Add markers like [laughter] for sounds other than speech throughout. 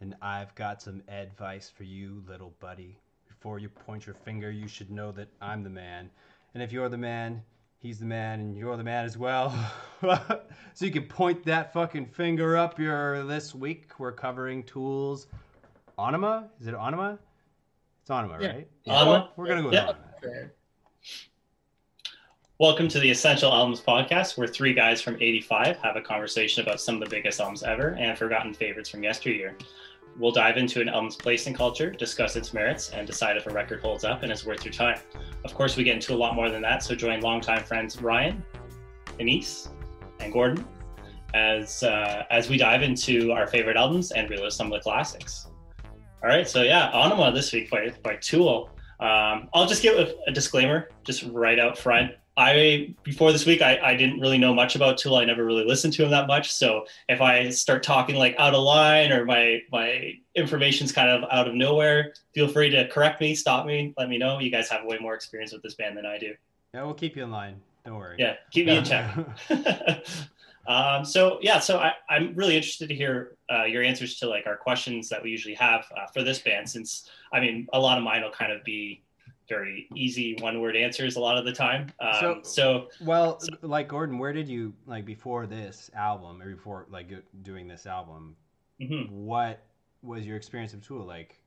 and I've got some advice for you, little buddy. Before you point your finger, you should know that I'm the man. And if you're the man, he's the man, and you're the man as well. [laughs] so you can point that fucking finger up your this week. We're covering tools. Onima? Is it Onima? It's Onima, Yeah. right? Onima. We're gonna go with Yeah. Onima. Welcome to the Essential Albums Podcast, where three guys from 85 have a conversation about some of the biggest albums ever and forgotten favorites from yesteryear. We'll dive into an album's place in culture, discuss its merits, and decide if a record holds up and is worth your time. Of course, we get into a lot more than that, so join longtime friends Ryan, Denise, and Gordon as uh, as we dive into our favorite albums and relive some of the classics. All right, so yeah, Ænima this week by, by Tool. Um, I'll just give a, a disclaimer, just right out front. I before this week, I, I didn't really know much about Tool. I never really listened to him that much. So if I start talking like out of line or my my information's kind of out of nowhere, feel free to correct me, stop me, let me know. You guys have way more experience with this band than I do. Yeah, we'll keep you in line. Don't worry. Yeah, keep me in check. [laughs] [laughs] um, so yeah, so I, I'm really interested to hear uh, your answers to like our questions that we usually have uh, for this band, since I mean a lot of mine will kind of be very easy one word answers a lot of the time. Um, So- so, Well, like Gordon, where did you like before this album or before like doing this album? mhm. What was your experience of Tool like?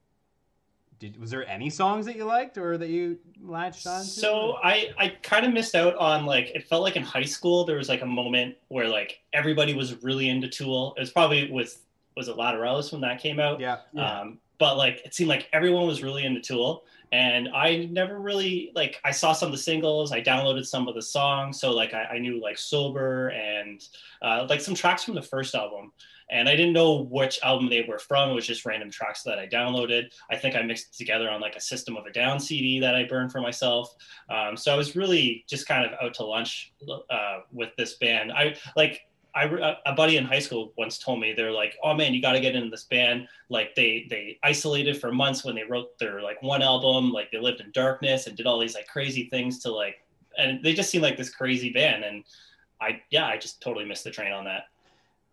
Did was there any songs that you liked or that you latched on to? So I I kind of missed out on like it felt like in high school there was like a moment where like everybody was really into Tool. It was probably with was it Lateralis when that came out. yeah, Um, but like it seemed like everyone was really into Tool, and I never really like I saw some of the singles, I downloaded some of the songs, so like I, I knew like Sober and uh, like some tracks from the first album. And I didn't know which album they were from. It was just random tracks that I downloaded. I think I mixed together on like a System of a Down CD that I burned for myself. Um, so I was really just kind of out to lunch uh, with this band. I like I a buddy in high school once told me they're like, oh man, you got to get into this band. Like they they isolated for months when they wrote their like one album. Like they lived in darkness and did all these like crazy things to like, and they just seemed like this crazy band. And I yeah, I just totally missed the train on that.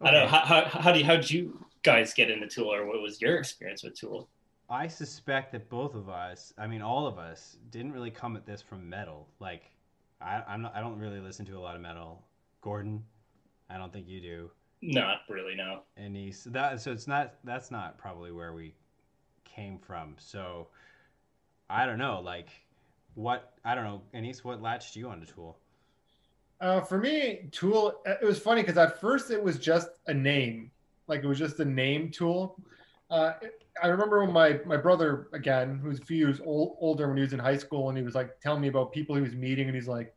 I don't know how, how how do you how did you guys get into Tool or what was your experience with Tool? I suspect that both of us, I mean, all of us, didn't really come at this from metal. Like, I, I'm not, I don't really listen to a lot of metal. Gordon, I don't think you do. Not really, no. And he's that, so it's not. That's not probably where we came from. So, I don't know. Like, what I don't know. Anise, what latched you onto Tool? Uh, for me, Tool. It was funny because at first it was just a name, like it was just a name Tool. Uh, I remember when my my brother again, who's a few years old, older, when he was in high school, and he was like telling me about people he was meeting, and he's like,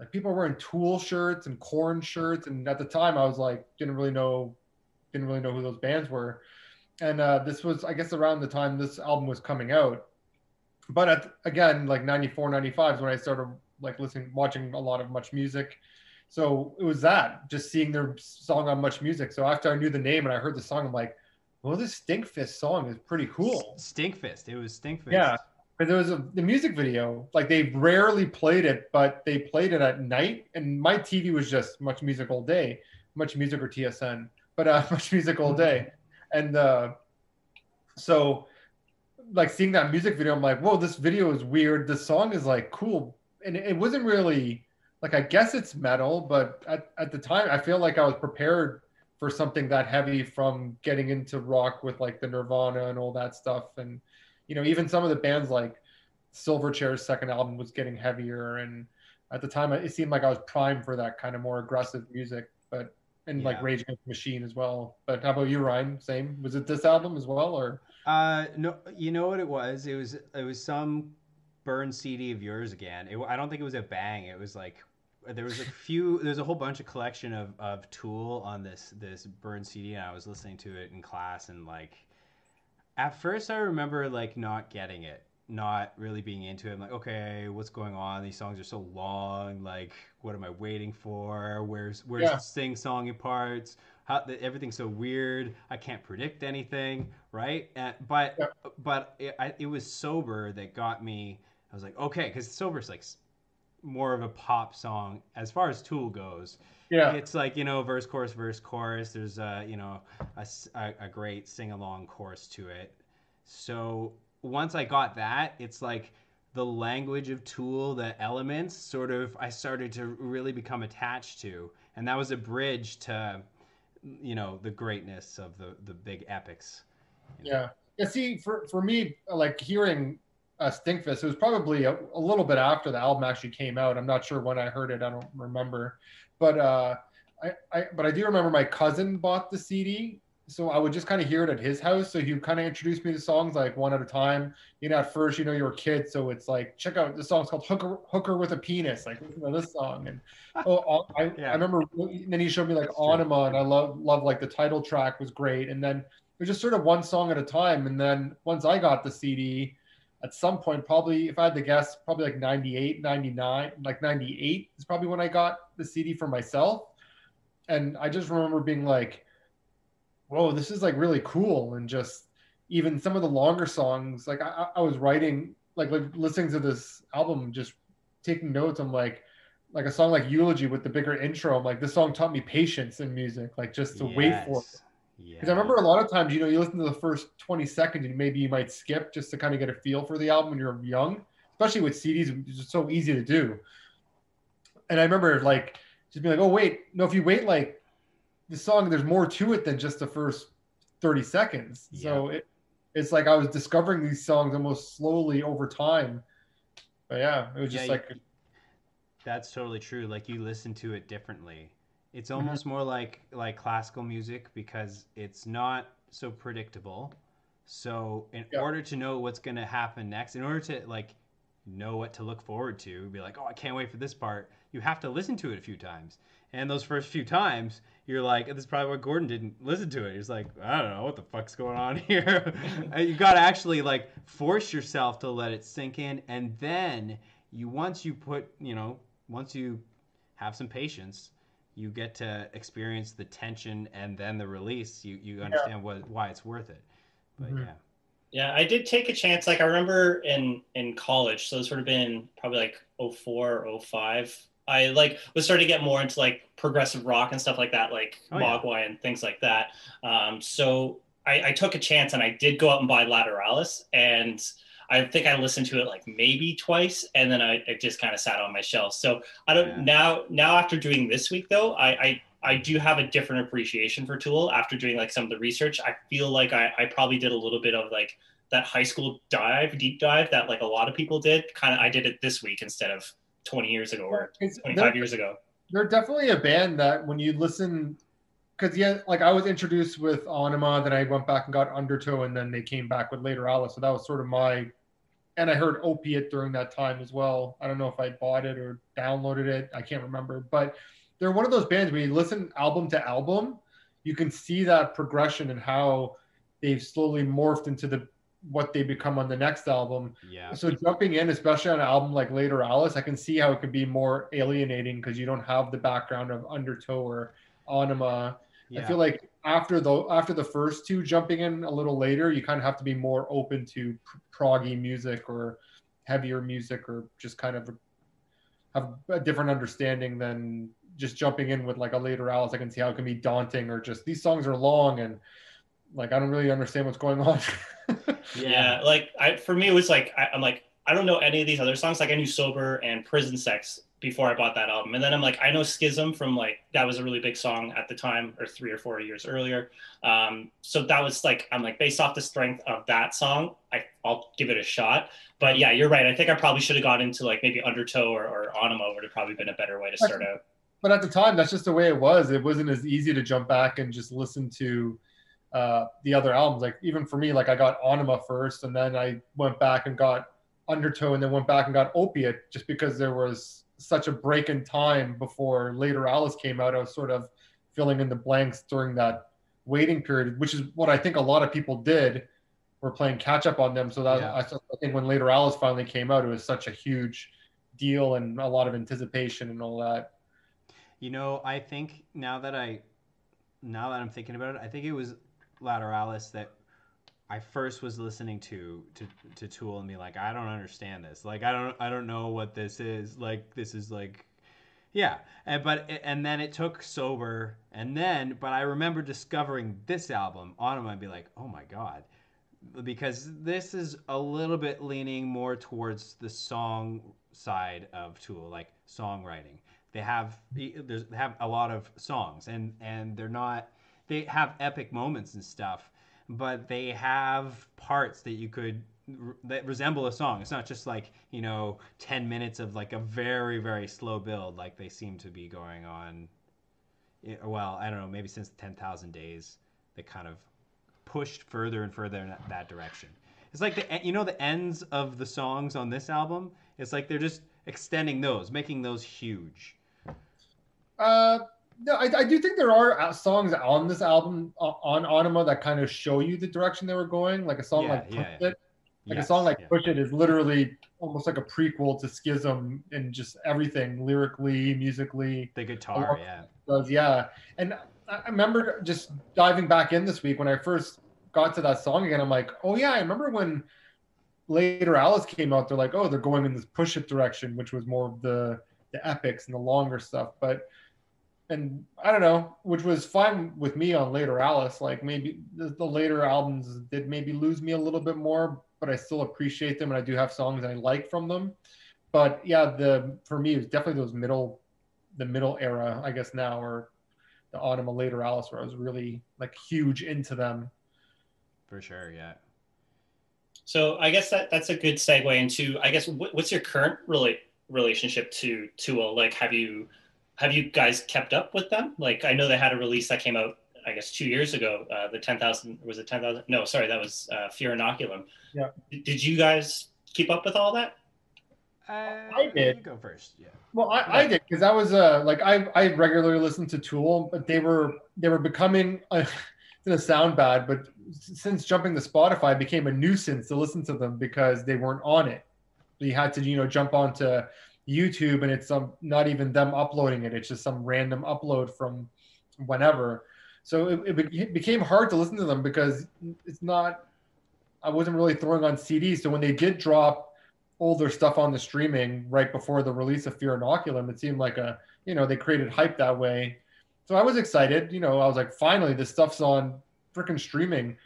like people are wearing Tool shirts and Korn shirts, and at the time I was like, didn't really know, didn't really know who those bands were, and uh, this was I guess around the time this album was coming out, but at, again like 94, 95 is when I started like listening, watching a lot of Much Music. So it was that, just seeing their song on Much Music. So after I knew the name and I heard the song, I'm like, well, this Stinkfist song is pretty cool. Stinkfist. It was Stinkfist. Yeah. But there was a the music video, like they rarely played it, but they played it at night. And my TV was just Much Music all day, Much Music or TSN, but uh, [laughs] Much Music all day. And uh, so, like seeing that music video, I'm like, whoa, this video is weird. The song is like cool, and it wasn't really like I guess it's metal, but at, at the time I feel like I was prepared for something that heavy from getting into rock with like the Nirvana and all that stuff. And you know, even some of the bands like Silverchair's second album was getting heavier and at the time it seemed like I was primed for that kind of more aggressive music, but and like Yeah. Rage Against the Machine as well. But how about you, Ryan? Same? Was it this album as well or Uh, no, you know what it was? It was it was some burn CD of yours again. It, I don't think it was a bang. It was like there was a [laughs] few. There's a whole bunch of collection of, of Tool on this this burn CD, and I was listening to it in class, and like at first I remember like not getting it, not really being into it. I'm like, okay, what's going on? These songs are so long. Like, what am I waiting for? Where's where's Yeah. the sing songy parts? How the, everything's so weird. I can't predict anything, right? And, but Yeah. but it, I, it was sober that got me. I was like, okay, because sober's like more of a pop song as far as Tool goes. Yeah. It's like you know, verse, chorus, verse, chorus. There's a you know a great sing along chorus to it. So once I got that, it's like the language of Tool, the elements, sort of I started to really become attached to, and that was a bridge to you know the greatness of the the big epics. you know? Yeah. Yeah. See, for for me, like hearing uh, Stinkfist, it was probably a, a little bit after the album actually came out. I'm not sure when I heard it. I don't remember, but uh, I, I but I do remember my cousin bought the CD, so I would just kind of hear it at his house. So he kind of introduced me to songs like one at a time. You know, at first, you know, you're a kid, so it's like check out this song's called "Hooker Hooker with a Penis." Like listen to this song, and [laughs] oh, I, Yeah. I remember. And then he showed me like That's. Ænima, and I love love like the title track was great, and then it was just sort of one song at a time. And then once I got the CD, at some point, probably, if I had to guess, probably like 98, 99, like 98 is probably when I got the CD for myself. And I just remember being like, whoa, this is like really cool. And just even some of the longer songs, like I, I was writing, like, like listening to this album, just taking notes. I'm like, like a song like Eulogy with the bigger intro. I'm like, this song taught me patience in music, like just to wait for it. Yes. Yeah. Because I remember a lot of times, you know, you listen to the first 20 seconds and maybe you might skip just to kind of get a feel for the album when you're young, especially with CDs, it's just so easy to do. And I remember like just being like, oh, wait, no, if you wait like the song, there's more to it than just the first 30 seconds. So it, it's like I was discovering these songs almost slowly over time. But yeah, it was just Yeah, you- like, That's totally true. Like you listen to it differently. It's Mhm. almost more like like classical music because it's not so predictable. So in Yeah. order to know what's going to happen next, in order to like know what to look forward to, be like, "Oh, I can't wait for this part." You have to listen to it a few times. And those first few times, you're like, "This is probably what Gordon didn't listen to it." He's like, "I don't know what the fuck's going on [laughs] here." [laughs] You got to actually like force yourself to let it sink in and then you once you put, you know, once you have some patience, you get to experience the tension and then the release. You you understand what why it's worth it. But Mhm. yeah, Yeah, I did take a chance. Like I remember in in college, so this would have been probably like 04, 05. I like was starting to get more into like progressive rock and stuff like that, like Oh, yeah. Mogwai and things like that. Um, so I, I took a chance and I did go out and buy Lateralis, and I think I listened to it like maybe twice, and then I it just kind of sat on my shelf. So I don't Yeah. now now after doing this week though, I, I I do have a different appreciation for Tool after doing like some of the research. I feel like I, I probably did a little bit of like that high school dive, deep dive that like a lot of people did. Kind of, I did it this week instead of 20 years ago or it's, 25 years ago. they're definitely a band that when you listen because yeah like i was introduced with Ænima then i went back and got undertow and then they came back with Lateralis so that was sort of my and i heard opiate during that time as well. I don't know if i bought it or downloaded it. I can't remember. But they're one of those bands where you listen album to album you can see that progression and how they've slowly morphed into the what they become on the next album. Yeah, so jumping in, especially on an album like Lateralis, I can see how it could be more alienating because you don't have the background of Undertow or Ænima. Yeah. I feel like after the after the first two, jumping in a little later, you kind of have to be more open to proggy music or heavier music or just kind of have a different understanding than just jumping in with like a Lateralis. I can see how it can be daunting or just these songs are long and like I don't really understand what's going on. [laughs] Yeah. like I for me it was like I, I'm like I don't know any of these other songs. Like I knew Sober and Prison Sex before I bought that album, and then I'm like I know Schism from like that was a really big song at the time, or three or four years earlier. Um, so that was like I'm like based off the strength of that song, I I'll give it a shot. But yeah, you're right. I think I probably should have got into like maybe Undertow or, or Ænima would have probably been a better way to start out. but at the time that's just the way it was it wasn't as easy to jump back and just listen to uh, the other albums like even for me like i got Ænima first and then i went back and got undertow and then went back and got opiate just because there was such a break in time before Lateralis came out i was sort of filling in the blanks during that waiting period which is what i think a lot of people did were playing catch up on them so that Yeah. I, I think when Lateralis finally came out it was such a huge deal and a lot of anticipation and all that You know, I think now that I now that I'm thinking about it, I think it was Lateralis that I first was listening to to to Tool and be like, I don't understand this. Like I don't I don't know what this is. Like this is like Yeah, and but and then it took sober, and then but I remember discovering this album Autumn and be like, oh my god, because this is a little bit leaning more towards the song side of Tool, like songwriting. They have there's they have a lot of songs, and and they're not they have epic moments and stuff, but they have parts that you could that resemble a song. It's not just like you know ten minutes of like a very very slow build like they seem to be going on. Well, I don't know. Maybe since ten thousand days, they kind of pushed further and further in that direction. It's like the you know the ends of the songs on this album. It's like they're just extending those, making those huge. Uh, no, I, I do think there are uh, songs on this album on Ænima that kind of show you the direction they were going. Like a song yeah, like yeah, yeah. Like yes, a song like. Pushit is literally almost like a prequel to Schism and just everything lyrically, musically. The guitar, yeah. Does, yeah. And I remember just diving back in this week when I first got to that song again. I'm like, oh yeah, I remember when Lateralis came out. They're like, oh, they're going in this Pushit direction, which was more of the the epics and the longer stuff. But and I don't know, which was fine with me on Lateralis. Like maybe the, the later albums did maybe lose me a little bit more, but I still appreciate them and I do have songs I like from them. But yeah, the for me it was definitely those middle the middle era, I guess now, or the autumn of Lateralis where I was really like huge into them. For sure, yeah. So I guess that that's a good segue into I guess what, what's your current really relationship to Tool? Uh, like, have you have you guys kept up with them? Like, I know they had a release that came out I guess two years ago. Uh, the ten thousand was it ten thousand? No, sorry, that was uh, Fear Inoculum. Yeah. Did you guys keep up with all that? Uh, I did. go first. Yeah. Well, I, I did because I was uh like I I regularly listened to Tool, but they were they were becoming. Uh, [laughs] it's gonna sound bad, but since jumping to Spotify, became a nuisance to listen to them because they weren't on it. You had to you know jump onto YouTube, and it's some not even them uploading it. It's just some random upload from whenever. So it, it became hard to listen to them because it's not. I wasn't really throwing on CDs. So when they did drop older stuff on the streaming right before the release of Fear Inoculum, it seemed like a you know they created hype that way. So I was excited. You know, I was like, finally, this stuff's on freaking streaming.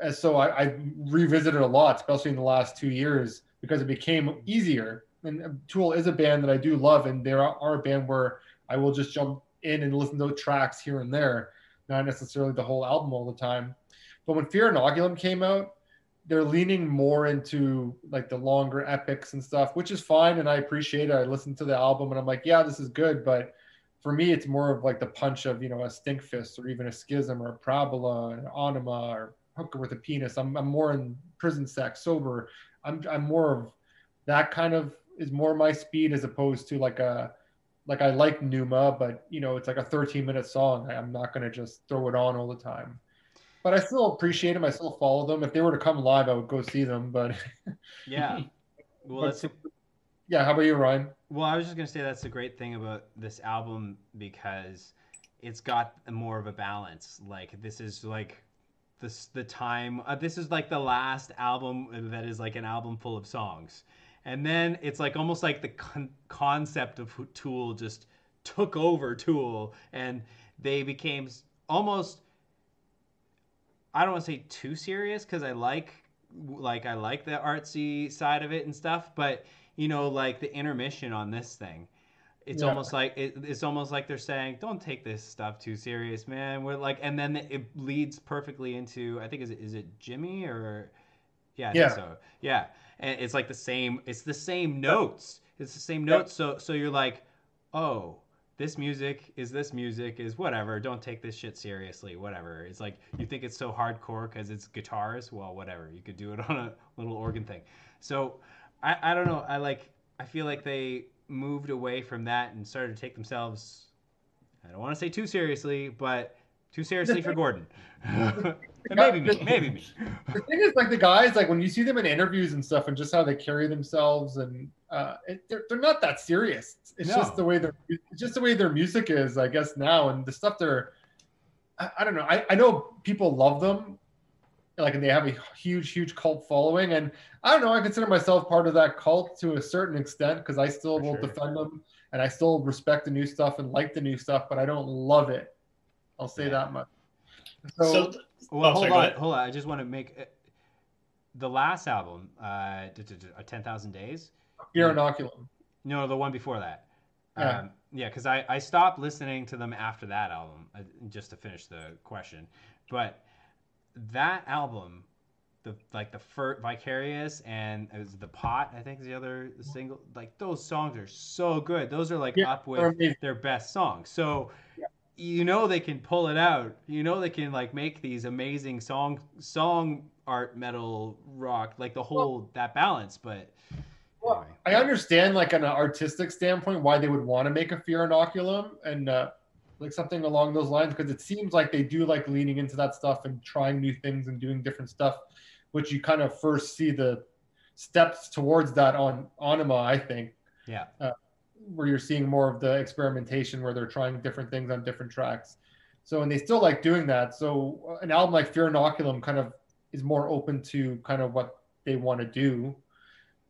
And so I, I revisited a lot, especially in the last two years, because it became easier. And Tool is a band that I do love, and they are, a band where I will just jump in and listen to tracks here and there not necessarily the whole album all the time. But when Fear Inoculum came out, they're leaning more into like the longer epics and stuff, which is fine and I appreciate it. I listened to the album and I'm like, yeah, this is good, but for me, it's more of like the punch of you know a Stinkfist or even a Schism or a Parabola, an Ænima or Hooker with a Penis. I'm, I'm more in prison sex sober. I'm I'm more of that kind of is more my speed as opposed to like a like I like Pneuma, but you know, it's like a 13 minute song. I'm not going to just throw it on all the time. But I still appreciate them. I still follow them. If they were to come live, I would go see them. But [laughs] yeah, well, but, yeah. How about you, Ryan? Well, I was just going to say that's the great thing about this album because it's got more of a balance. Like this is like this the time. Uh, this is like the last album that is like an album full of songs and then it's like almost like the con- concept of Tool just took over Tool, and they became almost. I don't want to say too serious because I like like I like the artsy side of it and stuff, but you know, like the intermission on this thing, it's yeah. almost like it, it's almost like they're saying, "Don't take this stuff too serious, man." We're like, and then it leads perfectly into I think is it is it Jimmy or yeah, yeah. so yeah, and it's like the same. It's the same notes. It's the same notes. So so you're like, oh, this music is this music is whatever. Don't take this shit seriously. Whatever. It's like you think it's so hardcore because it's guitars. Well, whatever. You could do it [laughs] on a little organ thing. So I I don't know. I like I feel like they moved away from that and started to take themselves. I don't want to say too seriously, but too seriously for [laughs] Gordon. [laughs] maybe me. Maybe me. The thing is, like the guys, like when you see them in interviews and stuff, and just how they carry themselves, and uh, it, they're they're not that serious. It's no. just the way their it's just the way their music is, I guess now, and the stuff they're. I, I don't know. I, I know people love them, like and they have a huge huge cult following and i don't know i consider myself part of that cult to a certain extent because i still For will sure. defend them and I still respect the new stuff and like the new stuff, but I don't love it. I'll say Yeah. that much. So, So, th- Well, Oh, hold sorry, on, hold on. I just want to make uh, the last album, uh, uh, Ten Thousand Days. Fear Inoculum. No, the one before that. Yeah. Um, yeah, because I, I stopped listening to them after that album, uh, just to finish the question. But that album, the like the first Vicarious and it was the Pot, I think is the other single. Like those songs are so good. Those are like Yeah, up with their best songs. So Yeah. You know they can pull it out. You know they can like make these amazing song song art metal rock like the whole that balance. But Well, anyway. I understand, like, on an artistic standpoint, why they would want to make a fear inoculum and uh, like something along those lines, because it seems like they do like leaning into that stuff and trying new things and doing different stuff, which you kind of first see the steps towards that on Ænima, I think, yeah. Where you're seeing more of the experimentation where they're trying different things on different tracks. So, and they still like doing that. So, uh, an album like Fear Inoculum kind of is more open to kind of what they want to do.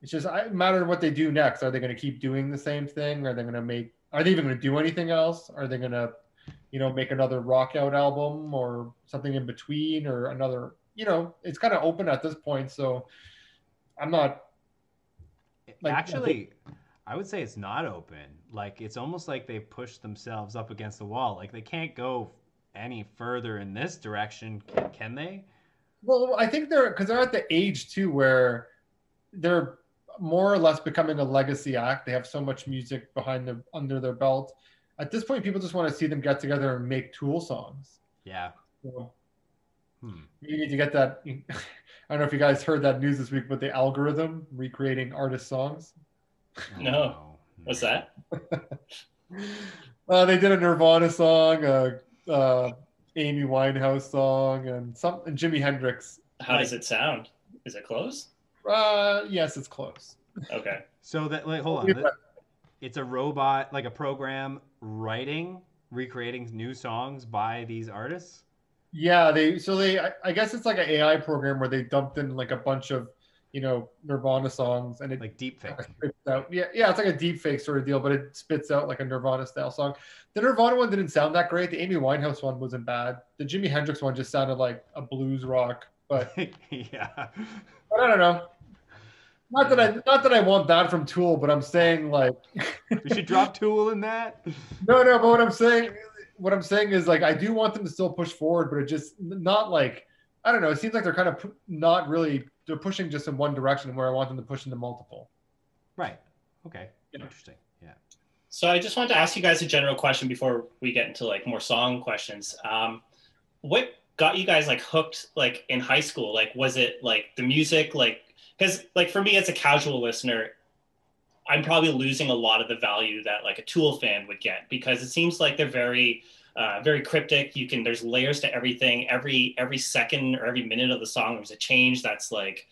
It's just I matter what they do next. Are they going to keep doing the same thing? Are they going to make? Are they even going to do anything else? Are they going to, you know, make another rock out album or something in between or another? You know, it's kind of open at this point. So, I'm not. Like, Actually, I would say it's not open. Like it's almost like they pushed themselves up against the wall. Like they can't go any further in this direction, can, can they? Well, I think they're because they're at the age too where they're more or less becoming a legacy act. They have so much music behind their under their belt. At this point, people just want to see them get together and make Tool songs. Yeah. So Hmm. you need to get that. [laughs] I don't know if you guys heard that news this week, but the algorithm recreating artist songs. Oh, No. What's that? [laughs] Uh, they did a Nirvana song, a uh, Amy Winehouse song, and some and Jimi Hendrix. How does it sound? Is it close? Uh, yes, it's close. Okay. So that like hold on. that- It's a robot, like a program writing, recreating new songs by these artists. Yeah, they so they I, I guess it's like an AI program where they dumped in like a bunch of you know Nirvana songs and it Like deep fake. spits out. Yeah, yeah, it's like a deep fake sort of deal, but it spits out like a Nirvana style song. The Nirvana one didn't sound that great. The Amy Winehouse one wasn't bad. The Jimi Hendrix one just sounded like a blues rock. But, [laughs] yeah. but I don't know. Not that I not that I want that from Tool, but I'm saying like [laughs] We should drop Tool in that. no, no. But what I'm saying, what I'm saying is like I do want them to still push forward, but it just not like I don't know. It seems like they're kind of not really. They're pushing just in one direction where I want them to push into multiple. Right. Okay. Yeah. Interesting. Yeah. So I just wanted to ask you guys a general question before we get into like more song questions. Um, what got you guys like hooked like in high school? Like, was it like the music? Like, because like for me as a casual listener, I'm probably losing a lot of the value that like a Tool fan would get because it seems like they're very uh, very cryptic. You can there's layers to everything. Every every second or every minute of the song, there's a change that's like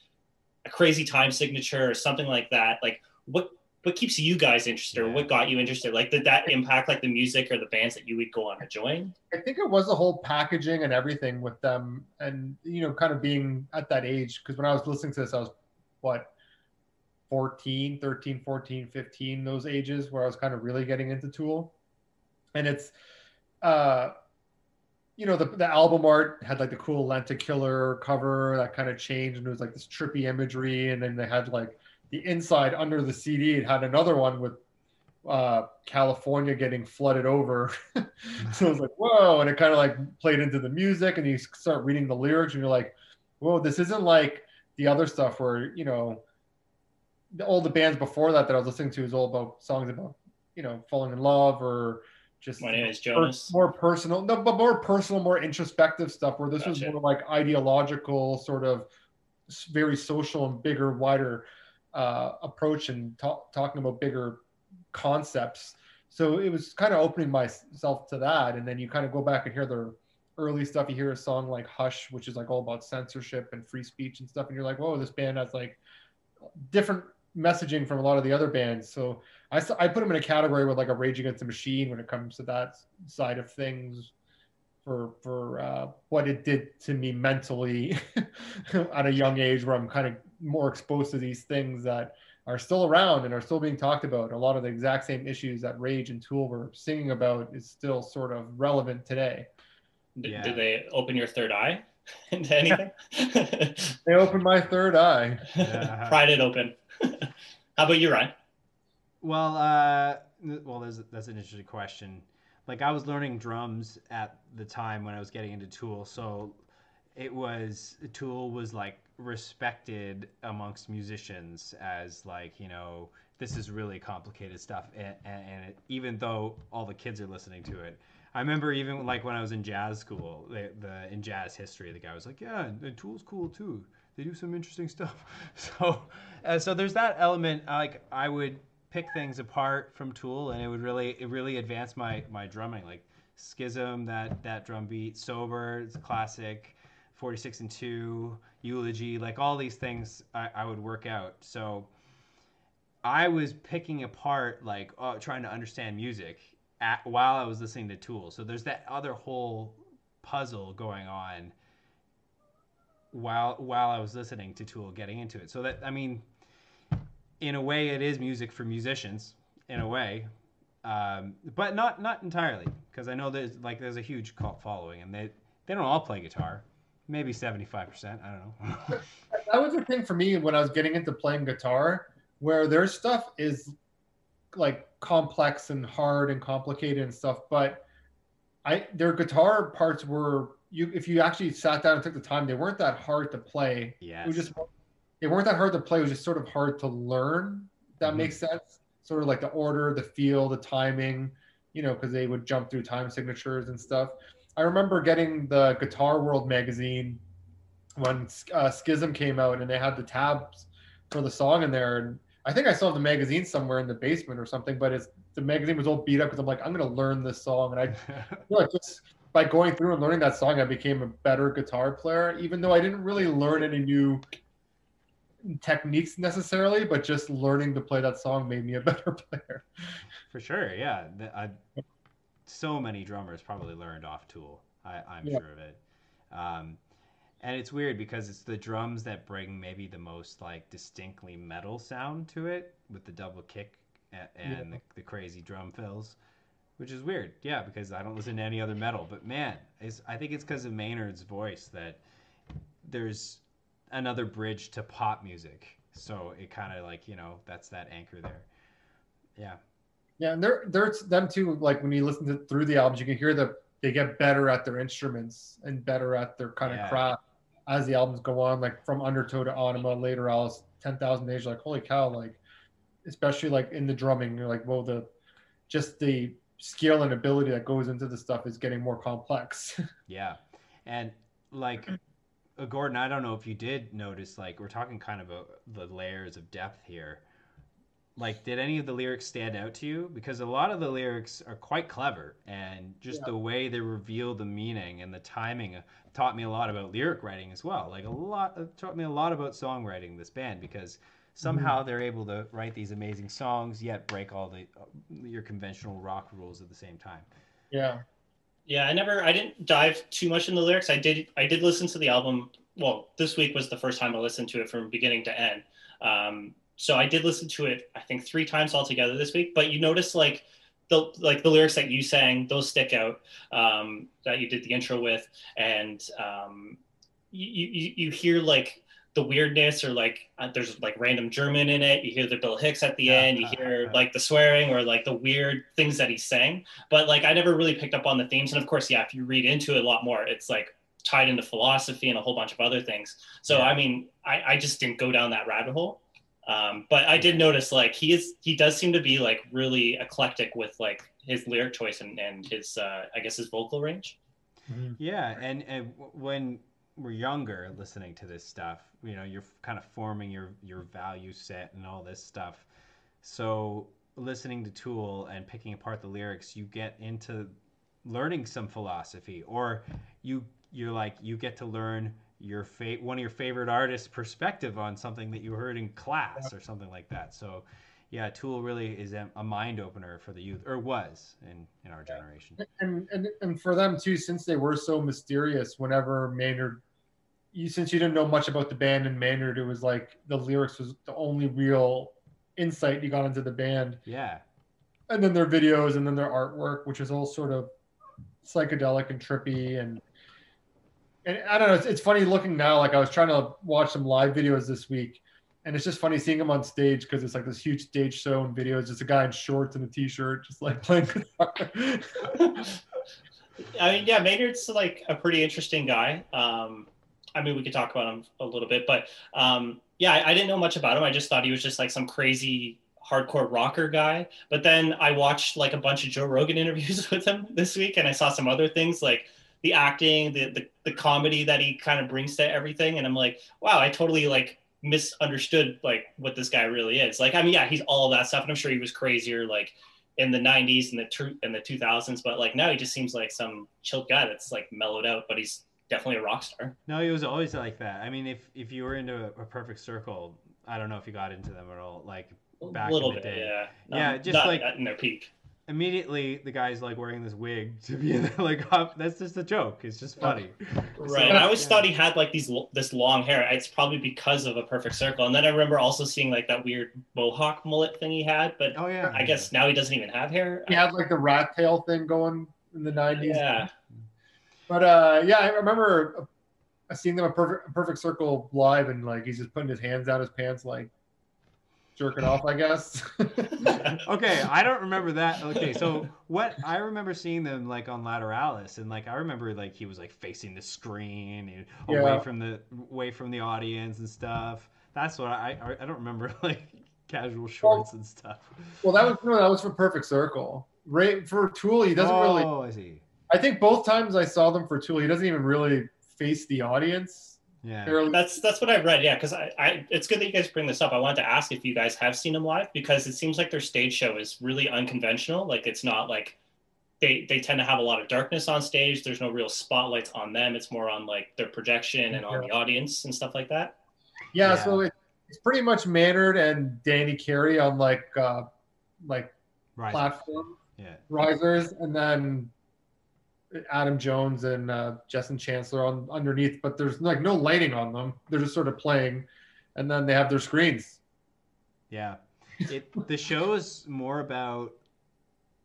a crazy time signature or something like that. Like what what keeps you guys interested or what got you interested? Like did that impact like the music or the bands that you would go on to join? I think it was the whole packaging and everything with them, and you know, kind of being at that age. Because when I was listening to this, I was what 14, 13, 14, 15, those ages where I was kind of really getting into Tool. And it's, uh, you know, the, the album art had like the cool lenticular cover that kind of changed, and it was like this trippy imagery. And then they had like the inside under the CD, it had another one with uh, California getting flooded over. [laughs] so it was like, whoa. And it kind of like played into the music, and you start reading the lyrics, and you're like, whoa, this isn't like the other stuff where, you know, all the bands before that that I was listening to is all about songs about, you know, falling in love or just My name is Jonas. more personal, no, but more personal, more introspective stuff. Where this was more like ideological, sort of very social and bigger, wider uh, approach and talk, talking about bigger concepts. So it was kind of opening myself to that, and then you kind of go back and hear their early stuff. You hear a song like "Hush," which is like all about censorship and free speech and stuff, and you're like, "Whoa, this band has like different messaging from a lot of the other bands." So I, I put them in a category with like a Rage Against the Machine when it comes to that side of things for for uh, what it did to me mentally [laughs] at a young age, where I'm kind of more exposed to these things that are still around and are still being talked about. A lot of the exact same issues that Rage and Tool were singing about is still sort of relevant today. Yeah. Did they open your third eye [laughs] into anything? [laughs] They opened my third eye. Yeah. Pried it open. How about you, Ryan? Well, uh, well, that's, that's an interesting question. Like I was learning drums at the time when I was getting into Tool, so it was Tool was like respected amongst musicians as like you know this is really complicated stuff, and, and it, even though all the kids are listening to it. I remember even like when I was in jazz school, the, the in jazz history, the guy was like, "Yeah, and Tool's cool too. They do some interesting stuff." [laughs] So, uh, so there's that element. Like I would pick things apart from Tool, and it would really it really advance my my drumming. Like Schism, that that drum beat, Sober, it's classic, 46 and two, Eulogy, like all these things I, I would work out. So I was picking apart like uh, trying to understand music at, while I was listening to Tool. So there's that other whole puzzle going on while while I was listening to Tool, getting into it. So that I mean in a way it is music for musicians in a way um, but not not entirely because i know there's like there's a huge cult following and they they don't all play guitar maybe 75% i don't know [laughs] That was the thing for me when I was getting into playing guitar, where their stuff is like complex and hard and complicated and stuff, but I their guitar parts were you if you actually sat down and took the time, they weren't that hard to play. Yeah. It was just they weren't that hard to play. It was just sort of hard to learn. That Mhm. makes sense. Sort of like the order, the feel, the timing, you know, because they would jump through time signatures and stuff. I remember getting the Guitar World magazine when uh, Schism came out, and they had the tabs for the song in there. And I think I still have the magazine somewhere in the basement or something. But it's the magazine was all beat up because I'm like, I'm gonna learn this song, and I [laughs] feel like just by going through and learning that song, I became a better guitar player, even though I didn't really learn any new techniques necessarily, but just learning to play that song made me a [laughs] better player. for sure yeah I, so many drummers probably learned off tool I, i'm Yeah. sure of it um, and it's weird because it's the drums that bring maybe the most like distinctly metal sound to it with the double kick and, and the, the crazy drum fills which is weird yeah because i don't listen to any other metal but man it's, i think it's because of maynard's voice that there's another bridge to pop music so it kind of like you know that's that anchor there yeah Yeah, and they're they're them too. Like when you listen to through the albums, you can hear that they get better at their instruments and better at their kind Yeah. of craft as the albums go on. Like from Undertow to Ænima, later Alice, Ten Thousand Days. Like holy cow! Like especially like in the drumming, you're like, well, the just the skill and ability that goes into the stuff is getting more complex. [laughs] Yeah, and like uh, Gordon, I don't know if you did notice. Like we're talking kind of a, the layers of depth here. Like, did any of the lyrics stand out to you? Because a lot of the lyrics are quite clever, and just Yeah. the way they reveal the meaning and the timing uh, taught me a lot about lyric writing as well. Like a lot uh, taught me a lot about songwriting. This band because somehow they're able to write these amazing songs yet break all the uh, your conventional rock rules at the same time. yeah, Yeah, I never I didn't dive too much in the lyrics. I did I did listen to the album. Well, this week was the first time I listened to it from beginning to end. Um, so I did listen to it I think three times altogether this week. But you notice like the like the lyrics that you sang, those stick out um, that you did the intro with, and um, you, you you hear like the weirdness or like uh, there's like random German in it. You hear the Bill Hicks at the end. You hear like the swearing or like the weird things that he's saying but like I never really picked up on the themes. And of course, yeah, if you read into it a lot more, it's like tied into philosophy and a whole bunch of other things. So Yeah. I mean, I, I just didn't go down that rabbit hole. Um, but I did notice like he is he does seem to be like really eclectic with like his lyric choice and, and his uh, I guess his vocal range. Yeah, and, and when we're younger, listening to this stuff, you know, you're kind of forming your your value set and all this stuff. So listening to Tool and picking apart the lyrics, you get into learning some philosophy, or you you're like you get to learn your fa- one of your favorite artists' perspective on something that you heard in class or something like that. So. Yeah, Tool really is a, mind opener for the youth, or was in, in our generation. and, and and for them too, since they were so mysterious, whenever Maynard, you since you didn't know much about the band and Maynard, it was like the lyrics was the only real insight you got into the band. Yeah. And then their videos and then their artwork, which is all sort of psychedelic and trippy and and I don't know. It's, it's funny looking now. Like I was trying to watch some live videos this week, and it's just funny seeing him on stage because it's like this huge stage show and videos. Just a guy in shorts and a t-shirt, just like playing guitar. [laughs] I mean, yeah, Maynard's like a pretty interesting guy. Um, I mean, we could talk about him a little bit, but um, yeah, I, I, didn't know much about him. I just thought he was just like some crazy hardcore rocker guy. But then I watched like a bunch of Joe Rogan [laughs] interviews with him this week, and I saw some other things like the acting, the the, the comedy that he kind of brings to everything, and I'm like, wow, I totally like misunderstood like what this guy really is. Like, I mean, yeah, he's all that stuff, and I'm sure he was crazier like in the 90s and the tr- in the 2000s, but like now he just seems like some chill guy that's like mellowed out, but he's definitely a rock star. No, he was always like that. I mean, if if you were into a, a perfect circle, I don't know if you got into them at all. Like back a little in the bit, day. yeah, Yeah, Um, just not like- in their peak. Immediately, the guy's like wearing this wig [laughs] to be the, like up. That's just a joke. It's just funny. Right. So- I always yeah. thought he had like these this long hair. It's probably because of a perfect circle. And then I remember also seeing like that weird mohawk mullet thing he had, but Oh yeah. I guess now he doesn't even have hair. he had like the rat tail thing going in the '90s. yeah. But uh, yeah, I remember uh, seeing them a perfect, a perfect circle live, and like he's just putting his hands down his pants, like jerking off, I guess. [laughs] Okay, I don't remember that. Okay, so what I remember seeing them like on Lateralis, and like I remember like he was like facing the screen and away from the away from the audience and stuff. That's what I I, don't remember [laughs] like casual shorts and stuff. well, that was no, that was for Perfect Circle. Right for Tool, he doesn't really. Oh, I see. I think both times I saw them for Tool, he doesn't even really face the audience. Yeah. Fairly- That's that's what I read. Yeah, because I, I it's good that you guys bring this up. I wanted to ask if you guys have seen them live because it seems like their stage show is really unconventional. Like it's not like they they tend to have a lot of darkness on stage. There's no real spotlights on them. It's more on like their projection and on the audience and stuff like that. Yeah, Yeah. so it, it's pretty much Maynard and Danny Carey on like uh, like Right. platform Yeah. risers, and then Adam Jones and uh, Justin Chancellor on underneath. But there's like no lighting on them; they're just sort of playing, and then they have their screens. Yeah. It the show is more about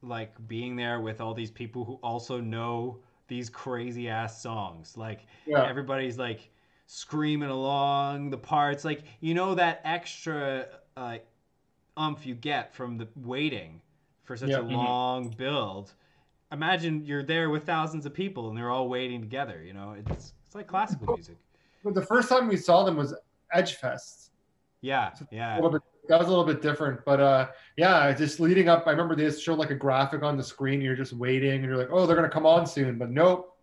like being there with all these people who also know these crazy ass songs. Like Yeah, everybody's like screaming along the parts like you know that extra uh, umph you get from the waiting for such Yeah. a Mhm. long build imagine you're there with thousands of people and they're all waiting together you know it's it's like classical music but the first time we saw them was Edge Fest. yeah A yeah little bit that was a little bit different, but uh, yeah, just leading up. I remember they just showed like a graphic on the screen. You're just waiting, and you're like, oh, they're gonna come on soon, but nope.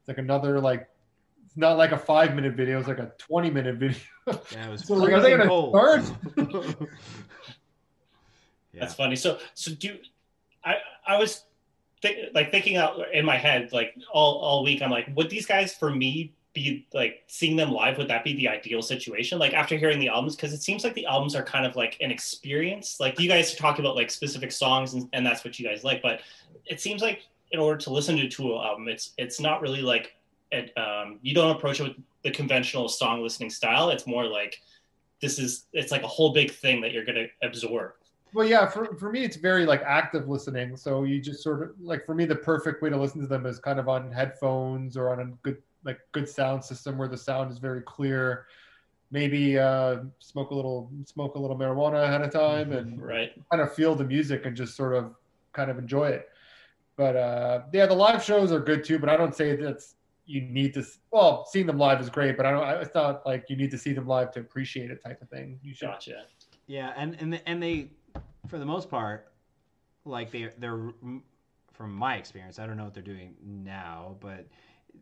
It's like another like. It's not like a five minute video. It's like a twenty minute video. yeah it was [laughs] So like, are they gonna cold. start? [laughs] yeah That's funny. So so do I I was thi- like thinking out in my head like all all week. I'm like, would these guys for me be like seeing them live? Would that be the ideal situation? Like after hearing the albums, because it seems like the albums are kind of like an experience. Like you guys talk about like specific songs and, and that's what you guys like, but it seems like in order to listen to a Tool album, it's it's not really like it, um, you don't approach it with the conventional song listening style. It's more like this is it's like a whole big thing that you're gonna absorb. Well, yeah, for, for me, it's very like active listening. So you just sort of like for me, the perfect way to listen to them is kind of on headphones or on a good like good sound system where the sound is very clear. Maybe uh, smoke a little smoke a little marijuana ahead of time and [laughs] Right. kind of feel the music and just sort of kind of enjoy it. But uh, yeah, the live shows are good too. But I don't say that's you need to. Well, seeing them live is great, but I don't. It's not like you need to see them live to appreciate it type of thing. You should. Gotcha. Yeah, and and and they, for the most part, like they they're from my experience. I don't know what they're doing now, but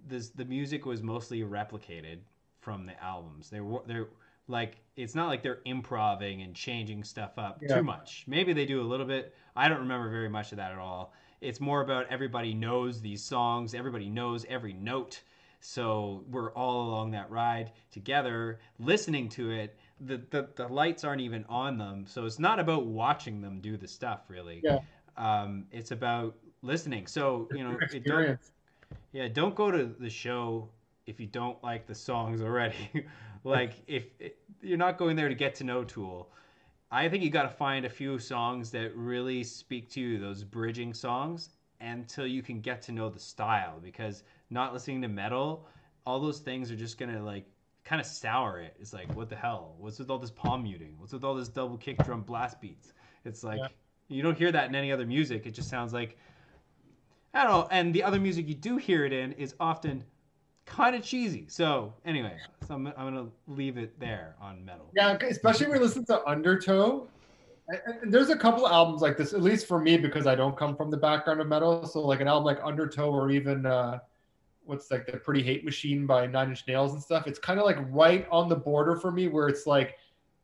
this the music was mostly replicated from the albums. They were they're like it's not like they're improving and changing stuff up Yeah. too much. Maybe they do a little bit. I don't remember very much of that at all. It's more about everybody knows these songs. Everybody knows every note. So we're all along that ride together, listening to it. The, the the lights aren't even on them, so it's not about watching them do the stuff really. Yeah. Um, it's about listening. So you know, it don't, yeah, don't go to the show if you don't like the songs [laughs] already. like if you're not going there to get to know Tool, I think you got to find a few songs that really speak to you, those bridging songs, until you can get to know the style. Because not listening to metal, all those things are just gonna like kind of sour it. It's like, what the hell? What's with all this palm muting? What's with all this double kick drum blast beats? It's like Yeah. you don't hear that in any other music. It just sounds like I don't know. And the other music you do hear it in is often kind of cheesy. So anyway, so I'm, I'm gonna leave it there on metal. Yeah, especially when we listen to Undertow. And- There's a couple albums like this, at least for me, because I don't come from the background of metal. So like an album like Undertow or even uh, what's like the Pretty Hate Machine by Nine Inch Nails and stuff. It's kind of like right on the border for me, where it's like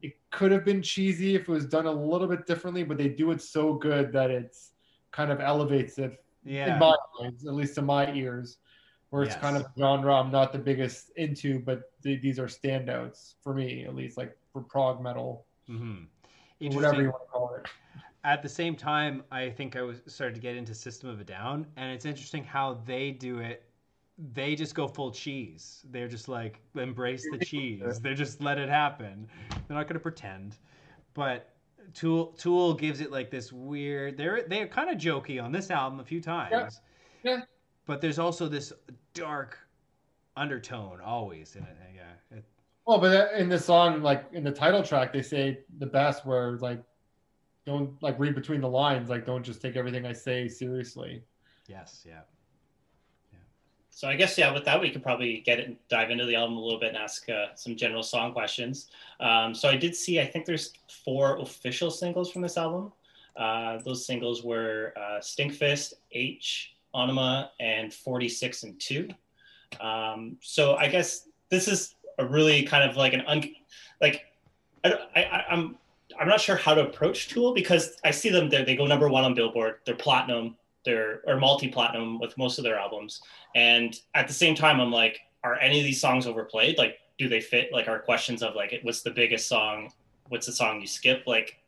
it could have been cheesy if it was done a little bit differently, but they do it so good that it's kind of elevates it Yeah. in my eyes, at least in my ears, where it's Yes. kind of genre I'm not the biggest into, but th- these are standouts for me, at least like for prog metal, hmm whatever you want to call it. At the same time, I think I was started to get into System of a Down, and it's interesting how they do it. They just go full cheese. They're just like embrace the [laughs] cheese. They're just let it happen. They're not going to pretend. But Tool Tool gives it like this weird. They're they're kind of jokey on this album a few times. Yeah. But there's also this dark undertone always in it. Yeah. It, Well, but uh, in the song, like in the title track, they say the best where like don't like read between the lines, like don't just take everything I say seriously. yes. Yeah. So I guess yeah, with that we could probably get it, dive into the album a little bit and ask uh, some general song questions. Um, so I did see, I think there's four official singles from this album. Uh, those singles were uh, Stinkfist, H, Ænima, and 46 and 2. Um, so I guess this is a really kind of like an un, like I, I, I'm I'm not sure how to approach Tool because I see them there. They go number one on Billboard. They're platinum. They're or multi-platinum with most of their albums. And at the same time, I'm like, are any of these songs overplayed? Like, do they fit like our questions of like, what's the biggest song? What's the song you skip? Like,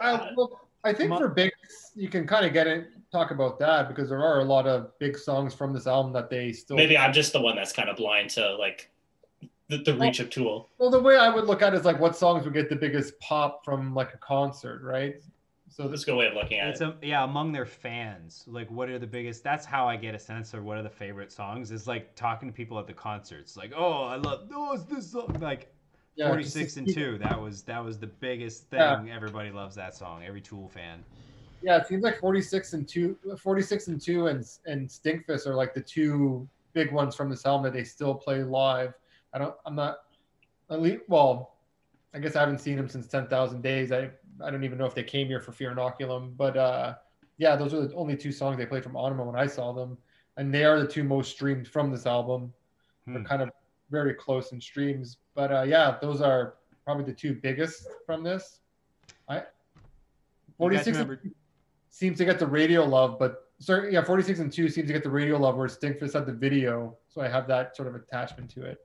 Uh, well, I think Mo- for big, you can kind of get it, talk about that because there are a lot of big songs from this album that they still. maybe I'm just the one that's kind of blind to like the, the reach of Tool. Well, the way I would look at it is like what songs would get the biggest pop from like a concert, right? So That's this, a good way of looking at It's it. a, yeah, among their fans. Like, what are the biggest? That's how I get a sense of what are the favorite songs. Is like talking to people at the concerts. Like, oh, I love. Oh, it's this song. Like, yeah, forty just six to and two. That was that was the biggest thing. Yeah. Everybody loves that song. Every Tool fan. Yeah, it seems like 46 and 2 46 and 2 and and Stinkfist are like the two big ones from this album that they still play live. I don't I'm not at least well, I guess I haven't seen them since 10,000 days. I I don't even know if they came here for Fear Inoculum, but uh yeah, those are the only two songs they played from Ænima when I saw them and they are the two most streamed from this album. They're Hmm. kind of very close in streams, but uh yeah, those are probably the two biggest from this. I 46 remember- seems to get the radio love, but sorry, yeah, 46 and 2 seems to get the radio love where Stinkfist had the video. So I have that sort of attachment to it.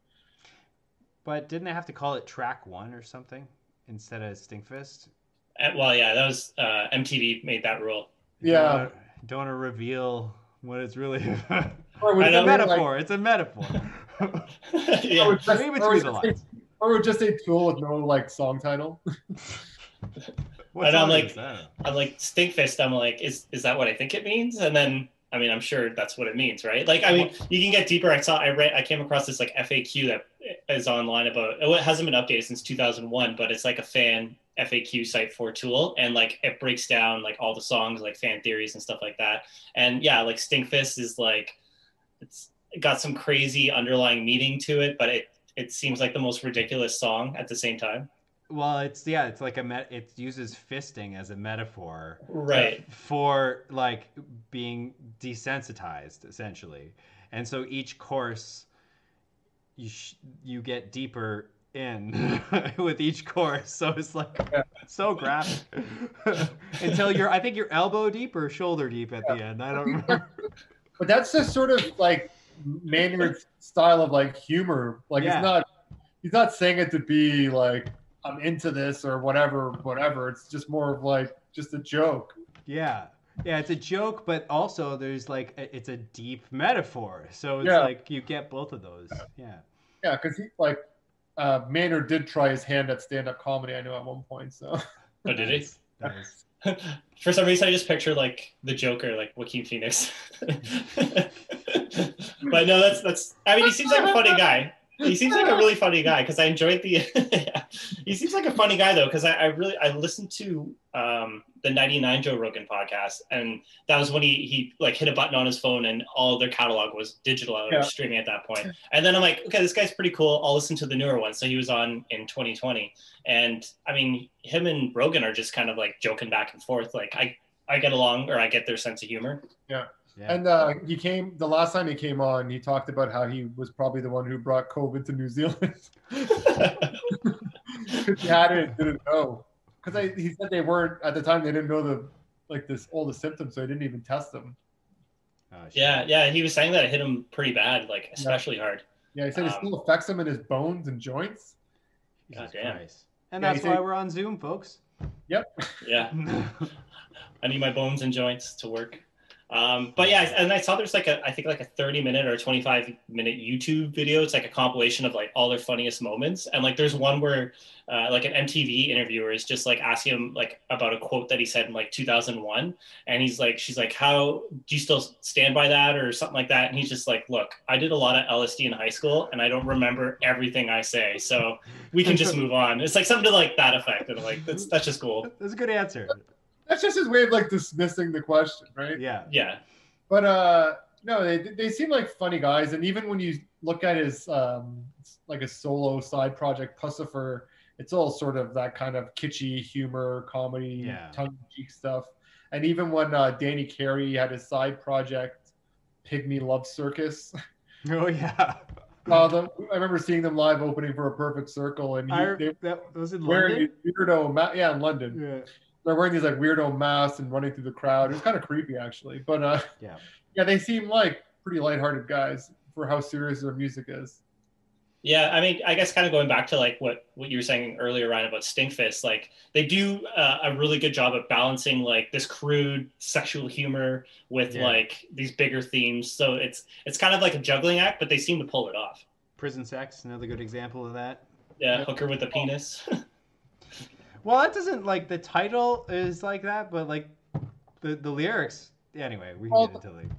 But didn't they have to call it track one or something instead of Stinkfist? Uh, well, yeah, that was uh, MTV made that rule. Yeah. Don't don't reveal what it's really. [laughs] Or would it's a it be like- metaphor. it's a metaphor. [laughs] [laughs] or yeah. would just, Read or between would the just say, lines. or would just say Tool with no like song title. What And I'm like- I'm like Stinkfist. I'm like, is is that what I think it means? And then I mean, I'm sure that's what it means, right? Like, I mean, you can get deeper. I saw, I read, I came across this like FAQ that is online about. It hasn't been updated since 2001, but it's like a fan FAQ site for Tool, and like it breaks down like all the songs, like fan theories and stuff like that. And yeah, like Stinkfist is like, it's got some crazy underlying meaning to it, but it it seems like the most ridiculous song at the same time. Well, it's yeah, it's like a met. It uses fisting as a metaphor Right. for like being desensitized, essentially. And so each course, you sh- you get deeper in [laughs] with each course. So it's like Yeah. so graphic [laughs] until you're. I think you're elbow deep or shoulder deep at the end. I don't remember. [laughs] But that's just sort of like Maynard's style of like humor. Like Yeah. it's not he's not saying it to be like I'm into this or whatever, whatever. It's just more of like just a joke. Yeah. Yeah, it's a joke, but also there's like a, it's a deep metaphor. So it's Yeah. like you get both of those. Yeah. Yeah, because he like uh, Maynard did try his hand at stand-up comedy. I know at one point. So Oh, did he? Nice. [laughs] For some reason, I just picture like the Joker, like Joaquin Phoenix. [laughs] but no, that's that's. I mean, he seems like a funny guy. He seems like a really [laughs] funny guy because I enjoyed the. [laughs] he seems like a funny guy though because I, I really I listened to um, the '99 Joe Rogan podcast and that was when he he like hit a button on his phone and all their catalog was digital or Yeah. streaming at that point. [laughs] And then I'm like, okay, this guy's pretty cool. I'll listen to the newer one. So he was on in 2020, and I mean, him and Rogan are just kind of like joking back and forth. Like I I get along or I get their sense of humor. Yeah. And uh, he came the last time he came on. He talked about how he was probably the one who brought COVID to New Zealand. [laughs] he had it, didn't know. Because he said they weren't at the time. They didn't know the like this all the symptoms, so they didn't even test them. Oh, yeah, yeah, he was saying that it hit him pretty bad, like especially hard. Yeah, he said it Um, still affects him in his bones and joints. God damn. Christ. And Yeah, that's why said- we're on Zoom, folks. Yep. Yeah, [laughs] I need my bones and joints to work. Um, but yeah, and I saw there's like a, I think like a 30 minute or 25 minute YouTube video. It's like a compilation of like all their funniest moments. And like there's one where uh, like an MTV interviewer is just like asking him like about a quote that he said in like 2001. And he's like, she's like, how do you still stand by that or something like that? And he's just like, look, I did a lot of LSD in high school and I don't remember everything I say. So we can just [laughs] move on. It's like something to like that effect. And like, that's, that's just cool. That's a good answer. That's just his way of like dismissing the question, right? Yeah. Yeah. But uh no, they they seem like funny guys, and even when you look at his um like a solo side project, Puscifer, it's all sort of that kind of kitschy humor, comedy, Yeah. tongue in cheek stuff. And even when uh, Danny Carey had his side project, Pygmy Love Circus, [laughs] Oh yeah. uh, the, I remember seeing them live opening for a Perfect Circle, and he, I, they that was in wearing London. these weirdo ma- yeah in London. Yeah. They're wearing these like weirdo masks and running through the crowd. It was kind of creepy actually, but uh, [laughs] Yeah. yeah, they seem like pretty lighthearted guys for how serious their music is. Yeah, I mean, I guess kind of going back to like what what you were saying earlier, Ryan, about Stinkfist, like they do uh, a really good job of balancing like this crude sexual humor with Yeah. like these bigger themes. So it's it's kind of like a juggling act, but they seem to pull it off. Prison sex, another good example of that. Yeah, Yeah. hooker with a penis. [laughs] Well, that doesn't like the title is like that, but like the the lyrics. Anyway, we can Well, get into like.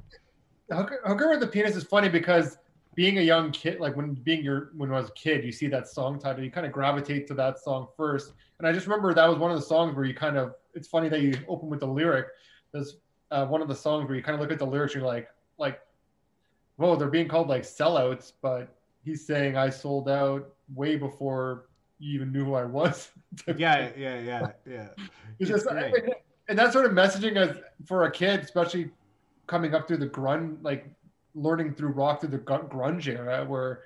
Hooker, Hooker with the penis is funny because being a young kid, like when being your when I was a kid, you see that song title, you kind of gravitate to that song first. And I just remember that was one of the songs where you kind of. It's funny that you open with the lyric. There's uh, one of the songs where you kind of look at the lyrics, you're like, like, whoa, they're being called like sellouts, but he's saying I sold out way before you even knew who I was. [laughs] Yeah, yeah, yeah, yeah. [laughs] It's It's just great. and, and that sort of messaging as for a kid, especially coming up through the grunge, like learning through rock through the grunge era, where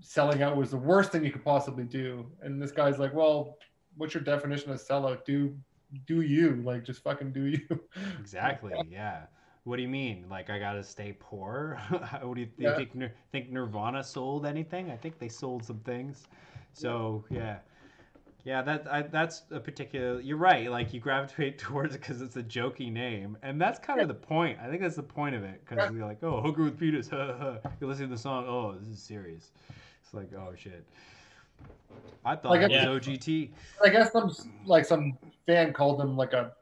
selling out was the worst thing you could possibly do. And this guy's like, "Well, what's your definition of sellout? Do do you like just fucking do you?" [laughs] Exactly. Yeah. What do you mean? Like I gotta stay poor? what do you, Yeah. think? Nir- Think Nirvana sold anything? I think they sold some things. So yeah, yeah. That I, that's a particular. You're right. Like you gravitate [laughs] towards it because it's a jokey name, and that's kind of the point. I think that's the point of it because Yeah. you're like, oh, hooker with penis. [laughs] ha, ha, ha. You listen to the song. Oh, this is serious. It's like, oh shit. I thought Like, it yeah. was OGT. I guess some like some fan called him like a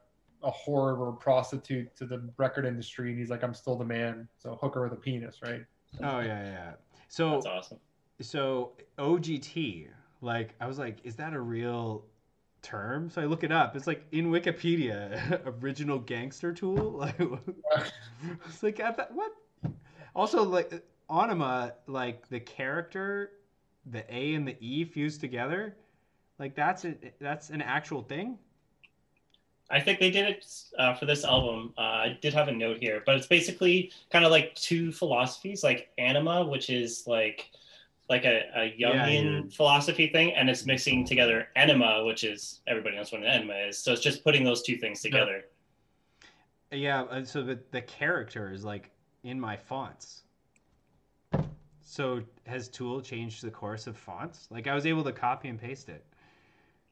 a whore or a prostitute to the record industry, and he's like, "I'm still the man." So hooker with a penis, right? Oh yeah, yeah. So That's awesome. so OGT, like I was like, is that a real term? So I look it up. It's like in Wikipedia, [laughs] original gangster tool. [laughs] Like it's like what? Also, like Ænima, like the character, the A and the E fused together, like that's a, that's an actual thing. I think they did it uh, for this album. Uh, I did have a note here, but it's basically kind of like two philosophies, like anima, which is like like a, a Jungian you're- philosophy thing, and it's mixing together enema, which is everybody knows what an enema is. So it's just putting those two things together. Yeah, and so the the character is like in my fonts. So has Tool changed the course of fonts? Like I was able to copy and paste it.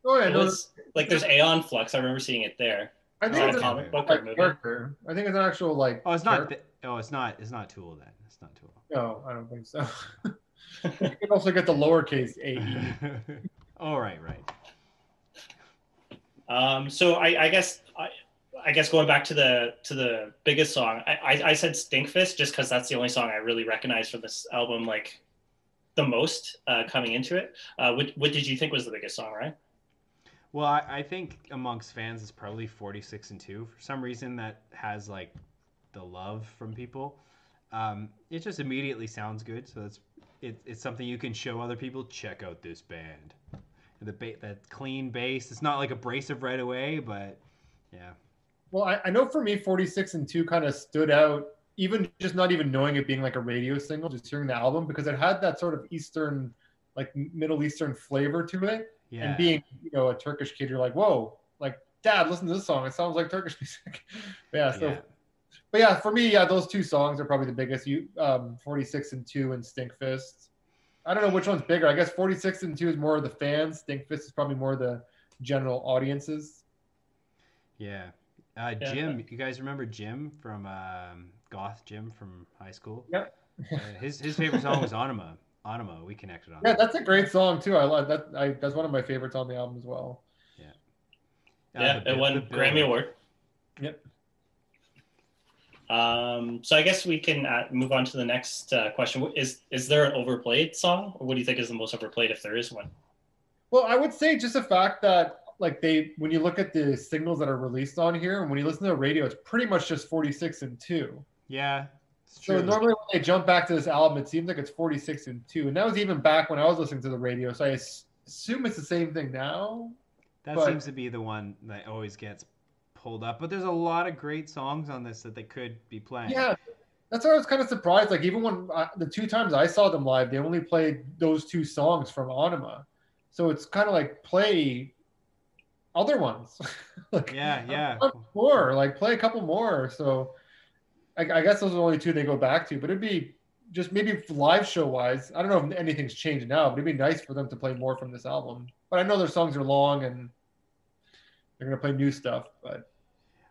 Oh yeah, It no, was like there's Aeon Flux. I remember seeing it there. I think it's a comic book or movie. character. I think it's an actual like. Oh, it's not. th- oh, it's not. It's not Tool then. It's not Tool. No, I don't think so. [laughs] you can also get the lowercase a. [laughs] All right, right. Um, so I, I guess I, I guess going back to the to the biggest song, I, I, I said Stinkfist just because that's the only song I really recognize from this album, like the most uh, coming into it. Uh, what what did you think was the biggest song, right? Well, I, I think amongst fans it's probably 46 and 2. For some reason that has like the love from people. Um, it just immediately sounds good, so it's it, it's something you can show other people. Check out this band. The ba- that clean bass. It's not like abrasive right away, but yeah. Well, I, I know for me, 46 and 2 kind of stood out, even just not even knowing it being like a radio single, just hearing the album, because it had that sort of Eastern, like Middle Eastern flavor to it. Yeah. And being, you know, a Turkish kid, you're like, whoa, like, dad, listen to this song. It sounds like Turkish [laughs] music. [laughs] yeah. So, yeah. But yeah, for me, yeah, those two songs are probably the biggest. You, um, 46 and 2 and Stinkfist. I don't know which one's bigger. I guess 46 and 2 is more of the fans. Stinkfist is probably more the general audiences. Yeah. Uh, Yeah. Jim, you guys remember Jim from um, Goth Jim from high school? Yep. Uh, his his favorite song was Ænima. Ænima. We connected on Yeah, that. that's a great song too. I love that. I, that's one of my favorites on the album as well. Uh, yeah, the it won the Grammy Award. Yep. Um, so I guess we can uh, move on to the next uh, question. Is is there an overplayed song, or what do you think is the most overplayed, if there is one? Well, I would say just the fact that like they when you look at the singles that are released on here and when you listen to the radio, it's pretty much just 46 and 2. Yeah. So true. normally when they jump back to this album, it seems like it's 46 and 2. And that was even back when I was listening to the radio. So I assume it's the same thing now. That But- seems to be the one that always gets pulled up. But there's a lot of great songs on this that they could be playing. Yeah. That's why I was kind of surprised. Like even when I, the two times I saw them live, they only played those two songs from Ænima. So it's kind of like play other ones. [laughs] like, Yeah, [laughs] yeah. more like play a couple more so I, I guess those are the only two they go back to but it'd be just maybe live show wise i don't know if anything's changed now but it'd be nice for them to play more from this album but i know their songs are long and they're going to play new stuff but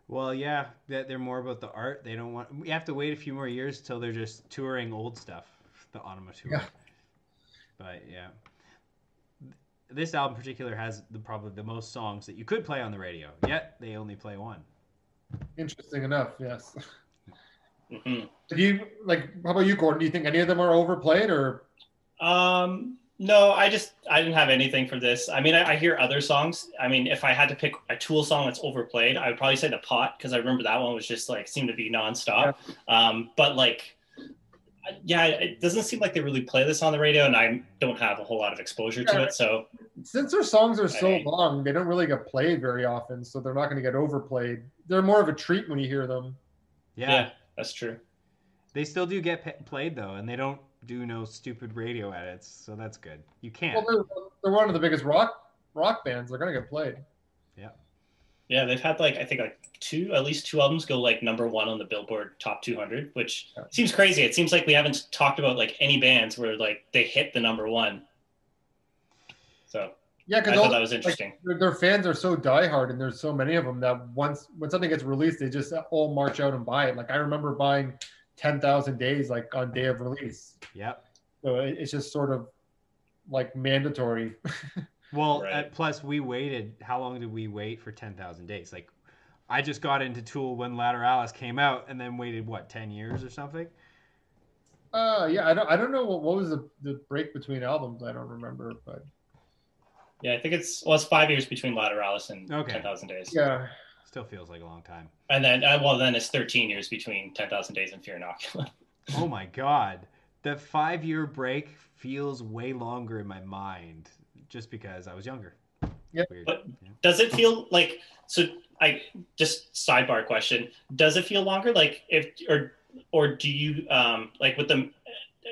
Well, yeah, that they're more about the art. They don't want. We have to wait a few more years till they're just touring old stuff, the Ænima tour. Yeah. But yeah, this album in particular has the probably the most songs that you could play on the radio. Yet they only play one. interesting enough yes hmm do you like how about you gordon do you think any of them are overplayed or Um, no, I just I didn't have anything for this. I mean, I, I hear other songs. I mean, if I had to pick a Tool song that's overplayed, I would probably say the Pot because I remember that one was just like seemed to be nonstop. Um, but like, yeah, it doesn't seem like they really play this on the radio, and I don't have a whole lot of exposure to it. So since their songs are so Right. long they don't really get played very often so they're not going to get overplayed they're more of a treat when you hear them Yeah, yeah, that's true. they still do get pa- played though, and they don't do no stupid radio edits, so that's good. You can't. well they're, they're one of the biggest rock rock bands they're going to get played Yeah, Yeah, they've had like I think like two, at least two albums go like number one on the Billboard Top 200, which Yeah. seems crazy. It seems like we haven't talked about like any bands where like they hit the number one. So Yeah, because I thought that was interesting. their, their fans are so diehard, and there's so many of them that once when something gets released, they just all march out and buy it. Like I remember buying Ten Thousand Days like on day of release, Yep. so it, it's just sort of like mandatory. [laughs] Well, Right. uh, plus we waited. How long did we wait for ten thousand days? Like, I just got into Tool when Lateralis came out, and then waited what ten years or something. Uh, yeah, I don't I don't know what, what was the, the break between albums. I don't remember, but Yeah, I think it's well, it's five years between Lateralis and Okay. Ten Thousand Days, yeah, Still feels like a long time. and then uh, well, then it's thirteen years between Ten Thousand Days and Fear Inoculum. [laughs] Oh my god, the five-year break feels way longer in my mind, just because I was younger. Yeah. Weird. But- Yeah. Does it feel like so? I just sidebar question: Does it feel longer? Like if or or do you um like with the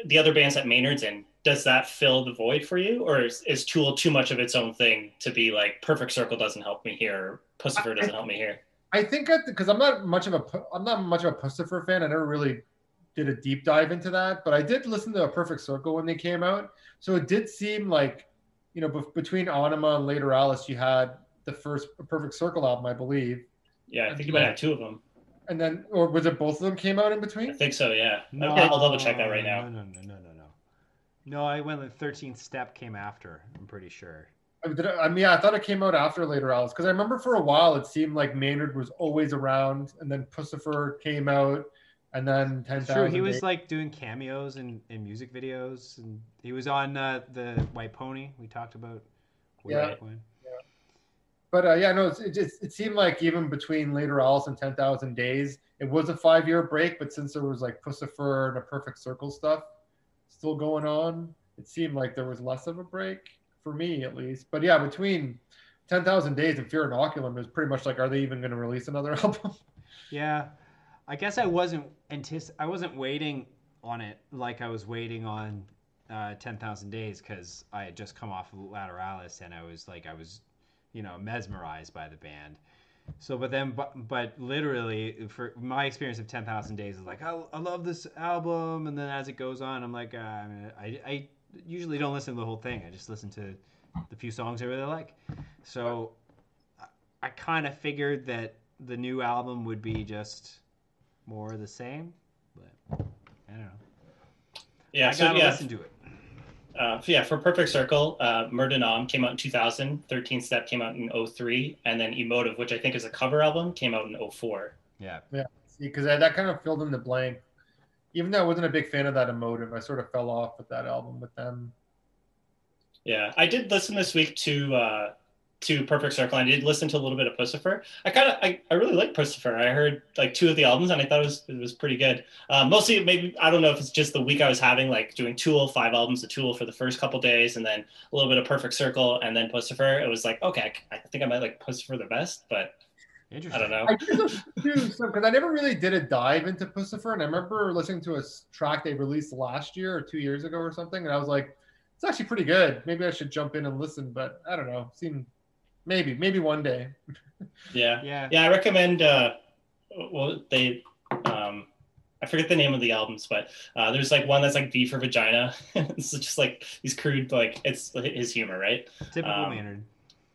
the other bands that Maynard's in? Does that fill the void for you, or is, is Tool too much of its own thing to be like Perfect Circle doesn't help me here, or Puscifer doesn't help me here? I think because I'm not much of a pu- I'm not much of a Puscifer fan. I never really did a deep dive into that, but I did listen to a Perfect Circle when they came out. So it did seem like, you know, bef- between Ænima and Lateralis, you had the first Perfect Circle album, I believe, Yeah, I think you might have two of them. and then or was it both of them came out in between? I think so. Yeah, No, I'll, I'll double check that right now. No, no, no, no, no, no. No, I went. The thirteenth step came after. I'm pretty sure. I mean, it- I mean, yeah, I thought it came out after Lateralis because I remember for a while it seemed like Maynard was always around, and then Puscifer came out, and then Ten It's true. He was like doing cameos in, in music videos, and he was on uh, the White Pony. We talked about. Yeah. back when. But uh, yeah, no, it's, it it seemed like even between Lateralis and Ten Thousand Days, it was a five year break. But since there was like Puscifer and a Perfect Circle stuff still going on, it seemed like there was less of a break for me at least. But yeah, between Ten Thousand Days and Fear Inoculum, was pretty much like, are they even going to release another [laughs] album? Yeah, I guess I wasn't antici- I wasn't waiting on it like I was waiting on uh, Ten Thousand Days because I had just come off of Lateralis and I was like I was, you know, mesmerized by the band. So, but then, but, but literally, for my experience of Ten Thousand Days is like, I, I love this album, and then as it goes on, I'm like, uh, I, I usually don't listen to the whole thing. I just listen to the few songs I really like. So, I, I kind of figured that the new album would be just more of the same, but I don't know. Yeah, I so gotta yeah, listen to it. uh, yeah, for Perfect Circle, uh, Mer de Noms came out in 2000, 13 Step came out in 03, and then Emotive, which I think is a cover album, came out in 04. Yeah. Yeah. See, because that kind of filled in the blank. Even though I wasn't a big fan of that emotive, I sort of fell off with that album with them. Yeah, I did listen this week to uh, to Perfect Circle. I did listen to a little bit of Puscifer. I kind of I, I really like Puscifer. I heard like two of the albums and I thought it was it was pretty good. Uh, mostly maybe I don't know if it's just the week I was having like doing Tool five albums of Tool for the first couple days and then a little bit of Perfect Circle and then Puscifer. It was like okay, I, I think I might like Puscifer the best, but I don't know. I did do some because I never really did a dive into Puscifer, and I remember listening to a track they released last year or two years ago or something, and I was like, "It's actually pretty good. Maybe I should jump in and listen." But I don't know. Seem maybe maybe one day. [laughs] Yeah, Yeah. yeah. I recommend. Uh, well, they. Um, I forget the name of the albums, but uh, there's like one that's like V for Vagina. [laughs] it's just like these crude, like it's his humor, right? Typical Um, Maynard.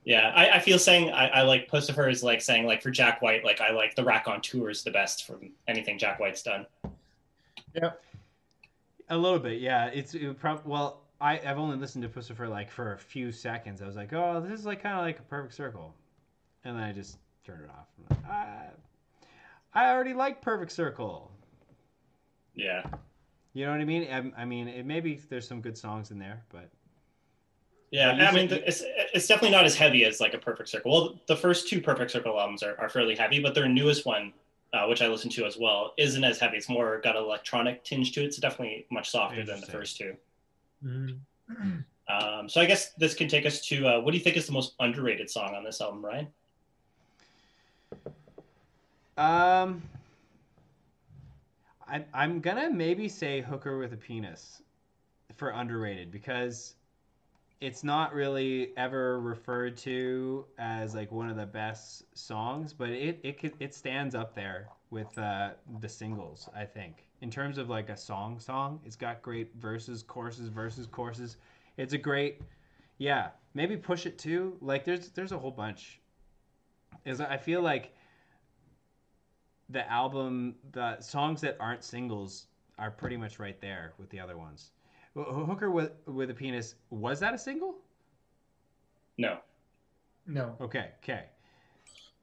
Yeah, I, I feel saying I, I like Puscifer is like saying like for Jack White, like I like the Raconteurs is the best from anything Jack White's done. Yeah. A little bit, yeah. It's it prob- well, I I've only listened to Puscifer like for a few seconds. I was like, oh, this is like kind of like a perfect circle, and then I just turned it off. I'm like, I, I already like Perfect Circle. Yeah, You know what I mean? I, I mean, it maybe there's some good songs in there, but yeah. I mean, it's it's definitely not as heavy as like a Perfect Circle. Well, the first two Perfect Circle albums are, are fairly heavy, but their newest one, uh, which I listened to as well, isn't as heavy. It's more got an electronic tinge to it. It's definitely much softer than the first two. Mm-hmm. [clears throat] Um, so I guess this can take us to uh, what do you think is the most underrated song on this album, Ryan? Um, I, I'm gonna maybe say "Hooker with a Penis" for underrated because it's not really ever referred to as like one of the best songs, but it it it stands up there with uh, the singles. I think in terms of like a song song, it's got great verses, choruses, verses, choruses. It's a great, yeah. Maybe Pushit too. Like there's there's a whole bunch. Is I feel like the album, the songs that aren't singles are pretty much right there with the other ones. H- Hooker with with a penis was that a single? No. No. Okay, okay.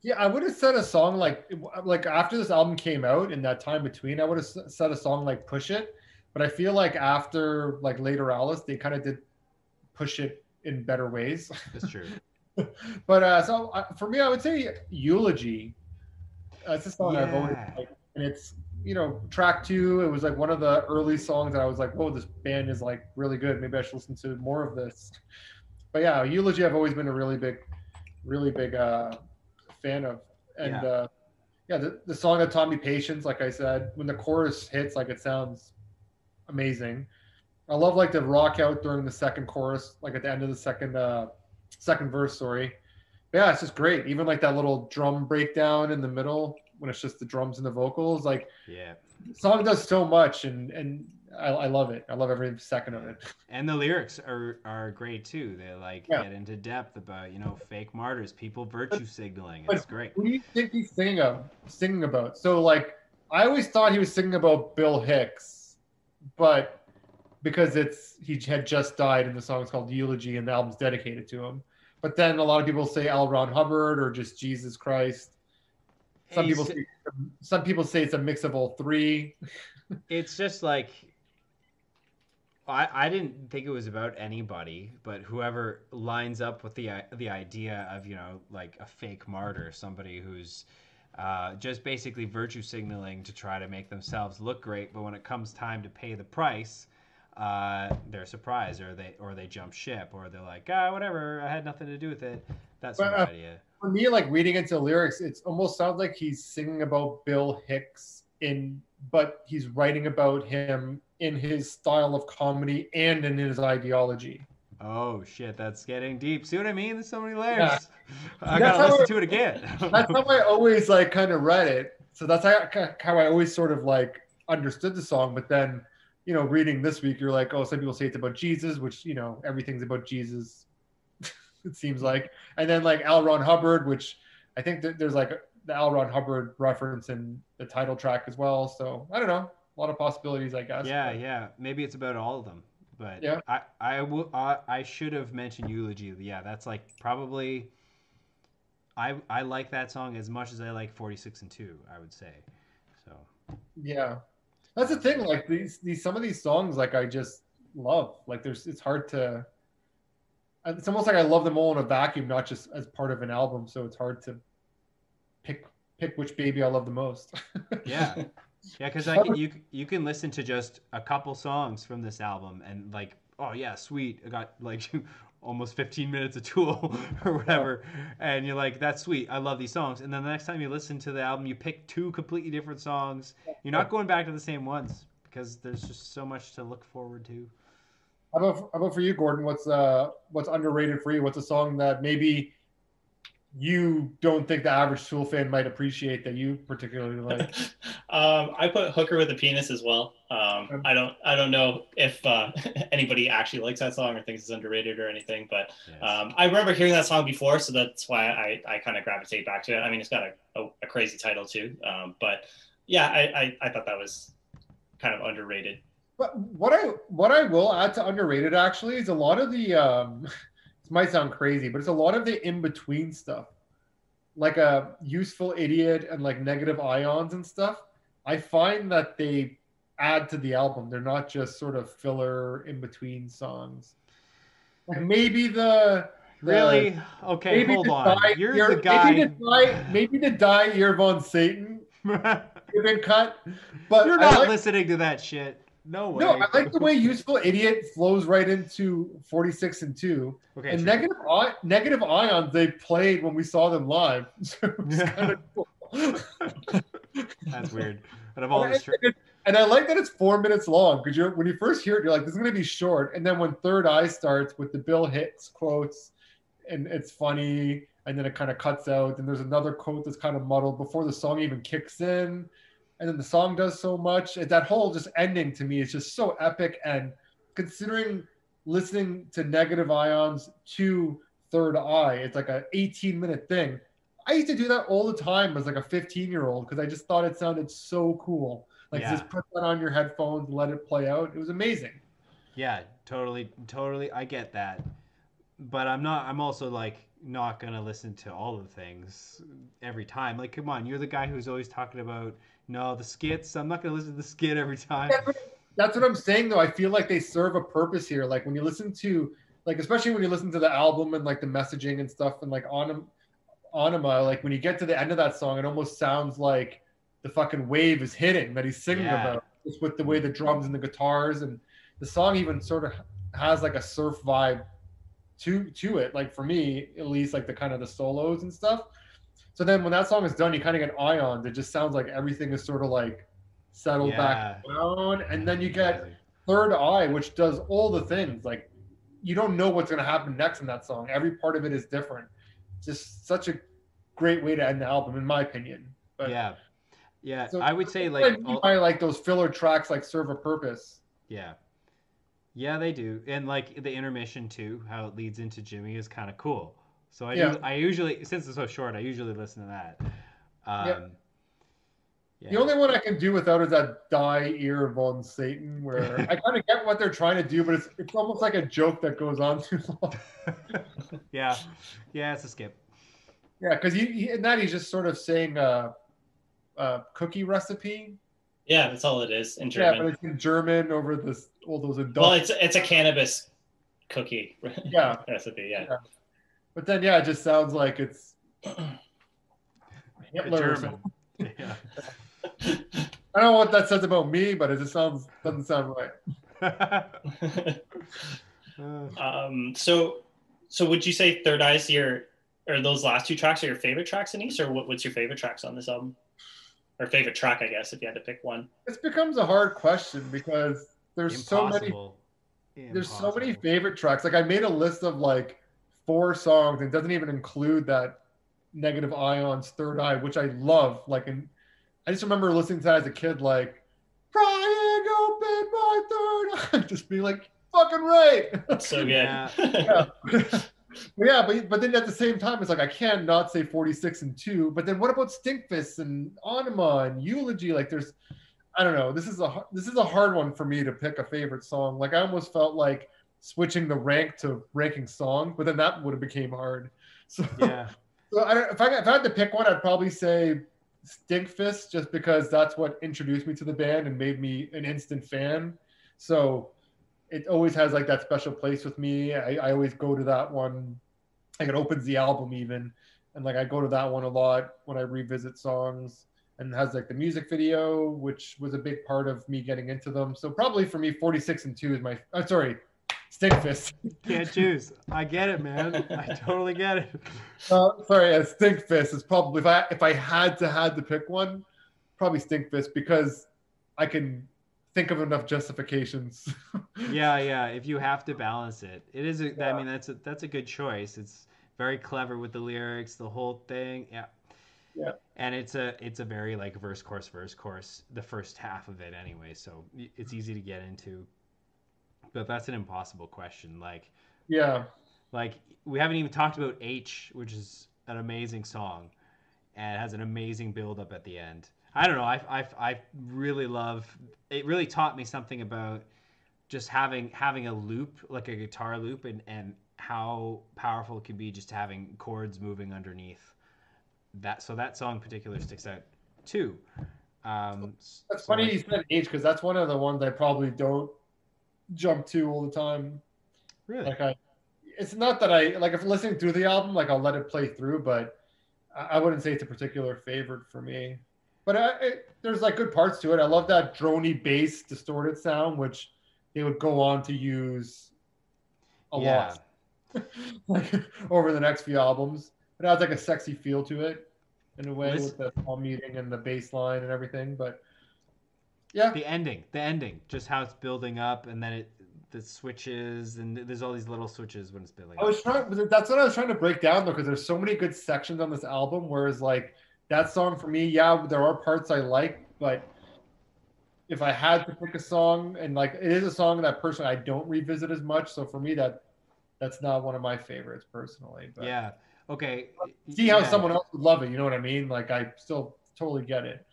Yeah, I would have said a song like like after this album came out in that time between, I would have said a song like "Pushit," but I feel like after like Lateralis, they kind of did push it in better ways. That's true. [laughs] but uh, so uh, for me, I would say "Eulogy." That's a song I've always Yeah. liked, and it's you know track two. It was like one of the early songs that I was like, "Whoa, this band is like really good. Maybe I should listen to more of this." But yeah, "Eulogy" I've always been a really big, really big uh, fan of, and Yeah. uh, yeah, the, the song that taught me patience. Like I said, when the chorus hits, like it sounds amazing. I love like the rock out during the second chorus, like at the end of the second uh, second verse. Sorry, but yeah, it's just great. Even like that little drum breakdown in the middle when it's just the drums and the vocals. Like Yeah. the song does so much, and and I, I love it. I love every second of it. [laughs] And the lyrics are are great too. They like Yeah. get into depth about, you know, fake martyrs, people virtue signaling. but- It's great. What do you think he's singing of, singing about? So like, I always thought he was singing about Bill Hicks, but because it's he had just died and the song is called Eulogy and the album's dedicated to him. but then a lot of people say L. Ron Hubbard or just Jesus Christ. Some people say, some people say it's a mix of all three. [laughs] it's just like I, I didn't think it was about anybody, but whoever lines up with the the idea of you know like a fake martyr, somebody who's uh, just basically virtue signaling to try to make themselves look great, but when it comes time to pay the price, uh, they're surprised or they or they jump ship or they're like ah whatever I had nothing to do with it. That sort But, of uh, idea. For me, like reading into lyrics, it almost sounds like he's singing about Bill Hicks in, but he's writing about him in his style of comedy and in his ideology. Oh shit, that's getting deep. See what I mean? There's so many layers. Yeah. I That's gotta listen it- to it again. That's how I always like kind of read it. So that's how, how I always sort of like understood the song. But then, you know, reading this week, you're like, oh, some people say it's about Jesus, which you know everything's about Jesus. It seems like, and then like L. Ron Hubbard, which I think that there's like the L. Ron Hubbard reference in the title track as well. So I don't know, a lot of possibilities, I guess. Yeah, But- yeah. Maybe it's about all of them. But Yeah. I, I, will, I, I should have mentioned eulogy. Yeah, that's like probably. I, I like that song as much as I like 46 and 2, I would say. So, Yeah, that's the thing. Like these, these some of these songs, like I just love. Like there's, it's hard to. It's almost like I love them all in a vacuum, not just as part of an album. So it's hard to pick pick which baby I love the most. [laughs] yeah. Yeah, because like you you can listen to just a couple songs from this album and like, oh yeah, sweet. I got like [laughs] almost 15 minutes of Tool [laughs] or whatever, and you're like, that's sweet. I love these songs. And then the next time you listen to the album, you pick two completely different songs. You're not going back to the same ones because there's just so much to look forward to. How about how about for you, Gordon? What's uh what's underrated for you? What's a song that maybe you don't think the average Tool fan might appreciate that you particularly like? [laughs] um, I put Hooker with a penis as well. Um, I don't I don't know if uh, [laughs] anybody actually likes that song or thinks it's underrated or anything, but Yes. um, I remember hearing that song before, so that's why I, I kind of gravitate back to it. I mean, it's got a, a, a crazy title too, um, but yeah, I, I, I thought that was kind of underrated. But what I what I will add to underrated actually is a lot of the um [laughs] this might sound crazy, but it's a lot of the in between stuff. Like a useful idiot and like negative ions and stuff. I find that they add to the album. They're not just sort of filler in between songs. Like maybe the really? Okay, maybe hold the on. die, You're the guy. Maybe the die, maybe the Die Eier von Satan [laughs] have been cut. But you're not like- listening to that shit. No way. no, I like the way useful idiot flows right into 46 and 2. Okay, and true. negative I- negative ions they played when we saw them live. [laughs] So it was [laughs] kind of cool. That's weird. Out of [laughs] all and, this, tr- and I like that it's four minutes long because you're when you first hear it, you're like, this is gonna be short. And then when Third Eye starts with the Bill Hicks quotes, and it's funny, and then it kind of cuts out, and there's another quote that's kind of muddled before the song even kicks in. And then the song does so much. And that whole just ending to me is just so epic. And considering listening to Negative Ions to Third Eye, it's like a 18 minute thing. I used to do that all the time as like a 15 year old because I just thought it sounded so cool. Like Yeah. just put that on your headphones, let it play out. It was amazing. yeah, totally, totally. I get that, but I'm not. I'm also like not gonna listen to all the things every time. Like, come on, you're the guy who's always talking about no the skits. I'm not gonna listen to the skit every time. That's what I'm saying though. I feel like they serve a purpose here. Like when you listen to like especially when you listen to the album and like the messaging and stuff and like on Ænima, like when you get to the end of that song, it almost sounds like the fucking wave is hitting that he's singing Yeah. about. Just with the way the drums and the guitars and the song even sort of has like a surf vibe to to it. Like for me, at least like the kind of the solos and stuff. So then when that song is done, you kind of get ions. It just sounds like everything is sort of like settled back down. And then you get Third Eye, which does all the things. Like you don't know what's going to happen next in that song. Every part of it is different. Just such a great way to end the album, in my opinion. But yeah, yeah. so I would say like all- by like those filler tracks like serve a purpose. Yeah. Yeah, they do. And like the intermission too, how it leads into Jimmy is kind of cool. So I Yeah. do, I usually since it's so short, I usually listen to that. Um Yeah. Yeah. The only one I can do without is that Die Eier von Satan, where I [laughs] kind of get what they're trying to do, but it's it's almost like a joke that goes on too long. [laughs] yeah, yeah, it's a skip. Yeah, because he, he in that he's just sort of saying a, a cookie recipe. Yeah, that's all it is in German. Yeah, German. but it's in German over this all those adult. well, it's it's a cannabis cookie [laughs] yeah, recipe. Yeah. Yeah. But then yeah, it just sounds like it's Hitler. or German. something. [laughs] Yeah. I don't know what that says about me, but it just sounds doesn't sound right. [laughs] Um. So, so would you say Third Eye's your or those last two tracks are your favorite tracks, Anise, or what, what's your favorite tracks on this album? Or favorite track, I guess, if you had to pick one. This becomes a hard question because there's so many impossible. there's so many favorite tracks. Like I made a list of like four songs and it doesn't even include that negative ions third eye, which I love. Like and I just remember listening to that as a kid, like prying open my third eye, [laughs] just being like fucking right. So good. Yeah. [laughs] yeah. [laughs] But yeah, but but then at the same time, it's like I can't say 46 and 2. But then what about Stinkfist and Ænima and Eulogy? Like there's I don't know. This is a har- this is a hard one for me to pick a favorite song. Like I almost felt like switching the rank to ranking song, but then that would have became hard. [laughs] So, Yeah. so I don't, if I if I had to pick one, I'd probably say Stinkfist, just because that's what introduced me to the band and made me an instant fan. So it always has like that special place with me. I, I always go to that one. Like it opens the album even, and like I go to that one a lot when I revisit songs. And has like the music video, which was a big part of me getting into them. So probably for me, 46 and 2 is my. I'm sorry, Stinkfist. Can't choose. I get it, man. I totally get it. Uh, sorry, a Stinkfist is probably if I if I had to had to pick one, probably Stinkfist because I can think of enough justifications. [laughs] Yeah, yeah. If you have to balance it, it is. A, I Yeah. mean, that's a that's a good choice. It's very clever with the lyrics, the whole thing. Yeah. Yeah. And it's a it's a very like verse chorus verse chorus the first half of it anyway, so it's easy to get into. But that's an impossible question. Like yeah, like we haven't even talked about H, which is an amazing song, and it has an amazing build up at the end. I don't know. I I I really love. It really taught me something about just having having a loop like a guitar loop and and how powerful it can be just having chords moving underneath that. So that song in particular sticks out too. Um, that's so funny like- you said H because that's one of the ones I probably don't jump to all the time. Really? Like I, it's not that I like if listening through the album, like I'll let it play through, but I, I wouldn't say it's a particular favorite for me. But I, it, there's like good parts to it. I love that drony bass distorted sound, which they would go on to use a yeah. lot [laughs] like over the next few albums. It has like a sexy feel to it in a way Listen- with the palm muting and the bass line and everything. But yeah, the ending the ending just how it's building up and then it the switches and there's all these little switches when it's building I was trying. That's what I was trying to break down though, because there's so many good sections on this album. Whereas like that song for me, yeah, there are parts I like, but if I had to pick a song, and like it is a song that personally I don't revisit as much, so for me that that's not one of my favorites personally. But yeah okay see how yeah. someone else would love it. You know what I mean? Like I still totally get it.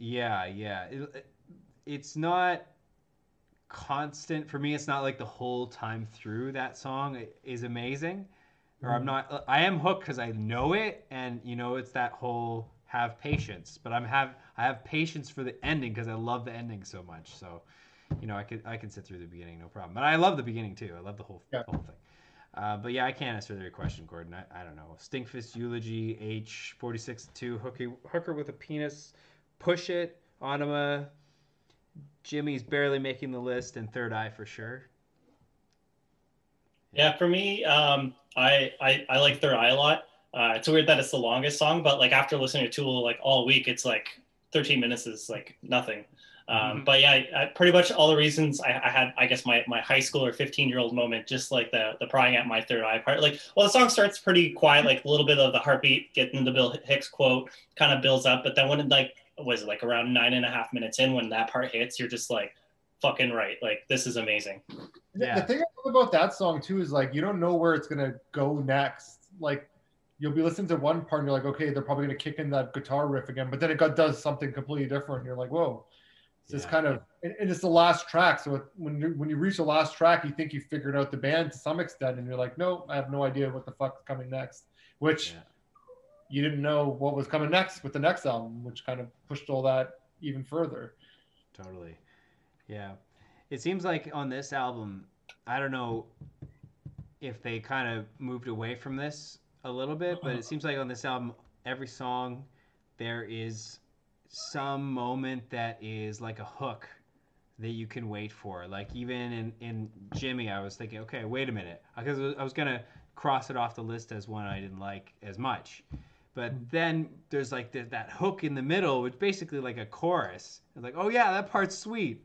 Yeah yeah it, it- it's not constant for me it's not like the whole time through that song is amazing or i'm Mhm. not i am hooked because i know it and you know it's that whole have patience but i'm have i have patience for the ending because i love the ending so much so you know i could i can sit through the beginning no problem but i love the beginning too i love the whole, Yeah. whole thing uh, but yeah, I can't answer your question, Gordon. I, I don't know. Stinkfist eulogy H forty six two hooker hooker with a penis, push it Ænima. Jimmy's barely making the list, and Third Eye for sure. Yeah, for me, um, I, I I like Third Eye a lot. Uh, it's weird that it's the longest song, but like after listening to Tool like all week, it's like 13 minutes is like nothing. Um, Mhm. But yeah, I, I, pretty much all the reasons I, I had, I guess my my high school or 15 year old moment, just like the the prying at my third eye part. Like, well, the song starts pretty quiet, like a little bit of the heartbeat, getting the Bill Hicks quote, kind of builds up, but then when it like was it like around nine and a half minutes in, when that part hits, you're just like, fucking right, like this is amazing. The- Yeah. The thing I love about that song too is like you don't know where it's gonna go next. Like you'll be listening to one part and you're like, okay, they're probably gonna kick in that guitar riff again, but then it got, does something completely different. And you're like, whoa. It's just Yeah. kind of, and, and it's the last track. So it, when you, when you reach the last track, you think you figured out the band to some extent, and you're like, no, I have no idea what the fuck's coming next. Which Yeah. You didn't know what was coming next with the next album, which kind of pushed all that even further. Totally. Yeah. It seems like on this album, I don't know if they kind of moved away from this a little bit, but it uh-huh. seems like on this album, every song there is some moment that is like a hook that you can wait for. Like even in, in Jimmy, I was thinking, okay, wait a minute, because I was gonna cross it off the list as one I didn't like as much. But hmm. then there's like th- that hook in the middle, which basically like a chorus. It's like, oh yeah, that part's sweet.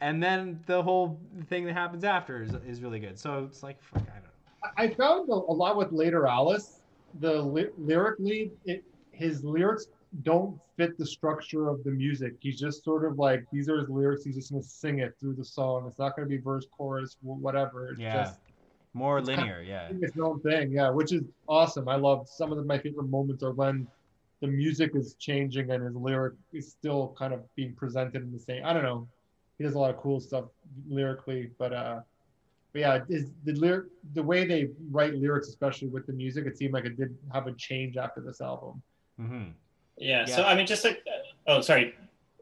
And then the whole thing that happens after is, is really good. So it's like, fuck, I don't know. I found a, lot with Lateralus, the ly- lyrically, it, his lyrics don't fit the structure of the music. He's just sort of like these are his lyrics. He's just gonna sing it through the song. It's not gonna be verse, chorus, whatever. It's Yeah. just More It's kind of- linear, yeah. doing its own thing. Yeah, which is awesome. I love some of the, my favorite moments are when the music is changing and his lyric is still kind of being presented in the same. I don't know. He does a lot of cool stuff lyrically, but uh, but yeah, is the lyric the way they write lyrics, especially with the music, it seemed like it did have a change after this album. hmm Yeah. So I mean, just like, oh, sorry.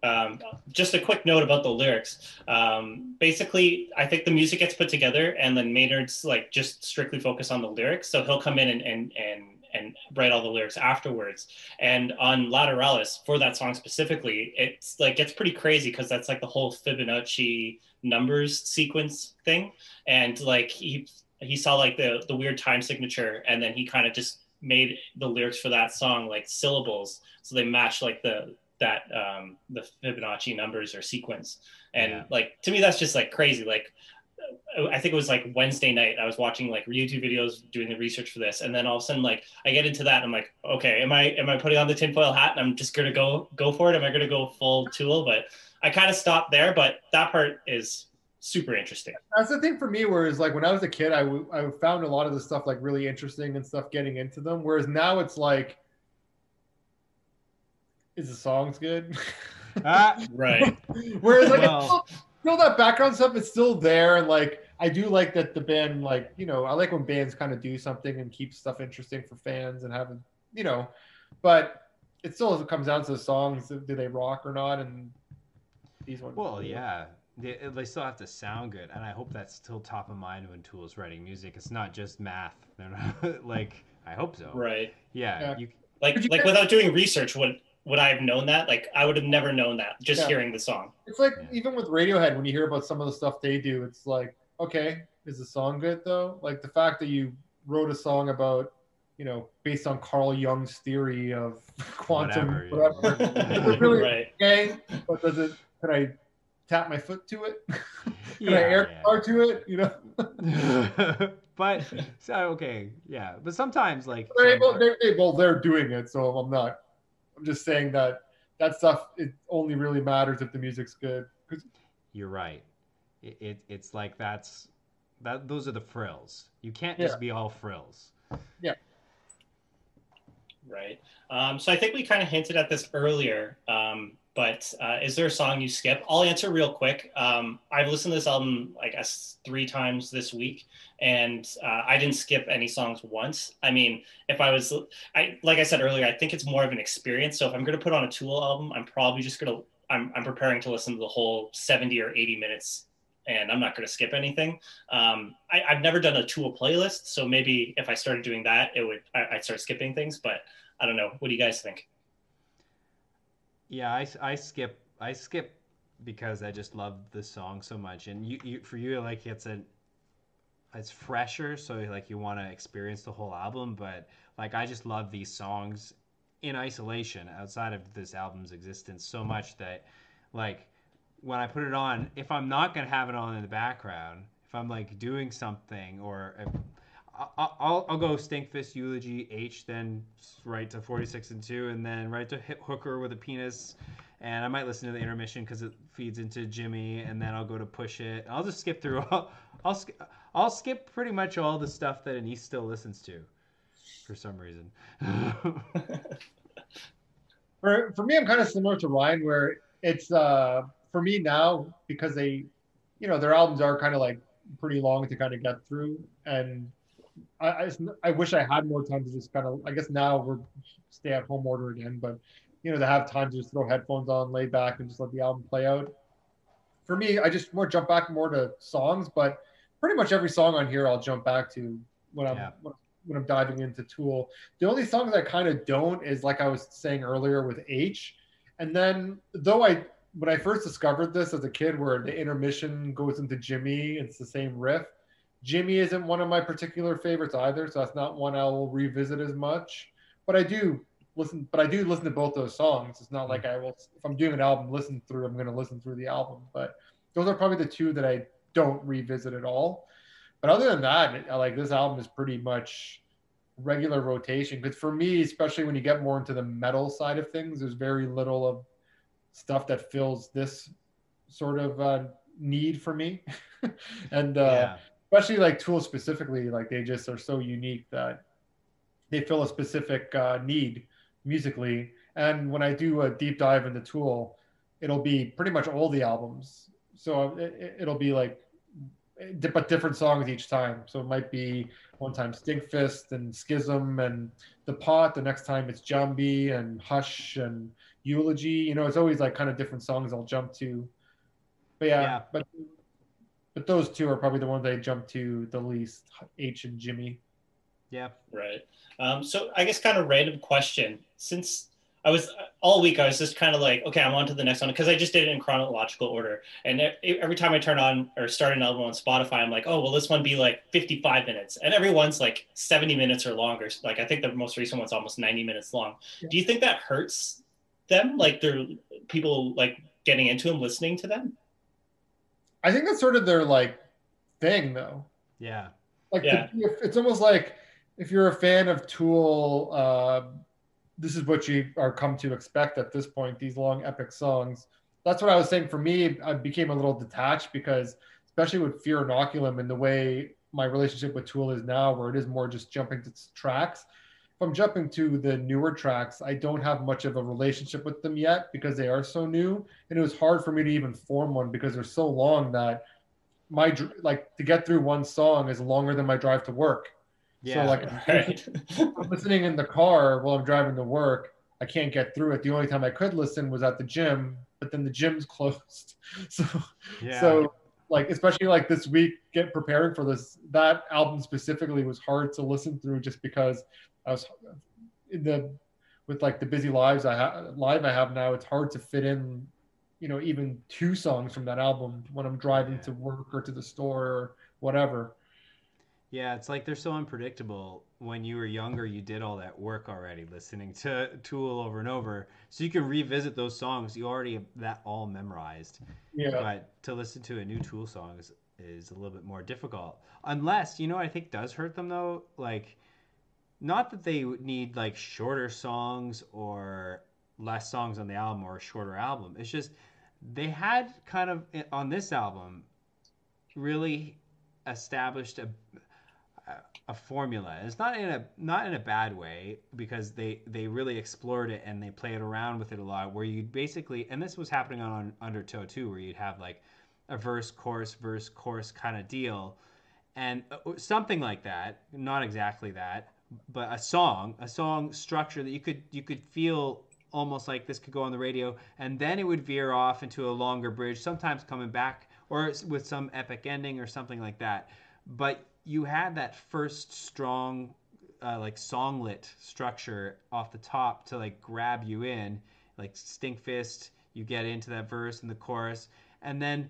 Um, just a quick note about the lyrics. Um, basically, I think the music gets put together, and then Maynard's like just strictly focus on the lyrics. So he'll come in and and and and write all the lyrics afterwards. And on Lateralus, for that song specifically, it's like gets pretty crazy because that's like the whole Fibonacci numbers sequence thing, and like he he saw like the the weird time signature, and then he kind of just made the lyrics for that song like syllables so they match like the that um the fibonacci numbers or sequence and Yeah. like to me that's just like crazy like uh, i think it was like wednesday night i was watching like youtube videos doing the research for this and then all of a sudden like i get into that and i'm like okay am i am i putting on the tinfoil hat and i'm just gonna go go for it am i gonna go full tool but i kind of stopped there but that part is super interesting That's the thing for me. Whereas like when I was a kid, I, w- I found a lot of the stuff like really interesting and stuff getting into them. Whereas now it's like, is the songs good? [laughs] Ah, right [laughs] Whereas like Well- it's still, still that background stuff is still there, and like I do like that the band like you know I like when bands kind of do something and keep stuff interesting for fans and have you know, but it still comes down to the songs. Do they rock or not? And these ones. well, yeah. They, they still have to sound good, and I hope that's still top of mind when Tool's writing music. It's not just math. [laughs] They're not like I hope so. right Yeah. Yeah. You, like you like guys- without doing research would would i have known that like i would have never known that just Yeah. hearing the song It's like Yeah. even with Radiohead, when you hear about some of the stuff they do, it's like, okay, is the song good though? Like the fact that you wrote a song about, you know, based on Carl Jung's theory of [laughs] quantum, Whatever, whatever. yeah. [laughs] Is it really right okay? But does it? Can I tap my foot to it? [laughs] can I Yeah, air yeah. guitar to it? You know, but so okay, yeah. But sometimes like they're able. They're, they, well, they're doing it, so I'm not. I'm just saying that that stuff it only really matters if the music's good. 'Cause you're right. It, it it's like that's that those are the frills. You can't just Yeah. be all frills. Yeah. Right um, so i think we kind of hinted at this earlier um, but uh, is there a song you skip i'll answer real quick um, i've listened to this album i guess three times this week and uh, i didn't skip any songs once i mean if i was i like i said earlier i think it's more of an experience so if i'm going to put on a tool album i'm probably just going to I'm, I'm preparing to listen to the whole 70 or 80 minutes and I'm not going to skip anything. Um, I, I've never done a tool playlist, so maybe if I started doing that, it would I, I'd start skipping things. But I don't know. What do you guys think? Yeah, I, I skip I skip because I just love the song so much, and you, you for you like it's a it's fresher, so like you want to experience the whole album. But like I just love these songs in isolation outside of this album's existence so mm-hmm. much that like when I put it on, if I'm not gonna have it on in the background, if I'm like doing something or if, I'll, I'll go Stinkfist eulogy H, then right to 46 and 2, and then right to hit Hooker with a penis. And I might listen to the intermission because it feeds into Jimmy, and then I'll go to Pushit. I'll just skip through. I'll, I'll, I'll skip pretty much all the stuff that Anise still listens to. for some reason. [laughs] for for me, I'm kind of similar to Ryan, where it's uh for me now because they, you know, their albums are kind of like pretty long to kind of get through, and I, I, I wish I had more time to just kind of. I guess now we're stay at home order again, but you know, to have time to just throw headphones on, lay back, and just let the album play out. For me, I just more jump back more to songs, but pretty much every song on here I'll jump back to when I'm yeah. when, when, I'm diving into Tool. The only songs I kind of don't is like I was saying earlier with H, and then though I when I first discovered this as a kid, where the intermission goes into Jimmy, it's the same riff. Jimmy isn't one of my particular favorites either, so that's not one I will revisit as much. But I do listen, but I do listen to both those songs. It's not like I will, if I'm doing an album, listen through, I'm going to listen through the album. But those are probably the two that I don't revisit at all. But other than that, like this album is pretty much regular rotation. Because for me, especially when you get more into the metal side of things, there's very little of stuff that fills this sort of uh, need for me. [laughs] and uh, yeah. Especially like tools specifically, like they just are so unique that they fill a specific uh, need musically. And when I do a deep dive into Tool, it'll be pretty much all the albums. So it, will be like, but different songs each time. So it might be one time Stinkfist and Schism and The Pot. The next time it's Jambi and Hush and Eulogy. You know, it's always like kind of different songs I'll jump to. But yeah, yeah. but but those two are probably the ones I jump to the least. H and Jimmy. Yeah. Right. Um, so I guess kind of random question. Since I was all week, I was just kind of like, okay, I'm on to the next one because I just did it in chronological order. And every time I turn on or start an album on Spotify, I'm like, oh, will this one be like 55 minutes? And every one's like 70 minutes or longer. Like I think the most recent one's almost 90 minutes long. Yeah. Do you think that hurts them? Like they're people like getting into them, listening to them? I think that's sort of their like thing, though. Yeah. Like yeah. The, it's almost like if you're a fan of Tool, uh, this is what you are come to expect at this point. These long epic songs. That's what I was saying. For me, I became a little detached because, especially with Fear Inoculum and the way my relationship with Tool is now, where it is more just jumping to tracks. If I'm jumping to the newer tracks, I don't have much of a relationship with them yet because they are so new, and it was hard for me to even form one because they're so long that my like to get through one song is longer than my drive to work yeah, so like right. I'm listening in the car while I'm driving to work, I can't get through it. The only time I could listen was at the gym, but then the gym's [laughs] closed. So yeah. so like especially like this week get preparing for this that album specifically was hard to listen through just because I was in the with like the busy lives I have live I have now it's hard to fit in you know even two songs from that album when I'm driving to work or to the store or whatever. Yeah, it's like they're so unpredictable. When you were younger, you did all that work already, listening to Tool over and over, so you can revisit those songs you already have that all memorized. Yeah. But to listen to a new Tool song is, is a little bit more difficult, unless you know I think does hurt them though. Like, not that they need like shorter songs or less songs on the album or a shorter album. It's just they had kind of on this album really established a a formula. It's not in a not in a bad way because they they really explored it and they played around with it a lot. Where you basically and this was happening on Undertow too, where you'd have like a verse chorus verse chorus kind of deal, and uh, something like that. Not exactly that, but a song a song structure that you could you could feel almost like this could go on the radio, and then it would veer off into a longer bridge, sometimes coming back or with some epic ending or something like that. But you had that first strong uh, like songlet structure off the top to like grab you in like stinkfist you get into that verse and the chorus and then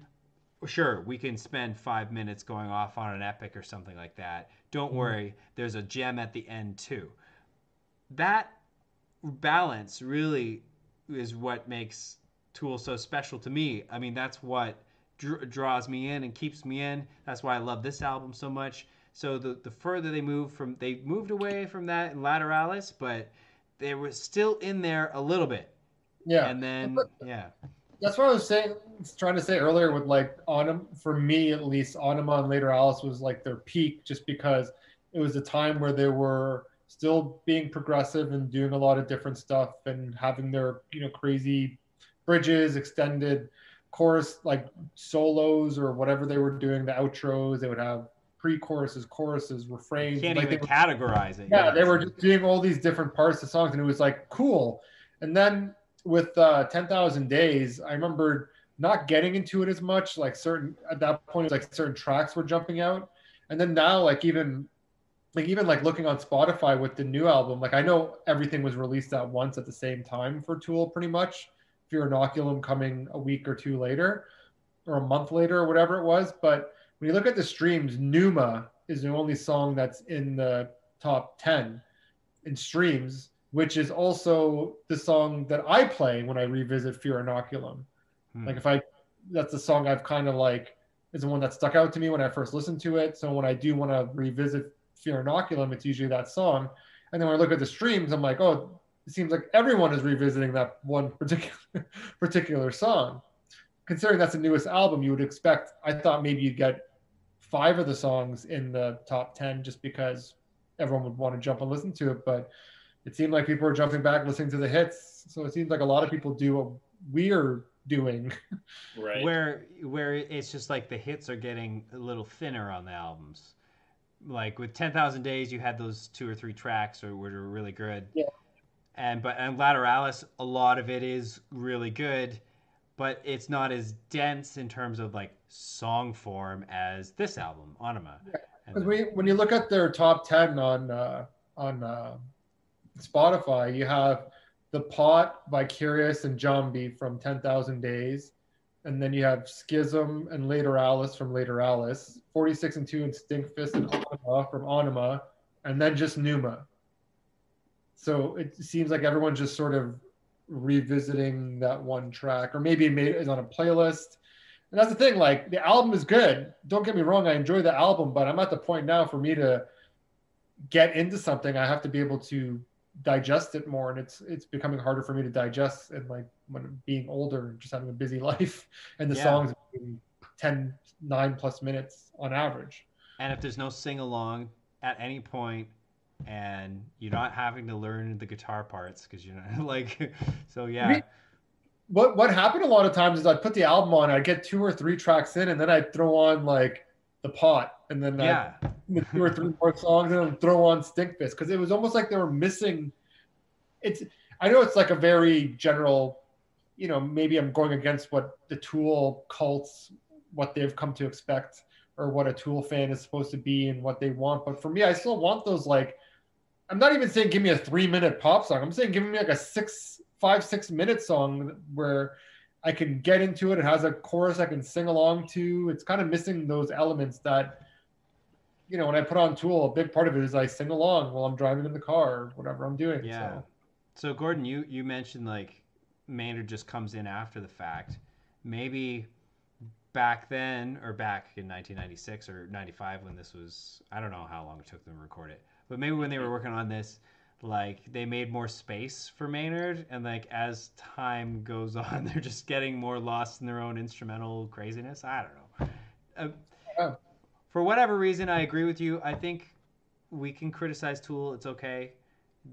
sure we can spend five minutes going off on an epic or something like that don't mm-hmm. worry there's a gem at the end too that balance really is what makes tool so special to me i mean that's what dr- draws me in and keeps me in. That's why I love this album so much. So the the further they moved from, they moved away from that in Lateralus, but they were still in there a little bit. Yeah. And then yeah. That's what I was saying, trying to say earlier with like Autumn. For me, at least, Ænima and Lateralus was like their peak, just because it was a time where they were still being progressive and doing a lot of different stuff and having their you know crazy bridges, extended chorus like solos or whatever they were doing, the outros. They would have pre-choruses, choruses, refrains. You can't like even were, categorize it. Yeah, they were just doing all these different parts of songs, and it was like cool. And then with uh, Ten Thousand Days, I remember not getting into it as much. Like certain at that point, like certain tracks were jumping out, and then now, like even like even like looking on Spotify with the new album, like I know everything was released at once at the same time for Tool, pretty much. Fear Inoculum coming a week or two later, or a month later, or whatever it was. But when you look at the streams, Pneuma is the only song that's in the top ten in streams, which is also the song that I play when I revisit Fear Inoculum. Hmm. Like if I, that's the song I've kind of like is the one that stuck out to me when I first listened to it. So when I do want to revisit Fear Inoculum, it's usually that song. And then when I look at the streams, I'm like, oh, it seems like everyone is revisiting that one particular [laughs] particular song. Considering that's the newest album, you would expect. I thought maybe you'd get five of the songs in the top ten just because everyone would want to jump and listen to it. But it seemed like people were jumping back listening to the hits. So it seems like a lot of people do what we're doing. [laughs] Right. Where where it's just like the hits are getting a little thinner on the albums like with 10,000 Days, you had those two or three tracks or were really good. Yeah. And but and Lateralus, a lot of it is really good, but it's not as dense in terms of like song form as this album, Ænima. Because yeah. when, when you look at their top 10 on uh, on uh, Spotify, you have The Pot Vicarious and Jambi from 10,000 Days and then you have Schism and Lateralus from Lateralus, 46 and 2 and Stinkfist and Ænima from Ænima, and then just Pneuma. So it seems like everyone's just sort of revisiting that one track, or maybe made is on a playlist. And that's the thing, like the album is good. Don't get me wrong, I enjoy the album, but I'm at the point now for me to get into something, I have to be able to digest it more and it's it's becoming harder for me to digest and like when being older just having a busy [laughs] life and the yeah. songs being 10 9 plus minutes on average and if there's no sing along at any point and you're not having to learn the guitar parts because you're not [laughs] like so yeah I mean, what what happened a lot of times is I'd put the album on, I'd get two or three tracks in, and then I'd throw on like the pot, and then uh, yeah, two or three more songs, and then throw on Stinkfist because it was almost like they were missing. It's I know it's like a very general, you know, maybe I'm going against what the Tool cults, what they've come to expect, or what a Tool fan is supposed to be and what they want. But for me, I still want those like. I'm not even saying give me a three minute pop song. I'm saying give me like a six, five, six minute song where I can get into it. It has a chorus I can sing along to. It's kind of missing those elements that, you know, when I put on Tool, a big part of it is I sing along while I'm driving in the car or whatever I'm doing. Yeah. So, so Gordon, you you mentioned like Maynard just comes in after the fact. Maybe back then or back in 1996 or 95 when this was I don't know how long it took them to record it. But maybe when they were working on this like they made more space for Maynard, and like as time goes [laughs] on, they're just getting more lost in their own instrumental craziness. I don't know. Uh, yeah. For whatever reason, I agree with you. I think we can criticize Tool. It's okay.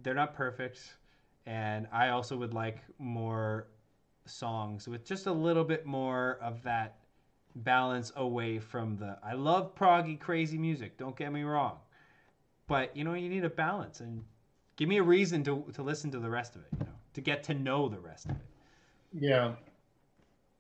They're not perfect, and I also would like more songs with just a little bit more of that balance away from the I love proggy crazy music. Don't get me wrong, but you know you need a balance and Give me a reason to to listen to the rest of it, you know, to get to know the rest of it. Yeah.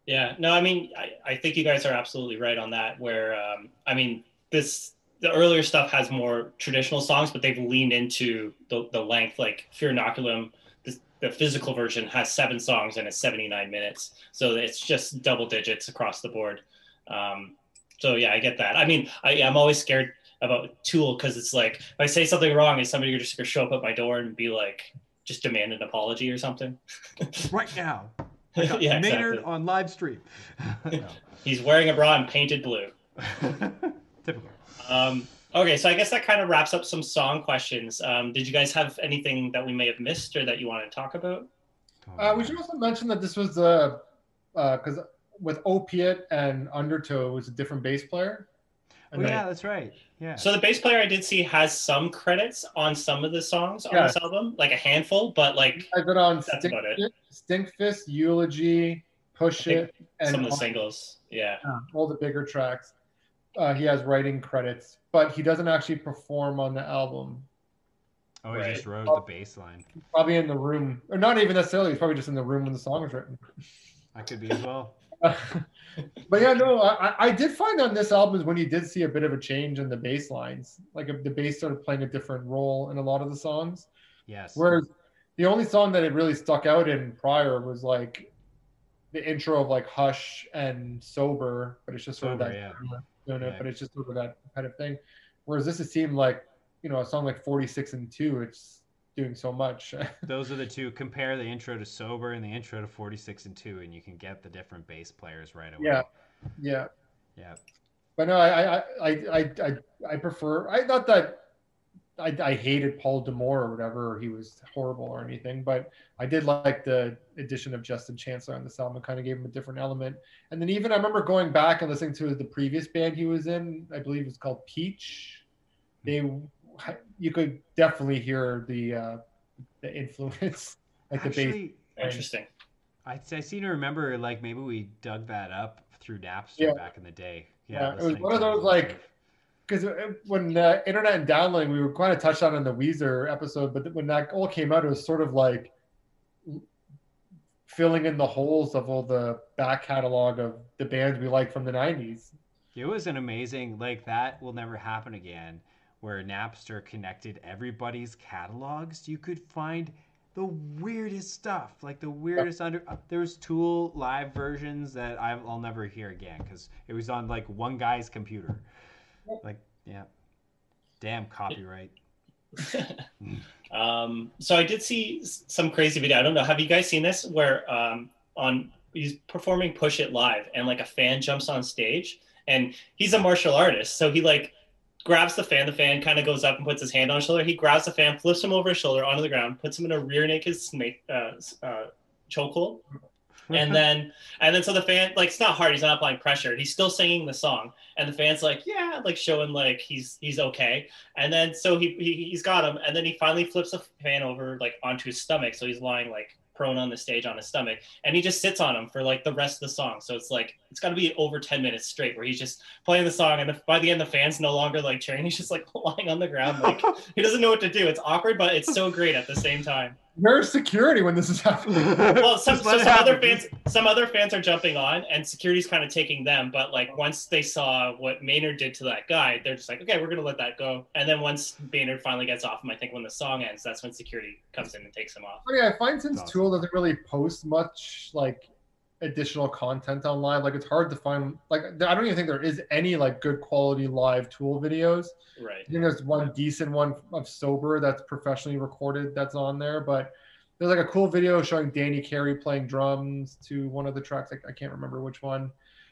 Yeah. No, I mean, I, I think you guys are absolutely right on that. Where, um, I mean, this the earlier stuff has more traditional songs, but they've leaned into the, the length. Like Fear Inoculum, the, the physical version has seven songs and it's 79 minutes. So it's just double digits across the board. Um, so yeah, I get that. I mean, I, I'm always scared about Tool because it's like if I say something wrong, is somebody just gonna show up at my door and be like, just demand an apology or something? [laughs] right now. [laughs] yeah, Maynard exactly. on live stream. no. [laughs] He's wearing a bra and painted blue. Typical. Um, okay, so I guess that kind of wraps up some song questions. Um, did you guys have anything that we may have missed or that you want to talk about? Uh, we should also mention that this was the because uh, with Opiate and Undertow was a different bass player. Oh yeah, that's right. Yeah. So the bass player I did see has some credits on some of the songs on Yeah. this album, like a handful, but like I've been on That's Stink, about it. Stinkfist, Eulogy, Pushit, and some of the all, singles. Yeah. all the bigger tracks. Uh, he has writing credits, but he doesn't actually perform on the album. oh, he Right. just wrote the bass line. Probably in the room, or not even necessarily. He's probably just in the room when the song was written. I could be as well. [laughs] but yeah, no, I, I did find on this album is when you did see a bit of a change in the bass lines. Like the bass started playing a different role in a lot of the songs. Yes. Whereas the only song that it really stuck out in prior was like the intro of like Hush and Sober, but it's just sort Sober, of that yeah. Doing it, Yeah. but it's just sort of that kind of thing. Whereas this it seemed like, you know, a song like 46 and 2, it's doing so much. [laughs] Those are the two. Compare the intro to Sober and the intro to 46 and 2, and you can get the different bass players right away. Yeah. yeah. Yeah. But no, I I I I I, I prefer I thought that I, I hated Paul D'Amour or whatever, or he was horrible or anything, but I did like the addition of Justin Chancellor on this album. It kind of gave him a different element. And then even I remember going back and listening to the previous band he was in, I believe it was called Peach. They you could definitely hear the uh the influence, [laughs] like the bass. Actually, Interesting. I, I seem to remember like maybe we dug that up through Napster Yeah. back in the day. Yeah, it was one of those, those like, because when uh, internet and downloading, we were kind of touched on in the Weezer episode, but when that all came out, it was sort of like filling in the holes of all the back catalog of the bands we like from the 90s. It was an amazing like that will never happen again where Napster connected everybody's catalogs. You could find the weirdest stuff, like the weirdest under. uh, There was Tool live versions that I'll never hear again because it was on like one guy's computer. Like, yeah, damn copyright. [laughs] um, so I did see some crazy video. I don't know. Have you guys seen this? Where um, on he's performing Pushit live, and like a fan jumps on stage, and he's a martial artist, so he like grabs the fan. The fan kind of goes up and puts his hand on his shoulder. He grabs the fan, flips him over his shoulder onto the ground, puts him in a rear naked snake uh, uh, chokehold, and [laughs] then and then so the fan like it's not hard he's not applying pressure he's still singing the song. And the fan's like yeah like showing like he's he's okay. And then so he, he he's got him and then he finally flips the fan over like onto his stomach so he's lying like prone on the stage on his stomach. And he just sits on him for like the rest of the song. So it's like it's got to be over 10 minutes straight where he's just playing the song and the, by the end the fans no longer like cheering. He's just like [laughs] lying on the ground like [laughs] he doesn't know what to do. It's awkward but it's so great at the same time Where's security when this is happening? [laughs] well, some, so let it some other fans, some other fans are jumping on, and security's kind of taking them. But like once they saw what Maynard did to that guy, they're just like, okay, we're gonna let that go. And then once Maynard finally gets off him, I think when the song ends, that's when security comes in and takes him off. Funny, I find since Awesome. Tool doesn't really post much like additional content online, like it's hard to find. Like I don't even think there is any like good quality live Tool videos. Right. I think there's one decent one of Sober that's professionally recorded that's on there, but there's like a cool video showing Danny Carey playing drums to one of the tracks. I, I can't remember which one,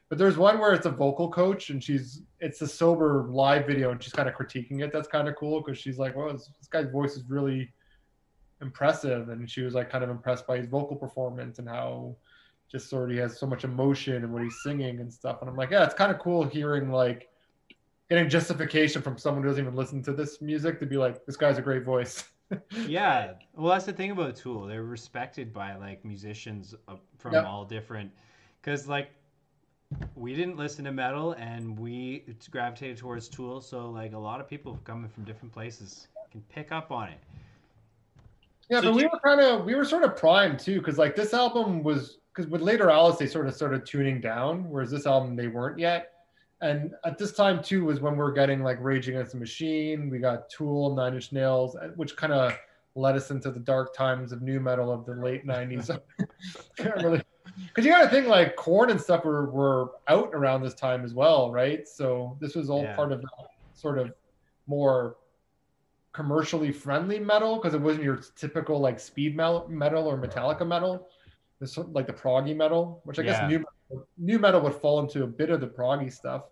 but there's one where it's a vocal coach and she's it's a Sober live video and she's kind of critiquing it. That's kind of cool because she's like, well, this, this guy's voice is really impressive, and she was like kind of impressed by his vocal performance and how just sort of he has so much emotion and what he's singing and stuff. And I'm like, yeah, it's kind of cool hearing like getting justification from someone who doesn't even listen to this music to be like, this guy's a great voice. [laughs] yeah well that's the thing about tool they're respected by like musicians from Yep. all different because like we didn't listen to metal and we gravitated towards tool so like a lot of people coming from different places can pick up on it Yeah, So but we you- were kind of we were sort of primed too, because like this album was because with Lateralus they sort of started tuning down, whereas this album they weren't yet. And at this time too was when we're getting like Rage Against the Machine, we got Tool, Nine Inch Nails, uh, which kind of led us into the dark times of new metal of the late '90s. [laughs] Can't really, because you got to think like Korn and stuff were were out around this time as well, right? So this was all Yeah. part of that sort of more commercially friendly metal because it wasn't your typical like speed metal, metal or Metallica metal. This like the proggy metal, which I Yeah. guess new new metal would fall into a bit of the proggy stuff.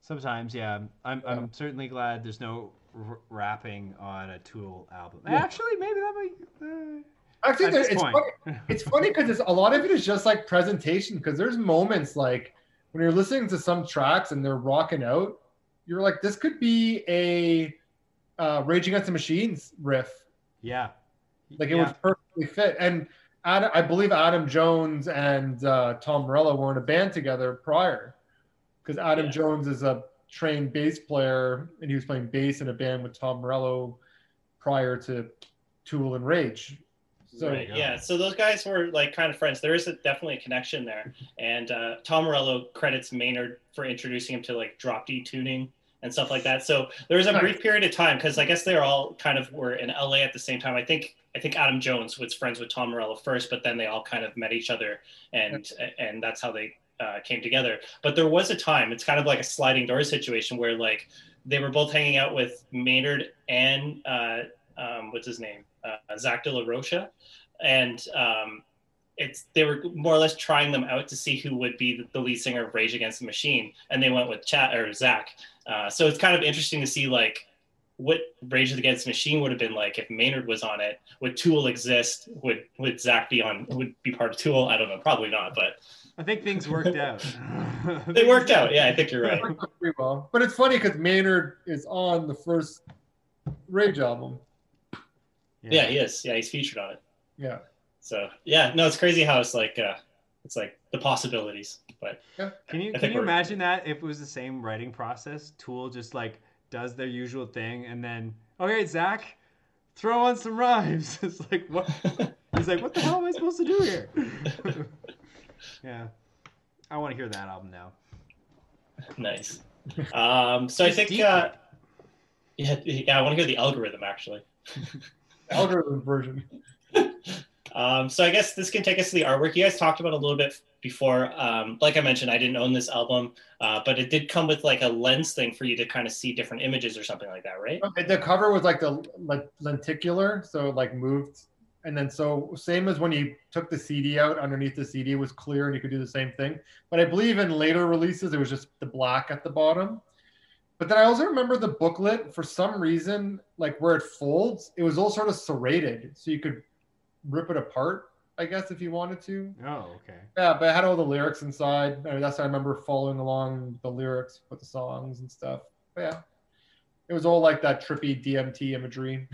sometimes yeah i'm, Yeah. I'm certainly glad there's no r- rapping on a tool album Yeah. actually maybe that might uh, Actually, there, [laughs] it's funny. It's funny because a lot of it is just like presentation. Because there's moments like when you're listening to some tracks and they're rocking out, you're like, this could be a uh, Rage Against the Machines riff. Yeah. Like it yeah. would perfectly fit. And Adam, I believe Adam Jones and uh, Tom Morello were in a band together prior, because Adam Yeah. Jones is a trained bass player, and he was playing bass in a band with Tom Morello prior to Tool and Rage. So right. yeah. Yeah. So those guys were like kind of friends. There is a, definitely a connection there. And uh, Tom Morello credits Maynard for introducing him to like drop D tuning and stuff like that. So there was a brief period of time because I guess they were all kind of were in LA at the same time. I think I think Adam Jones was friends with Tom Morello first, but then they all kind of met each other and and that's how they uh, came together. But there was a time. It's kind of like a sliding door situation where like they were both hanging out with Maynard and uh, um, what's his name, uh, Zach De La Rocha, and um, it's they were more or less trying them out to see who would be the, lead singer of Rage Against the Machine, and they went with Chad or Zach. Uh, so it's kind of interesting to see like what Rage Against the Machine would have been like if Maynard was on it. Would Tool exist? Would would Zach be on? Would be part of Tool? I don't know, probably not, but I think things worked out. [laughs] they worked out. Yeah, I think you're right. Pretty well. But it's funny because Maynard is on the first Rage album. Yeah, he is. Yeah, he's featured on it. Yeah. So yeah, no, it's crazy how it's like uh, it's like the possibilities, but Can you can you imagine that if it was the same writing process? Tool just like does their usual thing and then okay, Zach, throw on some rhymes. [laughs] It's like what he's like, what the hell am I supposed to do here? [laughs] yeah. I want to hear that album now. nice. Um, so I think deep. uh, yeah, yeah, I want to hear the algorithm actually. Algorithm version. Um, so I guess this can take us to the artwork. You guys talked about a little bit before. Um, like I mentioned, I didn't own this album, uh, but it did come with like a lens thing for you to kind of see different images or something like that, right? The cover was like the like lenticular, so like moved, and then so same as when you took the CD out, underneath the CD was clear, and you could do the same thing. But I believe in later releases it was just the black at the bottom. But then I also remember the booklet for some reason, like where it folds, it was all sort of serrated, so you could rip it apart, I guess, if you wanted to. Oh, okay. Yeah, but it had all the lyrics inside. I mean, that's how I remember following along the lyrics with the songs and stuff. But yeah, it was all like that trippy DMT imagery.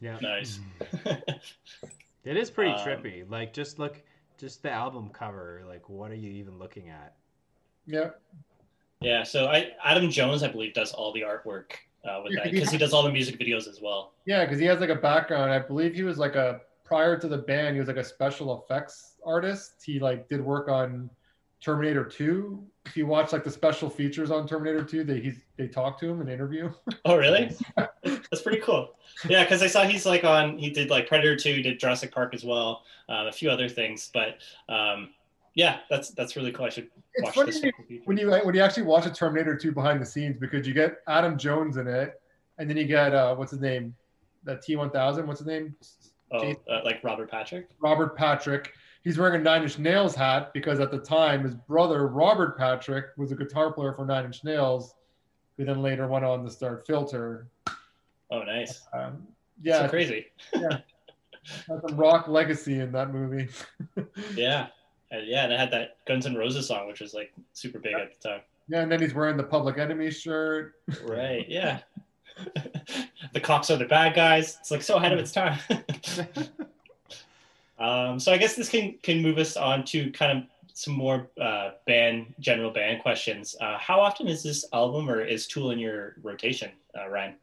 Yeah. [laughs] Nice. [laughs] It is pretty Um, trippy. Like just look just the album cover, like what are you even looking at? Yeah, yeah. So I Adam Jones, I believe, does all the artwork uh, with that because he does all the music videos as well. yeah, because he has like a background. I believe he was like a prior to the band, he was like a special effects artist. He like did work on Terminator 2. If you watch like the special features on Terminator 2, they he's they talk to him in interview. [laughs] Oh, really? That's pretty cool. Yeah, because I saw he's like on. He did like Predator Two, he did Jurassic Park as well, um, a few other things. But um, yeah, that's that's really cool. I should It's watch this. when you when you actually watch a Terminator 2 behind the scenes because you get Adam Jones in it, and then you get uh, what's his name, the T1000. What's his name? Oh, uh, like Robert Patrick. Robert Patrick. He's wearing a Nine Inch Nails hat because at the time his brother Robert Patrick was a guitar player for Nine Inch Nails, who then later went on to start Filter. Oh, nice. Um, Yeah, yeah, so [laughs] crazy. had some rock legacy in that movie. [laughs] Yeah, and yeah, and it had that Guns N' Roses song, which was like super big at the time. yeah, and then he's wearing the Public Enemy shirt. Right. Yeah. [laughs] the cops are the bad guys. It's like so ahead of its time. [laughs] um, so I guess this can can move us on to kind of some more uh, band general band questions. Uh, how often is this album or is Tool in your rotation, uh, Ryan?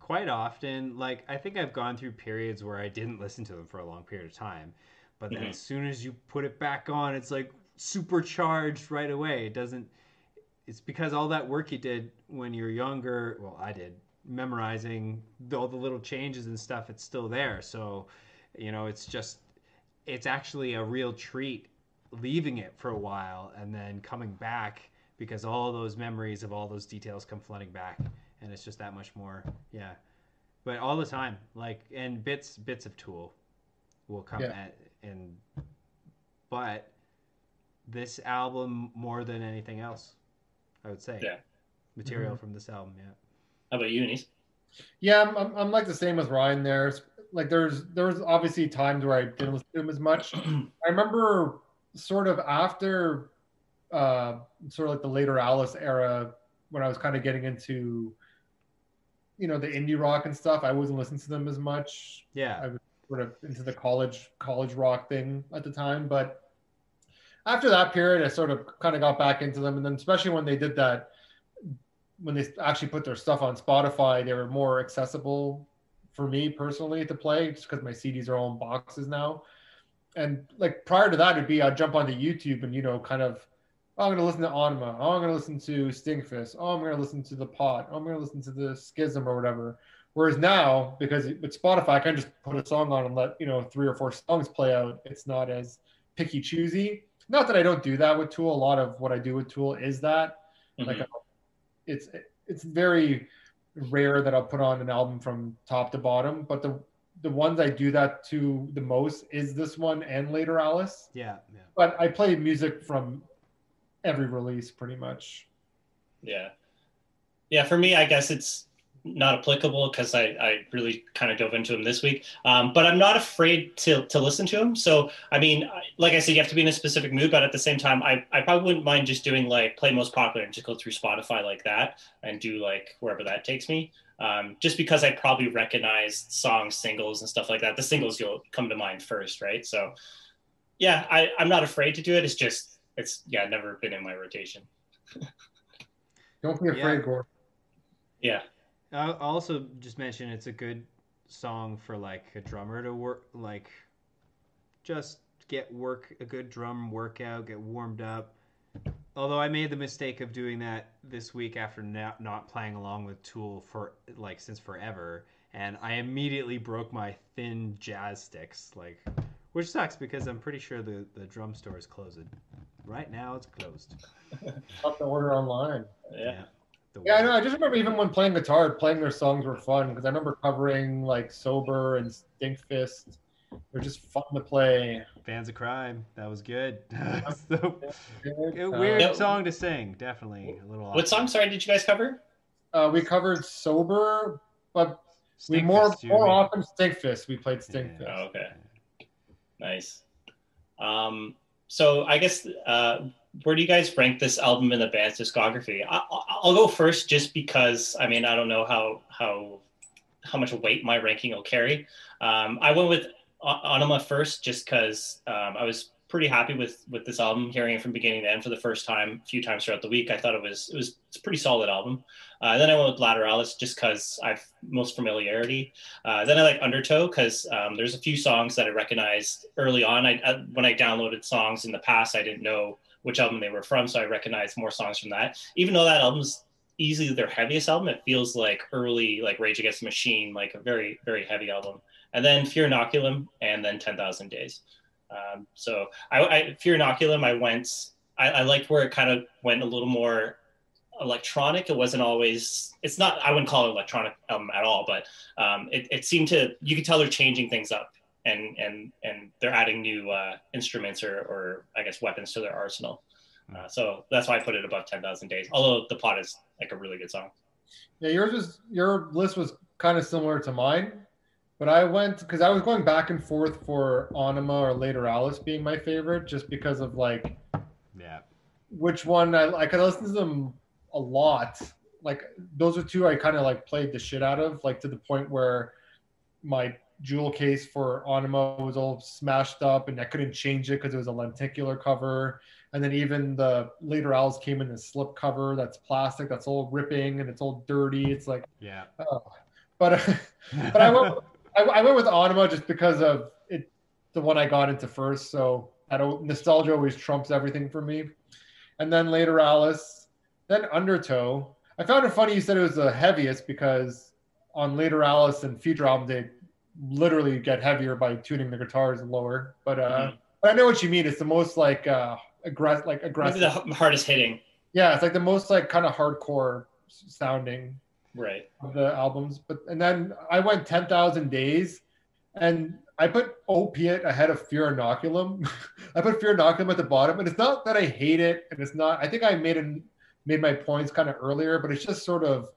Quite often, like I think I've gone through periods where I didn't listen to them for a long period of time, but then Mhm. as soon as you put it back on, it's like supercharged right away. It doesn't. It's because all that work you did when you're younger. Well, I did memorizing all the little changes and stuff. It's still there. So, you know, it's just it's actually a real treat leaving it for a while and then coming back because all those memories of all those details come flooding back and it's just that much more yeah but all the time like and bits bits of tool will come Yeah. at and but this album more than anything else i would say Yeah. material Mm-hmm. from this album yeah How about you, Anise? Yeah, I'm, I'm, I'm like the same with Ryan there. Like there's there's obviously times where I didn't listen to him as much. [clears throat] I remember sort of after uh sort of like the Lateralus era when I was kind of getting into, you know, the indie rock and stuff. I wasn't listening to them as much. Yeah. I was sort of into the college college rock thing at the time, but after that period, I sort of kind of got back into them, and then especially when they did that, when they actually put their stuff on Spotify, they were more accessible for me personally to play, just because my CDs are all in boxes now. And like prior to that, it'd be I'd jump onto YouTube and you know kind of oh, I'm going to listen to Ænima. Oh, I'm going to listen to Stinkfist. Oh, I'm going to listen to The Pot. Oh, I'm going to listen to the Schism or whatever. Whereas now, because with Spotify, I can just put a song on and let, you know, three or four songs play out. It's not as picky choosy. Not that I don't do that with Tool. A lot of what I do with Tool is that. Mm-hmm. Like, it's it's very rare that I'll put on an album from top to bottom. But the the ones I do that to the most is this one and Lateralus. Yeah, yeah. But I play music from every release pretty much. Yeah. Yeah, for me, I guess it's not applicable because I, I really kind of dove into him this week. Um, but I'm not afraid to, to listen to him. So, I mean, like I said, you have to be in a specific mood, but at the same time, I, I probably wouldn't mind just doing like play most popular and just go through Spotify like that and do like wherever that takes me. Um, just because I probably recognize songs, singles, and stuff like that. The singles you'll come to mind first, right? So, yeah, I, I'm not afraid to do it. It's just, it's, yeah, never been in my rotation. [laughs] Don't be afraid, Yeah. Gord. Yeah. I'll also just mention it's a good song for like a drummer to work, like just get work a good drum workout, get warmed up. Although I made the mistake of doing that this week after not, not playing along with Tool for like since forever, and I immediately broke my thin jazz sticks, like, which sucks because I'm pretty sure the the drum store is closed. Right now, it's closed. [laughs] Up to order online. Yeah. The Yeah, I know. I just remember even when playing guitar, playing their songs were fun because I remember covering like Sober and Stinkfist. They're just fun to play. Fans of Crime. That was good. [laughs] so, a Uh, weird Yeah. song to sing. Definitely a little. What off. song, sorry, did you guys cover? Uh, we covered Sober, but we more you more mean. often Stinkfist. We played Stinkfist. Yeah. Oh, okay. Nice. Um, so I guess uh, where do you guys rank this album in the band's discography? I, I- I'll go first, just because I mean I don't know how how how much weight my ranking will carry. Um, I went with Ænima first, just because um, I was pretty happy with with this album, hearing it from beginning to end for the first time, a few times throughout the week. I thought it was it was it's a pretty solid album. Uh, then I went with Lateralus just because I've most familiarity. Uh, then I like Undertow because um, there's a few songs that I recognized early on. I, I, when I downloaded songs in the past, I didn't know which album they were from, so I recognized more songs from that. Even though that album's easily their heaviest album, it feels like early like Rage Against the Machine, like a very very heavy album. And then Fear Inoculum, and then Ten Thousand Days. Um, so I, I Fear Inoculum, I went. I, I liked where it kind of went a little more electronic. It wasn't always. It's not. I wouldn't call it electronic album at all, but um, it, it seemed to. You could tell they're changing things up, and and and they're adding new uh, instruments or or I guess weapons to their arsenal. Uh, so that's why I put it above Ten Thousand Days. Although the plot is like a really good song. Yeah, yours was your list was kind of similar to mine, but I went because I was going back and forth for Ænima or Lateralus being my favorite, just because of like Yeah. which one I I could listen to them a lot. Like those are two I kind of like played the shit out of, like to the point where my jewel case for Ænima was all smashed up and I couldn't change it because it was a lenticular cover. And then even the Lateralus came in a slip cover that's plastic, that's all ripping and it's all dirty. It's like, Yeah. oh. but [laughs] but I went I, I went with Ænima just because of it, the one I got into first. So I don't nostalgia always trumps everything for me. And then Lateralus, then Undertow. I found it funny you said it was the heaviest because on Lateralus and future album they literally get heavier by tuning the guitars lower. But uh, Mhm. but I know what you mean. It's the most like uh aggressive, like Maybe aggressive. the h- hardest hitting. yeah, it's like the most like kind of hardcore sounding Right. of the albums. But and then I went ten thousand days, and I put opiate ahead of Fear Inoculum. [laughs] I put Fear Inoculum at the bottom, and it's not that I hate it, and it's not. I think I made it made my points kind of earlier, but it's just sort of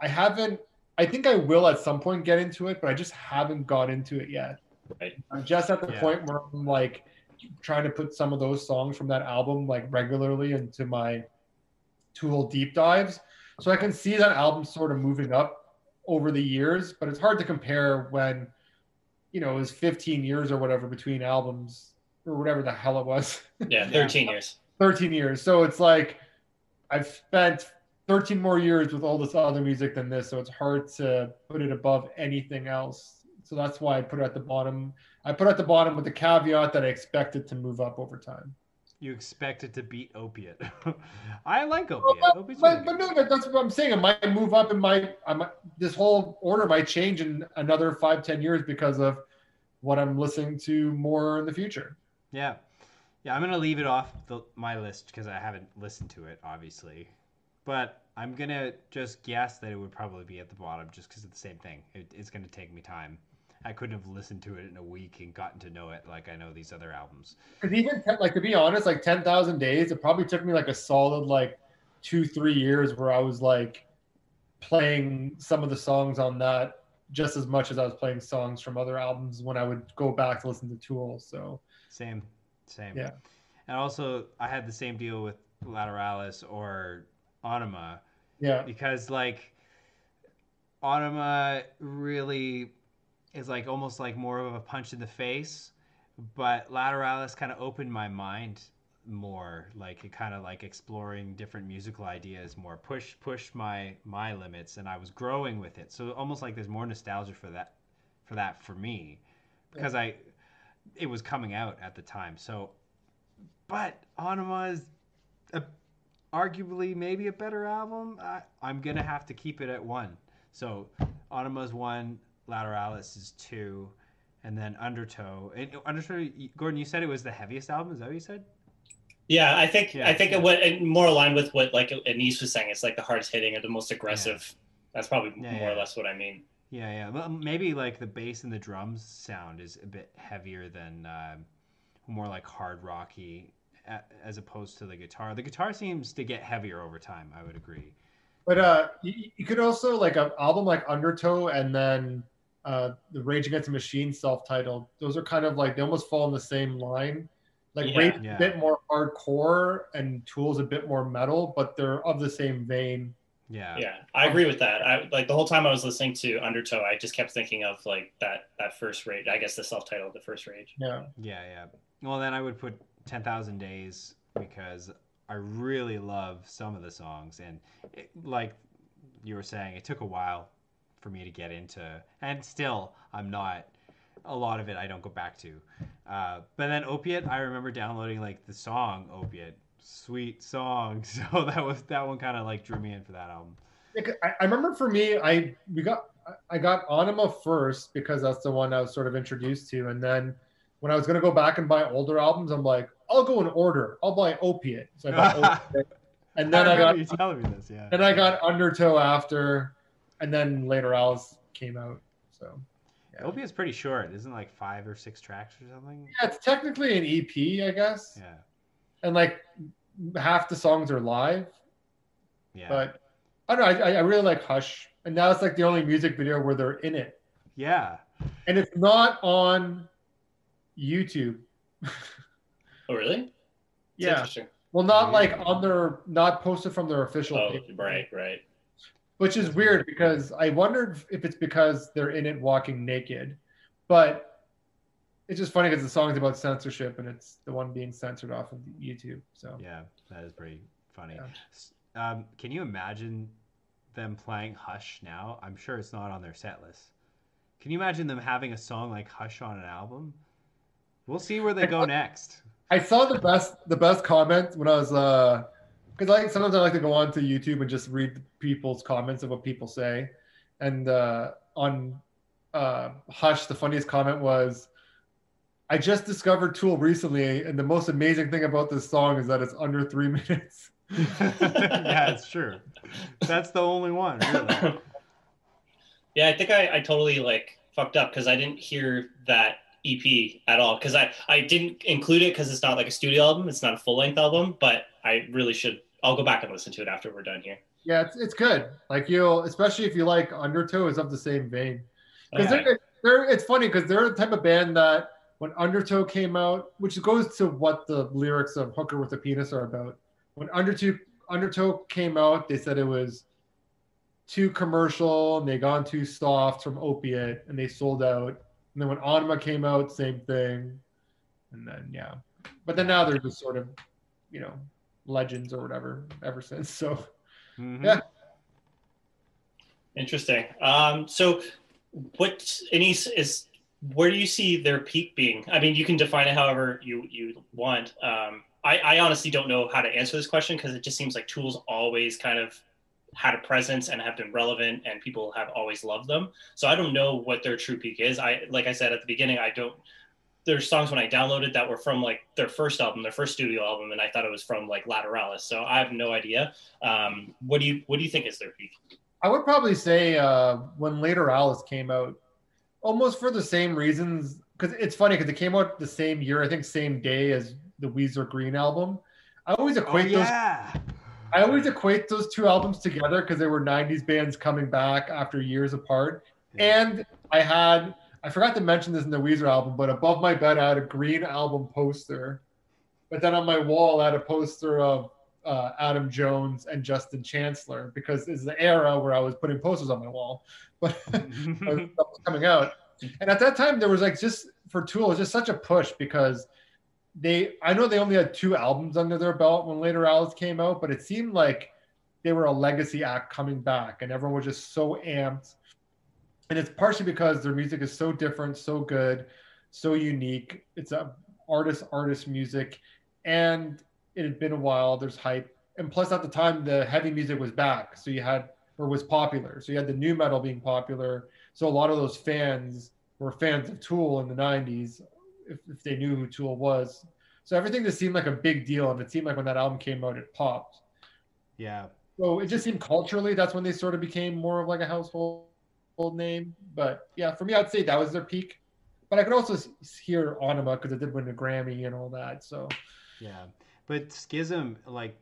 I haven't. I think I will at some point get into it, but I just haven't got into it yet. Right. I'm just at the Yeah. point where I'm like trying to put some of those songs from that album like regularly into my Tool deep dives. So I can see that album sort of moving up over the years, but it's hard to compare when, you know, it was 15 years or whatever between albums or whatever the hell it was. Yeah, [laughs] 13 years. 13 years. So it's like I've spent 13 more years with all this other music than this, so it's hard to put it above anything else. So that's why I put it at the bottom. I put it at the bottom with the caveat that I expect it to move up over time. You expect it to beat Opiate. [laughs] I like Well, Opiate. but, but, but no, that's what I'm saying. It might move up and might I might this whole order might change in another five, ten years because of what I'm listening to more in the future. Yeah, yeah. I'm gonna leave it off the, my list because I haven't listened to it, obviously. But I'm gonna just guess that it would probably be at the bottom, just because of the same thing. It, it's gonna take me time. I couldn't have listened to it in a week and gotten to know it like I know these other albums. Because even like to be honest, like ten thousand days, it probably took me like a solid like two, three years where I was like playing some of the songs on that just as much as I was playing songs from other albums when I would go back to listen to Tool. So Same, same. Yeah. And also, I had the same deal with Lateralus or Ænima. yeah, because like Ænima really is like almost like more of a punch in the face, but Lateralus kind of opened my mind more like it kind of like exploring different musical ideas more push push my my limits and i was growing with it. So almost like there's more nostalgia for that for that for me because i it was coming out at the time. So but Ænima is a arguably maybe a better album. I, I'm gonna have to keep it at one. So Ænima's one, Lateralus is two, and then Undertow. And Undertow, Gordon, you said it was the heaviest album. Is that what you said? Yeah, I think Yeah, I think yeah. it would more aligned with what like Anise was saying. It's like the hardest hitting or the most aggressive. That's probably Yeah, more yeah. or less what I mean. Yeah, yeah. Well, maybe like the bass and the drums sound is a bit heavier than um more like hard rocky, as opposed to the guitar. The guitar seems to get heavier over time. I would agree. but uh, you, you could also like an album like Undertow and then uh, the Rage Against the Machine self-titled. Those are kind of like they almost fall in the same line. Like Yeah. Rage Yeah. a bit more hardcore and Tool's a bit more metal, but they're of the same vein. Yeah. Yeah, I agree with that. I like the whole time I was listening to Undertow, I just kept thinking of like that that first rage. I guess the self titled the first rage. Yeah. Yeah, yeah. Well, then I would put 10,000 Days because I really love some of the songs. And it, like you were saying, it took a while for me to get into. And still, I'm not. A lot of it I don't go back to. Uh, but then Opiate, I remember downloading like the song Opiate. Sweet song. [laughs] So that was that one kind of like drew me in for that album. I, remember for me, I we got I got Ænima first because that's the one I was sort of introduced to, and then when I was gonna go back and buy older albums, I'm like, I'll go in order. I'll buy Opiate. So I bought [laughs] Opiate, and then I, got remember you telling me this. Yeah. then I got Undertow after, and then Lateralus came out. So yeah. Opiate's pretty short. Isn't it like five or six tracks or something? yeah, it's technically an EP, I guess, Yeah. and like half the songs are live. Yeah. But I don't know. I, I really like Hush, and now it's like the only music video where they're in it. yeah. and it's not on YouTube. Oh really? It's Yeah, Interesting. well, not like on their, not posted from their official Oh, page, right, right. which is weird because I wondered if it's because they're in it walking naked, but it's just funny because the song's about censorship and it's the one being censored off of YouTube. So Yeah. That is pretty funny. Yeah. Um, can you imagine them playing Hush now? I'm sure it's not on their set list. Can you imagine them having a song like Hush on an album? We'll see where they go next. I saw the best, the best comment when I was, uh, because like sometimes I like to go on to YouTube and just read people's comments of what people say, and uh, on uh, Hush, the funniest comment was, "I just discovered Tool recently, and the most amazing thing about this song is that it's under three [laughs] minutes." [laughs] yeah, it's true. That's the only one, really. yeah, I think I, I totally like fucked up because I didn't hear that EP at all because I, I didn't include it because it's not like a studio album. It's not a full length album, but I really should. I'll go back and listen to it after we're done here. Yeah, it's, it's good. Like you'll, especially if you like Undertow, is of the same vein. Because Okay. they're, they're, it's funny because they're the type of band that when Undertow came out, which goes to what the lyrics of Hooker with a Penis are about. When Undertow Undertow came out, they said it was too commercial and they gone too soft from opiate and they sold out. And then when Ænima came out, same thing. And then yeah. But then now they're just sort of, you know, legends or whatever ever since. So Mhm. Yeah. Interesting. Um, so, what any is where do you see their peak being? I mean, you can define it however you you want. Um, I, I honestly don't know how to answer this question because it just seems like Tools always kind of had a presence and have been relevant, and people have always loved them. So I don't know what their true peak is. I like I said at the beginning, I don't. There's songs when I downloaded that were from like their first album, their first studio album, and I thought it was from like Lateralus. So I have no idea. Um, what do you what do you think is their peak? I would probably say uh, when Lateralus came out, almost for the same reasons. Because it's funny because it came out the same year, I think, same day as the Weezer Green album. I always Oh equate those. Yeah. I always equate those two albums together because they were '90s bands coming back after years apart. And I had I forgot to mention this in the Weezer album, but above my bed I had a Green album poster. But then on my wall I had a poster of uh, Adam Jones and Justin Chancellor because it's the era where I was putting posters on my wall. [laughs] But [laughs] coming out. And at that time, there was like just for Tool, it was just such a push because they, I know they only had two albums under their belt when Lateralus came out, but it seemed like they were a legacy act coming back, and everyone was just so amped. And it's partially because their music is so different, so good, so unique. It's a artist artist music, and it had been a while. There's hype, and plus at the time the heavy music was back, so you had or was popular. So you had the nu metal being popular. So a lot of those fans were fans of Tool in the 90s, if, if they knew who Tool was. So everything just seemed like a big deal. And it seemed like when that album came out, it popped. yeah. So it just seemed culturally, that's when they sort of became more of like a household name. But yeah, for me, I'd say that was their peak. But I could also hear Ænima because it did win a Grammy and all that. So Yeah, but Schism, like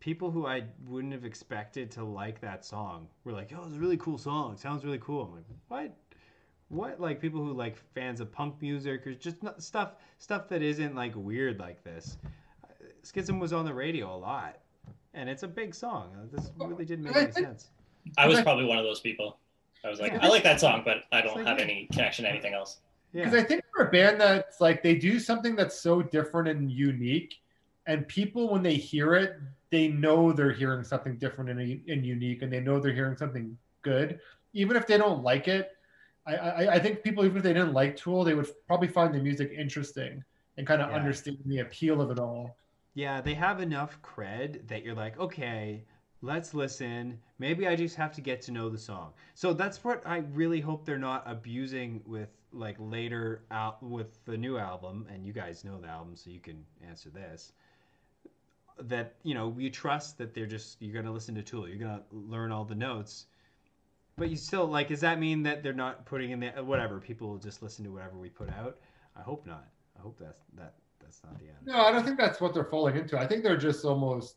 people who I wouldn't have expected to like that song were like, "Oh, it's a really cool song. It sounds really cool." I'm like, "What? What?" Like people who like fans of punk music or just not, stuff stuff that isn't like weird like this. Schism was on the radio a lot, and it's a big song. Uh, This really didn't make any sense. I was probably one of those people. I was like, Yeah. I like that song, but I don't like, have any connection to anything else. because Yeah, I think for a band that's like they do something that's so different and unique, and people when they hear it, they know they're hearing something different and, and unique, and they know they're hearing something good, even if they don't like it. I, I, I think people, even if they didn't like Tool, they would probably find the music interesting and kind of Yeah. understand the appeal of it all. yeah, they have enough cred that you're like, okay, let's listen. Maybe I just have to get to know the song. So that's what I really hope they're not abusing with like later out with the new album. And you guys know the album, so you can answer this. That you know, you trust that they're just you're gonna listen to Tool, you're gonna learn all the notes. But you still like, does that mean that they're not putting in the uh, whatever? People will just listen to whatever we put out. I hope not. I hope that's that that's not the end. No, I don't think that's what they're falling into. I think they're just almost.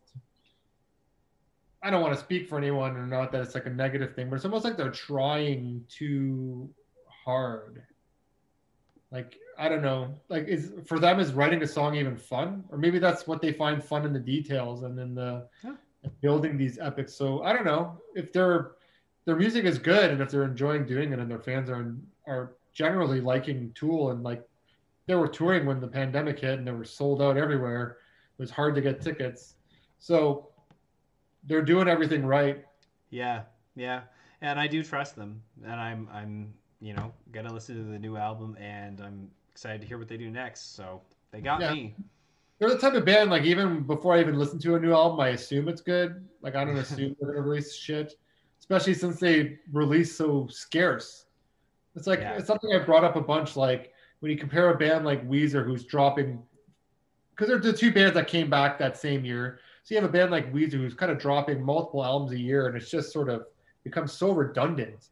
I don't want to speak for anyone or not that it's like a negative thing, but it's almost like they're trying too hard. Like I don't know, like is for them is writing a song even fun, or maybe that's what they find fun in the details and in the Yeah. building these epics. So I don't know if their their music is good and if they're enjoying doing it and their fans are are generally liking Tool and like they were touring when the pandemic hit and they were sold out everywhere. It was hard to get tickets. So they're doing everything right. Yeah, yeah, and I do trust them, and I'm I'm you know gonna listen to the new album, and I'm excited to hear what they do next. So they got Yeah. me. They're the type of band like even before I even listen to a new album, I assume it's good. Like I don't assume they're gonna release shit, especially since they release so scarce. It's like Yeah. it's something I brought up a bunch. Like when you compare a band like Weezer, who's dropping, because they're the two bands that came back that same year. So you have a band like Weezer who's kind of dropping multiple albums a year, and it's just sort of becomes so redundant.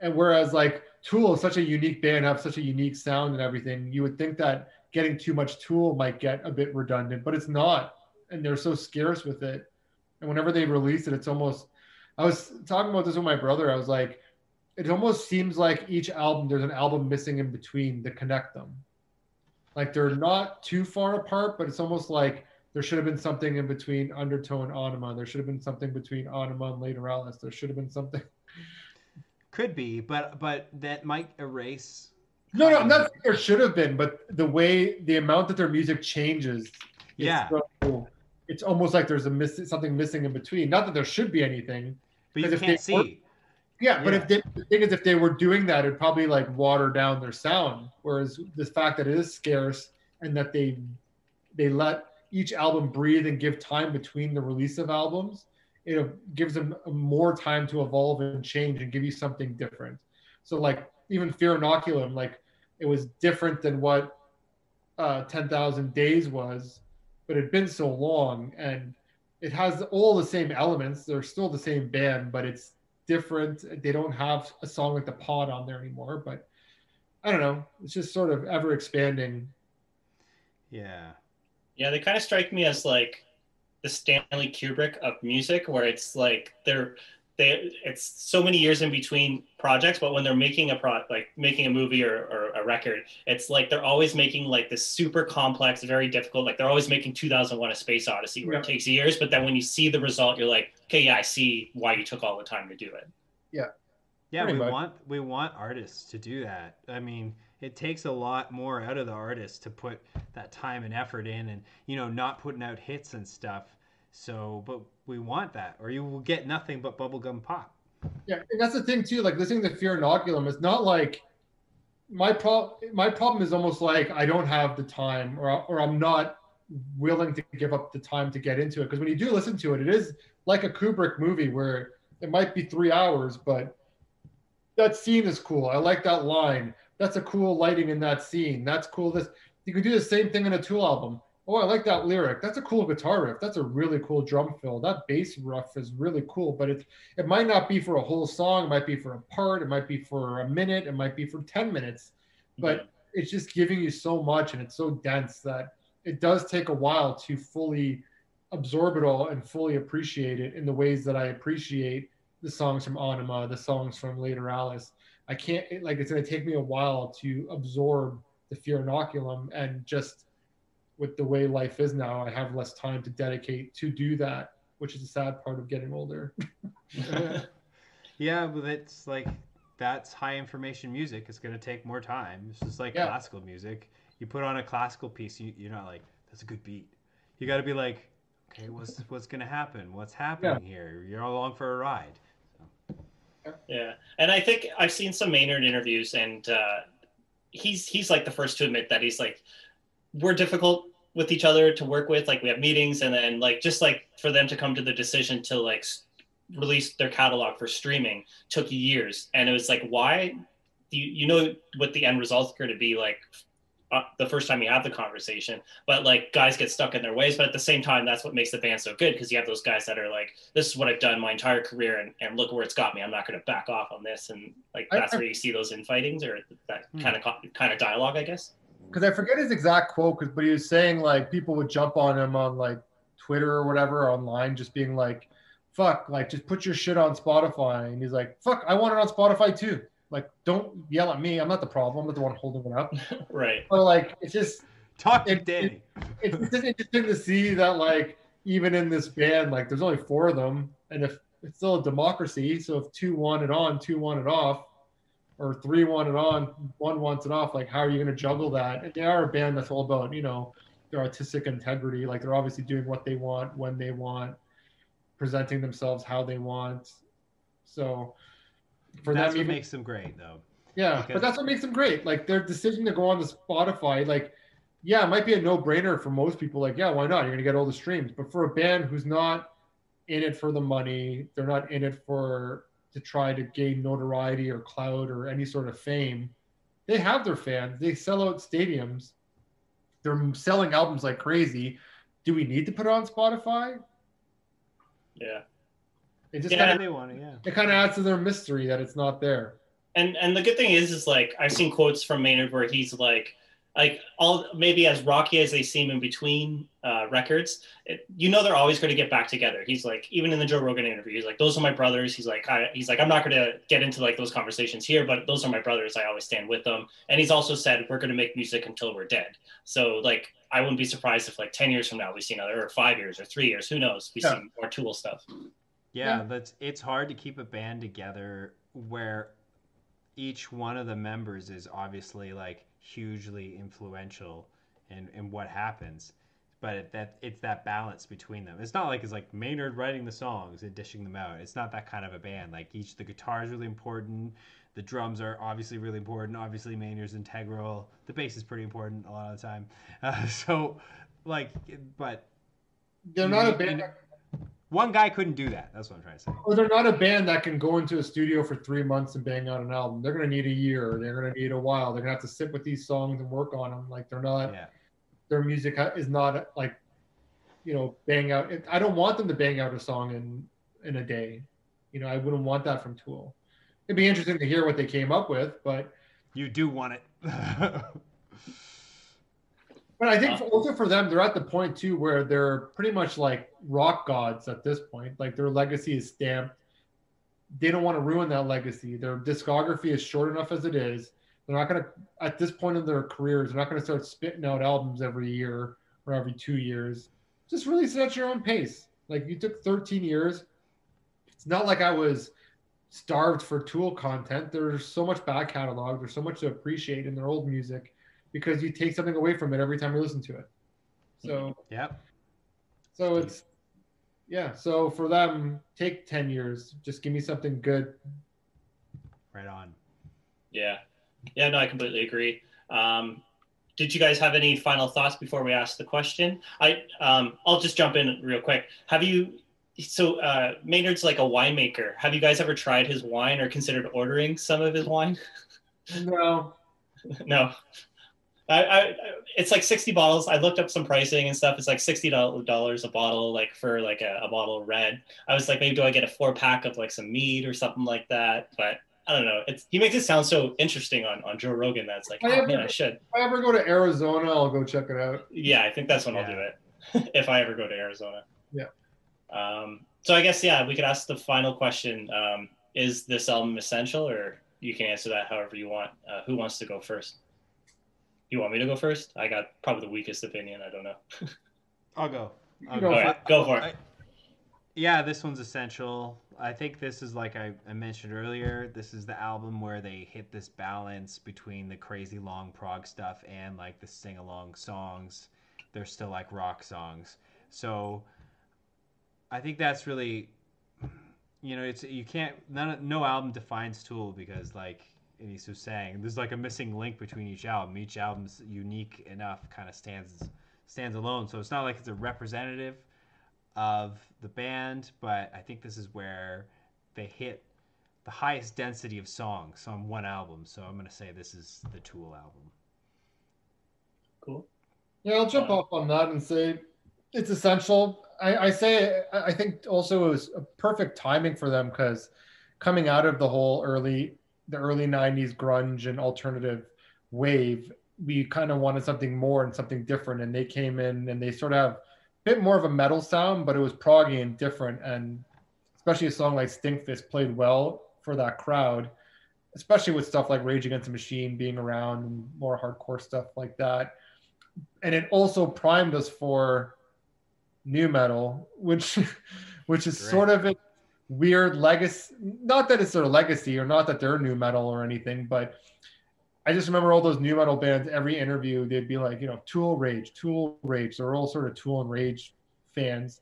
And whereas like Tool is such a unique band, have such a unique sound and everything, you would think that getting too much Tool might get a bit redundant, but it's not. And they're so scarce with it. And whenever they release it, it's almost. I was talking about this with my brother. I was like, it almost seems like each album there's an album missing in between to connect them. Like they're not too far apart, but it's almost like there should have been something in between Undertow and Ænima. There should have been something between Ænima and Lateralus. There should have been something. Could be, but but that might erase. No, no, not there should have been, but the way the amount that their music changes, Yeah. so- it's almost like there's a miss something missing in between. Not that there should be anything. But you if can't they were- see. Yeah, but if they, the thing is, if they were doing that, it'd probably like water down their sound. Whereas the fact that it is scarce and that they they let each album breathe and give time between the release of albums, it gives them more time to evolve and change and give you something different. So like even Fear Inoculum, like it was different than what uh, Ten Thousand Days was, but it'd been so long and it has all the same elements. They're still the same band, but it's different. They don't have a song like the Pot on there anymore, but I don't know. It's just sort of ever expanding. Yeah. Yeah, they kind of strike me as like the Stanley Kubrick of music, where it's like they're they it's so many years in between projects, but when they're making a pro like making a movie or, or a record, it's like they're always making like this super complex, very difficult. Like they're always making 2001: A Space Odyssey, where it takes years, but then when you see the result, you're like, okay, yeah, I see why you took all the time to do it. Yeah, Pretty we much. want we want artists to do that. I mean, it takes a lot more out of the artist to put that time and effort in, and you know, not putting out hits and stuff. So, but we want that, or you will get nothing but bubblegum pop. Yeah, and that's the thing too. Like listening to Fear Inoculum, it's not like my pro. My problem is almost like I don't have the time, or or I'm not willing to give up the time to get into it. Because when you do listen to it, it is like a Kubrick movie where it might be three hours, but that scene is cool. I like that line. That's a cool lighting in that scene. That's cool. This you can do the same thing in a Tool album. Oh, I like that lyric. That's a cool guitar riff. That's a really cool drum fill. That bass riff is really cool, but it's it might not be for a whole song. It might be for a part. It might be for a minute. It might be for 10 minutes. But mm-hmm. it's just giving you so much and it's so dense that it does take a while to fully absorb it all and fully appreciate it in the ways that I appreciate the songs from Ænima, the songs from Lateralus. I can't, it, like, it's going to take me a while to absorb the Fear Inoculum and just with the way life is now, I have less time to dedicate to do that, which is a sad part of getting older. [laughs] [laughs] Yeah, but it's like that's high information music. It's gonna take more time. It's just like Yeah. classical music. You put on a classical piece, you, you're not like that's a good beat. You got to be like, okay, what's what's gonna happen? What's happening here? You're along for a ride. Yeah, and I think I've seen some Maynard interviews, and uh, he's he's like the first to admit that he's like we're difficult with each other to work with. Like we have meetings, and then like just like for them to come to the decision to like s- release their catalog for streaming took years, and it was like why you you know what the end result's going to be like uh, the first time you have the conversation but like guys get stuck in their ways but at the same time that's what makes the band so good because you have those guys that are like this is what i've done my entire career and, and look where it's got me. I'm not going to back off on this. And like that's I- where you see those infightings or that kind of kind of dialogue i guess because I forget his exact quote, 'cause- but he was saying like people would jump on him on like Twitter or whatever online, just being like, "Fuck, like just put your shit on Spotify," and he's like, "Fuck, I want it on Spotify too." Like, don't yell at me. I'm not the problem. I'm not the one holding it up. [laughs] right But like, it's just Talk to It- Danny. [laughs] it's just interesting to see that like even in this band, like there's only four of them, and if it's still a democracy, so if two want it on, two want it off, or three want it on, one wants it off, like how are you going to juggle that? And they are a band that's all about you know their artistic integrity. Like they're obviously doing what they want when they want, presenting themselves how they want. So for That's them, what even makes them great, though. yeah, Because- but that's what makes them great. Like their decision to go on to Spotify, like, yeah, it might be a no-brainer for most people. Like, yeah, why not? You're gonna get all the streams. But for a band who's not in it for the money, they're not in it for to try to gain notoriety or clout or any sort of fame. They have their fans. They sell out stadiums. They're selling albums like crazy. Do we need to put it on Spotify? yeah It just Yeah, Yeah, kind of they want it. Yeah. it kind of adds to their mystery that it's not there. and and the good thing is is like i've seen quotes from maynard where he's like like all maybe as rocky as they seem in between uh, records it, you know they're always going to get back together he's like even in the joe rogan interview he's like those are my brothers he's like I, he's like i'm not going to get into like those conversations here but those are my brothers i always stand with them and he's also said we're going to make music until we're dead so like I wouldn't be surprised if like ten years from now we see another, or five years, or three years, who knows? We Yeah. see more Tool stuff. Yeah, Yeah. that's it's hard to keep a band together where each one of the members is obviously like hugely influential in in what happens. But it, that it's that balance between them. It's not like it's like Maynard writing the songs and dishing them out. It's not that kind of a band. Like each the guitar is really important, the drums are obviously really important. Obviously Maynard's integral. The bass is pretty important a lot of the time. Uh, [laughs] so like, but They're not a band. One guy couldn't do that. That's what I'm trying to say. Or they're not a band that can go into a studio for three months and bang out an album. They're gonna need a year. They're gonna need a while. They're gonna have to sit with these songs and work on them. Like they're not. Yeah. Their music is not like, you know, bang out. I don't want them to bang out a song in in a day. You know, I wouldn't want that from Tool. It'd be interesting to hear what they came up with, but You do want it. [laughs] But I think Uh, for, also for them, they're at the point too where they're pretty much like rock gods at this point. Like their legacy is stamped. They don't want to ruin that legacy. Their discography is short enough as it is. They're not going to, at this point in their careers, they're not going to start spitting out albums every year or every two years. Just release it at your own pace. Like you took 13 years. It's not like I was starved for Tool content. There's so much back catalog. There's so much to appreciate in their old music because you take something away from it every time you listen to it. So yeah. so it's yeah. So for them, take ten years. Just give me something good. Right on. Yeah, yeah, no, I completely agree. Um, did you guys have any final thoughts before we ask the question? I um, I'll just jump in real quick. Have you? So uh, Maynard's like a winemaker. Have you guys ever tried his wine or considered ordering some of his wine? No, [laughs] no. I, I, it's like 60 bottles. I looked up some pricing and stuff. It's like $60 a bottle, like for like a, a bottle of red. I was like, maybe do I get a four pack of like some mead or something like that? But I don't know. It's he makes it sound so interesting on, on Joe Rogan. That's like, I oh have- man, I should. if I ever go to Arizona, I'll go check it out. Yeah, I think that's when I'll do it [laughs] if I ever go to Arizona. Yeah. Um, so I guess yeah, we could ask the final question: um, Is this album essential, or you can answer that however you want? Uh, who wants to go first? You want me to go first? I got probably the weakest opinion. I don't know. [laughs] I'll go. I'll go All for right, go for it. I- yeah, this one's essential. I think this is like I, I mentioned earlier. This is the album where they hit this balance between the crazy long prog stuff and like the sing along songs. They're still like rock songs. So I think that's really, you know, it's you can't none no album defines Tool because like Elise was saying, there's like a missing link between each album. Each album's unique enough, kind of stands stands alone. So it's not like it's a representative of the band, but I think this is where they hit the highest density of songs on one album. So I'm gonna say this is the Tool album. Cool. Yeah, I'll jump Uh, off on that and say it's essential. I, I say I I think also it was a perfect timing for them because coming out of the whole early the early '90s grunge and alternative wave, we kind of wanted something more and something different, and they came in and they sort of have a bit more of a metal sound, but it was proggy and different, and especially a song like Stinkfist played well for that crowd, especially with stuff like Rage Against the Machine being around and more hardcore stuff like that and it also primed us for nu metal, which [laughs] which is Great. sort of weird legacy. Not that it's their legacy, or not that they're nu metal or anything, but I just remember all those nu metal bands. Every interview, they'd be like, you know, Tool Rage, Tool Rage. They're all sort of Tool and Rage fans,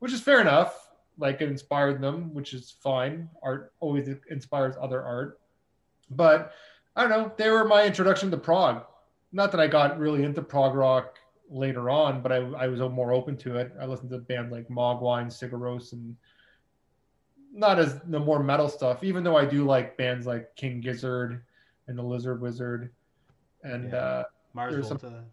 which is fair enough. Like it inspired them, which is fine. Art always inspires other art, but I don't know. They were my introduction to prog not that I got really into prog rock later on, but I, I was more open to it. I listened to bands like Mogwai, and Sigur Rós, and not as the more metal stuff, even though I do like bands like King Gizzard and the Lizard Wizard. And Yeah. uh, Mars There's some- Volta.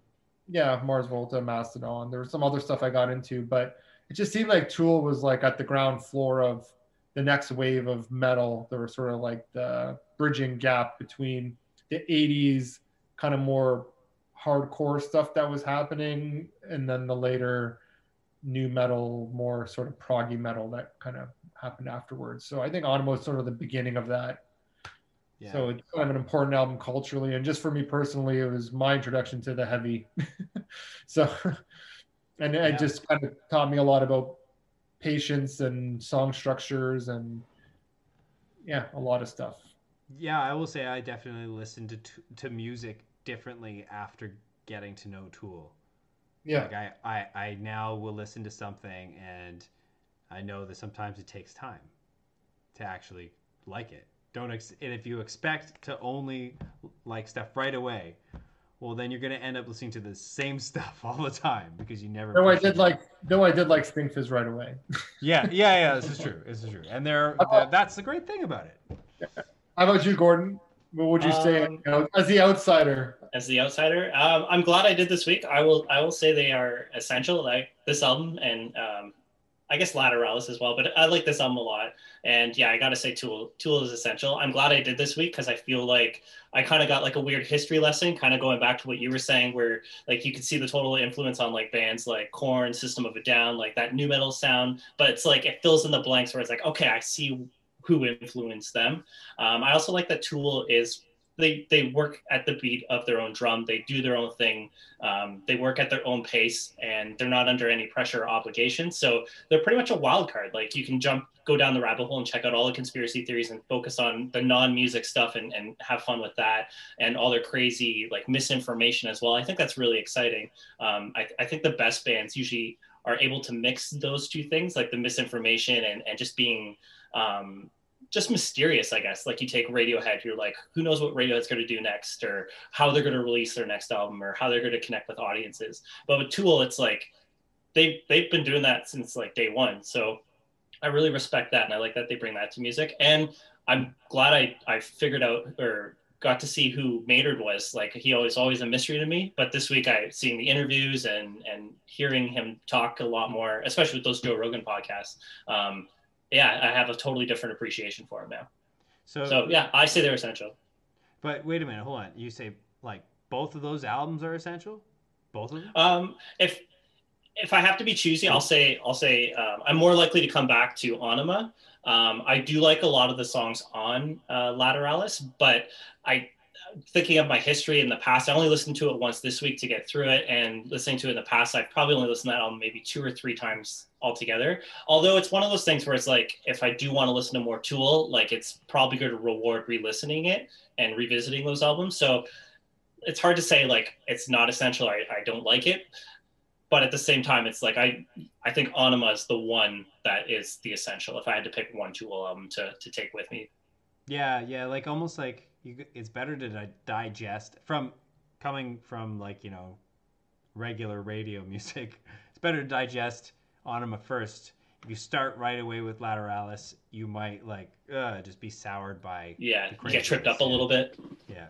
yeah, Mars Volta, Mastodon. There was some other stuff I got into, but it just seemed like Tool was like at the ground floor of the next wave of metal. There was sort of like the bridging gap between the 80s kind of more hardcore stuff that was happening and then the later nu metal, more sort of proggy metal that kind of happened afterwards. So I think Ænima was sort of the beginning of that. Yeah. So it's kind of an important album culturally, and just for me personally, it was my introduction to the heavy. [laughs] so, and it just kind of taught me a lot about patience and song structures and yeah, a lot of stuff. Yeah, I will say I definitely listened to t- to music differently after getting to know Tool. Yeah, Like I, I, I now will listen to something and I know that sometimes it takes time to actually like it. Don't ex- and if you expect to only like stuff right away, well then you're gonna end up listening to the same [laughs] stuff all the time because you never. though I appreciate did like, No, I did like Spring Fizz right away. Yeah, yeah, yeah. [laughs] This is true. This is true. And there, Uh, that's the great thing about it. How about you, Gordon? What would you say Um, you know, as the outsider? as the outsider. Um, I'm glad I did this week. I will I will say they are essential. Like this album and um, I guess Lateralus as well. But I like this album a lot. And yeah, I gotta say Tool Tool is essential. I'm glad I did this week because I feel like I kind of got like a weird history lesson, kind of going back to what you were saying, where like you could see the total influence on like bands like Korn, System of a Down, like that nu metal sound. But it's like it fills in the blanks where it's like, okay, I see who influenced them. Um, I also like that Tool is they they work at the beat of their own drum. They do their own thing. Um, they work at their own pace, and they're not under any pressure or obligation. So they're pretty much a wild card. Like you can jump, go down the rabbit hole, and check out all the conspiracy theories, and focus on the non-music stuff, and, and have fun with that, and all their crazy like misinformation as well. I think that's really exciting. Um, I, I think the best bands usually are able to mix those two things, like the misinformation and and just being um, just mysterious, I guess. Like you take Radiohead, you're like, who knows what Radiohead's going to do next, or how they're going to release their next album, or how they're going to connect with audiences. But with Tool, it's like they they've been doing that since like day one. So I really respect that, and I like that they bring that to music. And I'm glad I I figured out or got to see who Maynard was. Like he always always a mystery to me, but this week I seeing the interviews and and hearing him talk a lot more, especially with those Joe Rogan podcasts. Um, yeah, I have a totally different appreciation for him now. So, So yeah, I say they're essential. but wait a minute, hold on. You say like both of those albums are essential? Both of them? Um, if if I have to be choosy, I'll say I'll say um, I'm more likely to come back to Ænima. Um, I do like a lot of the songs on uh, Lateralus, but I thinking of my history in the past, I only listened to it once this week to get through it, and listening to it in the past, I've probably only listened to that album maybe two or three times altogether. Although it's one of those things where it's like, if I do want to listen to more Tool, like it's probably going to reward re-listening it and revisiting those albums. So it's hard to say like it's not essential. I, I don't like it, but at the same time, it's like I I think Ænima is the one that is the essential. If I had to pick one Tool album to to take with me, Yeah, yeah, like almost like you, it's better to di- digest from coming from like you know regular radio [laughs] music. It's better to digest Ænima first. If you start right away with Lateralus, you might like uh, just be soured by yeah, The you get tripped up a little bit. yeah.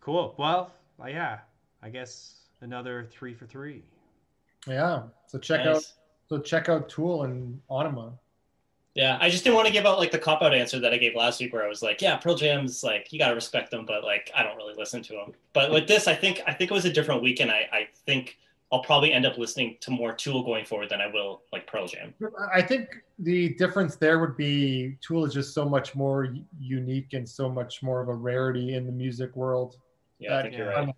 Cool. Well, uh, yeah, I guess another three for three. Yeah. So check out Nice. so check out Tool and Anima. Yeah, I just didn't want to give out like the cop out answer that I gave last week, where I was like, "Yeah, Pearl Jam's like you gotta respect them, but like I don't really listen to them." But with this, I think I think it was a different weekend. I I think I'll probably end up listening to more Tool going forward than I will like Pearl Jam. I think the difference there would be Tool is just so much more unique and so much more of a rarity in the music world. Yeah, I think you're right.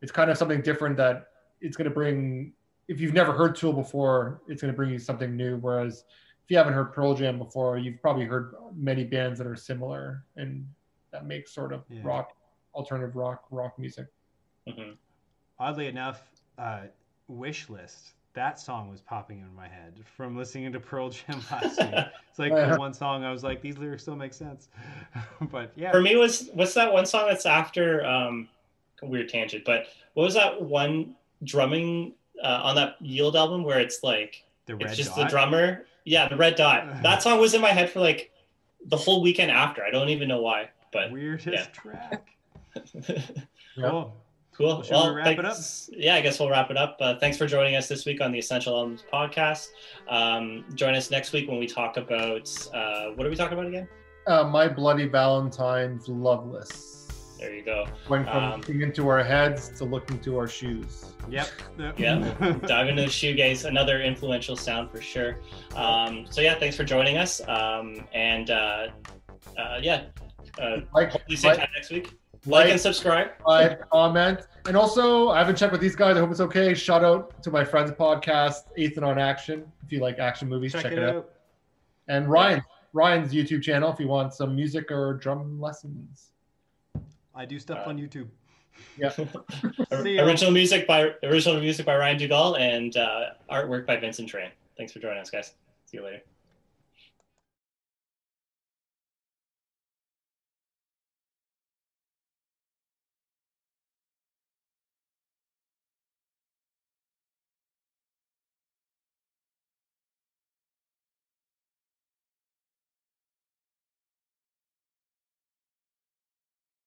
It's kind of something different that it's going to bring. If you've never heard Tool before, it's going to bring you something new. Whereas if you haven't heard Pearl Jam before, you've probably heard many bands that are similar and that make sort of Yeah. rock, alternative rock, rock music. Mhm. Oddly enough, uh, Wish List. That song was popping in my head from listening to Pearl Jam [laughs] last week. It's like the [laughs] one song I was like, these lyrics still make sense. [laughs] but yeah, For me, was what's that one song that's after um, a weird tangent? But what was that one drumming uh, on that Yield album where it's like the red it's just dot. the drummer? Yeah, the red dot. [sighs] That song was in my head for like the whole weekend after. I don't even know why, but Weirdest yeah. track. [laughs] Cool. Cool. Well, should we wrap it up? Yeah, I guess we'll wrap it up. Uh, thanks for joining us this week on the Essential Albums podcast. Um, join us next week when we talk about uh, what are we talking about again? Uh, My Bloody Valentine's Loveless. There you go. Went from Um, looking into our heads to looking to our shoes. Yep. yep. [laughs] Yeah. Dive into the shoegaze, another influential sound for sure. Um, so yeah, thanks for joining us. Um, and uh, uh, yeah, Uh, Like, hopefully, same like, time next week. Like like, and subscribe. like, comment, and also I haven't checked with these guys. I hope it's okay. Shout out to my friend's podcast, Ethan on Action. If you like action movies, Check, check, it it out. out. And Ryan, Ryan's YouTube channel if you want some music or drum lessons. I do stuff Uh, on YouTube. Yeah. [laughs] See original music by original music by Ryan Dugal and uh, artwork by Vincent Train. Thanks for joining us, guys. See you later.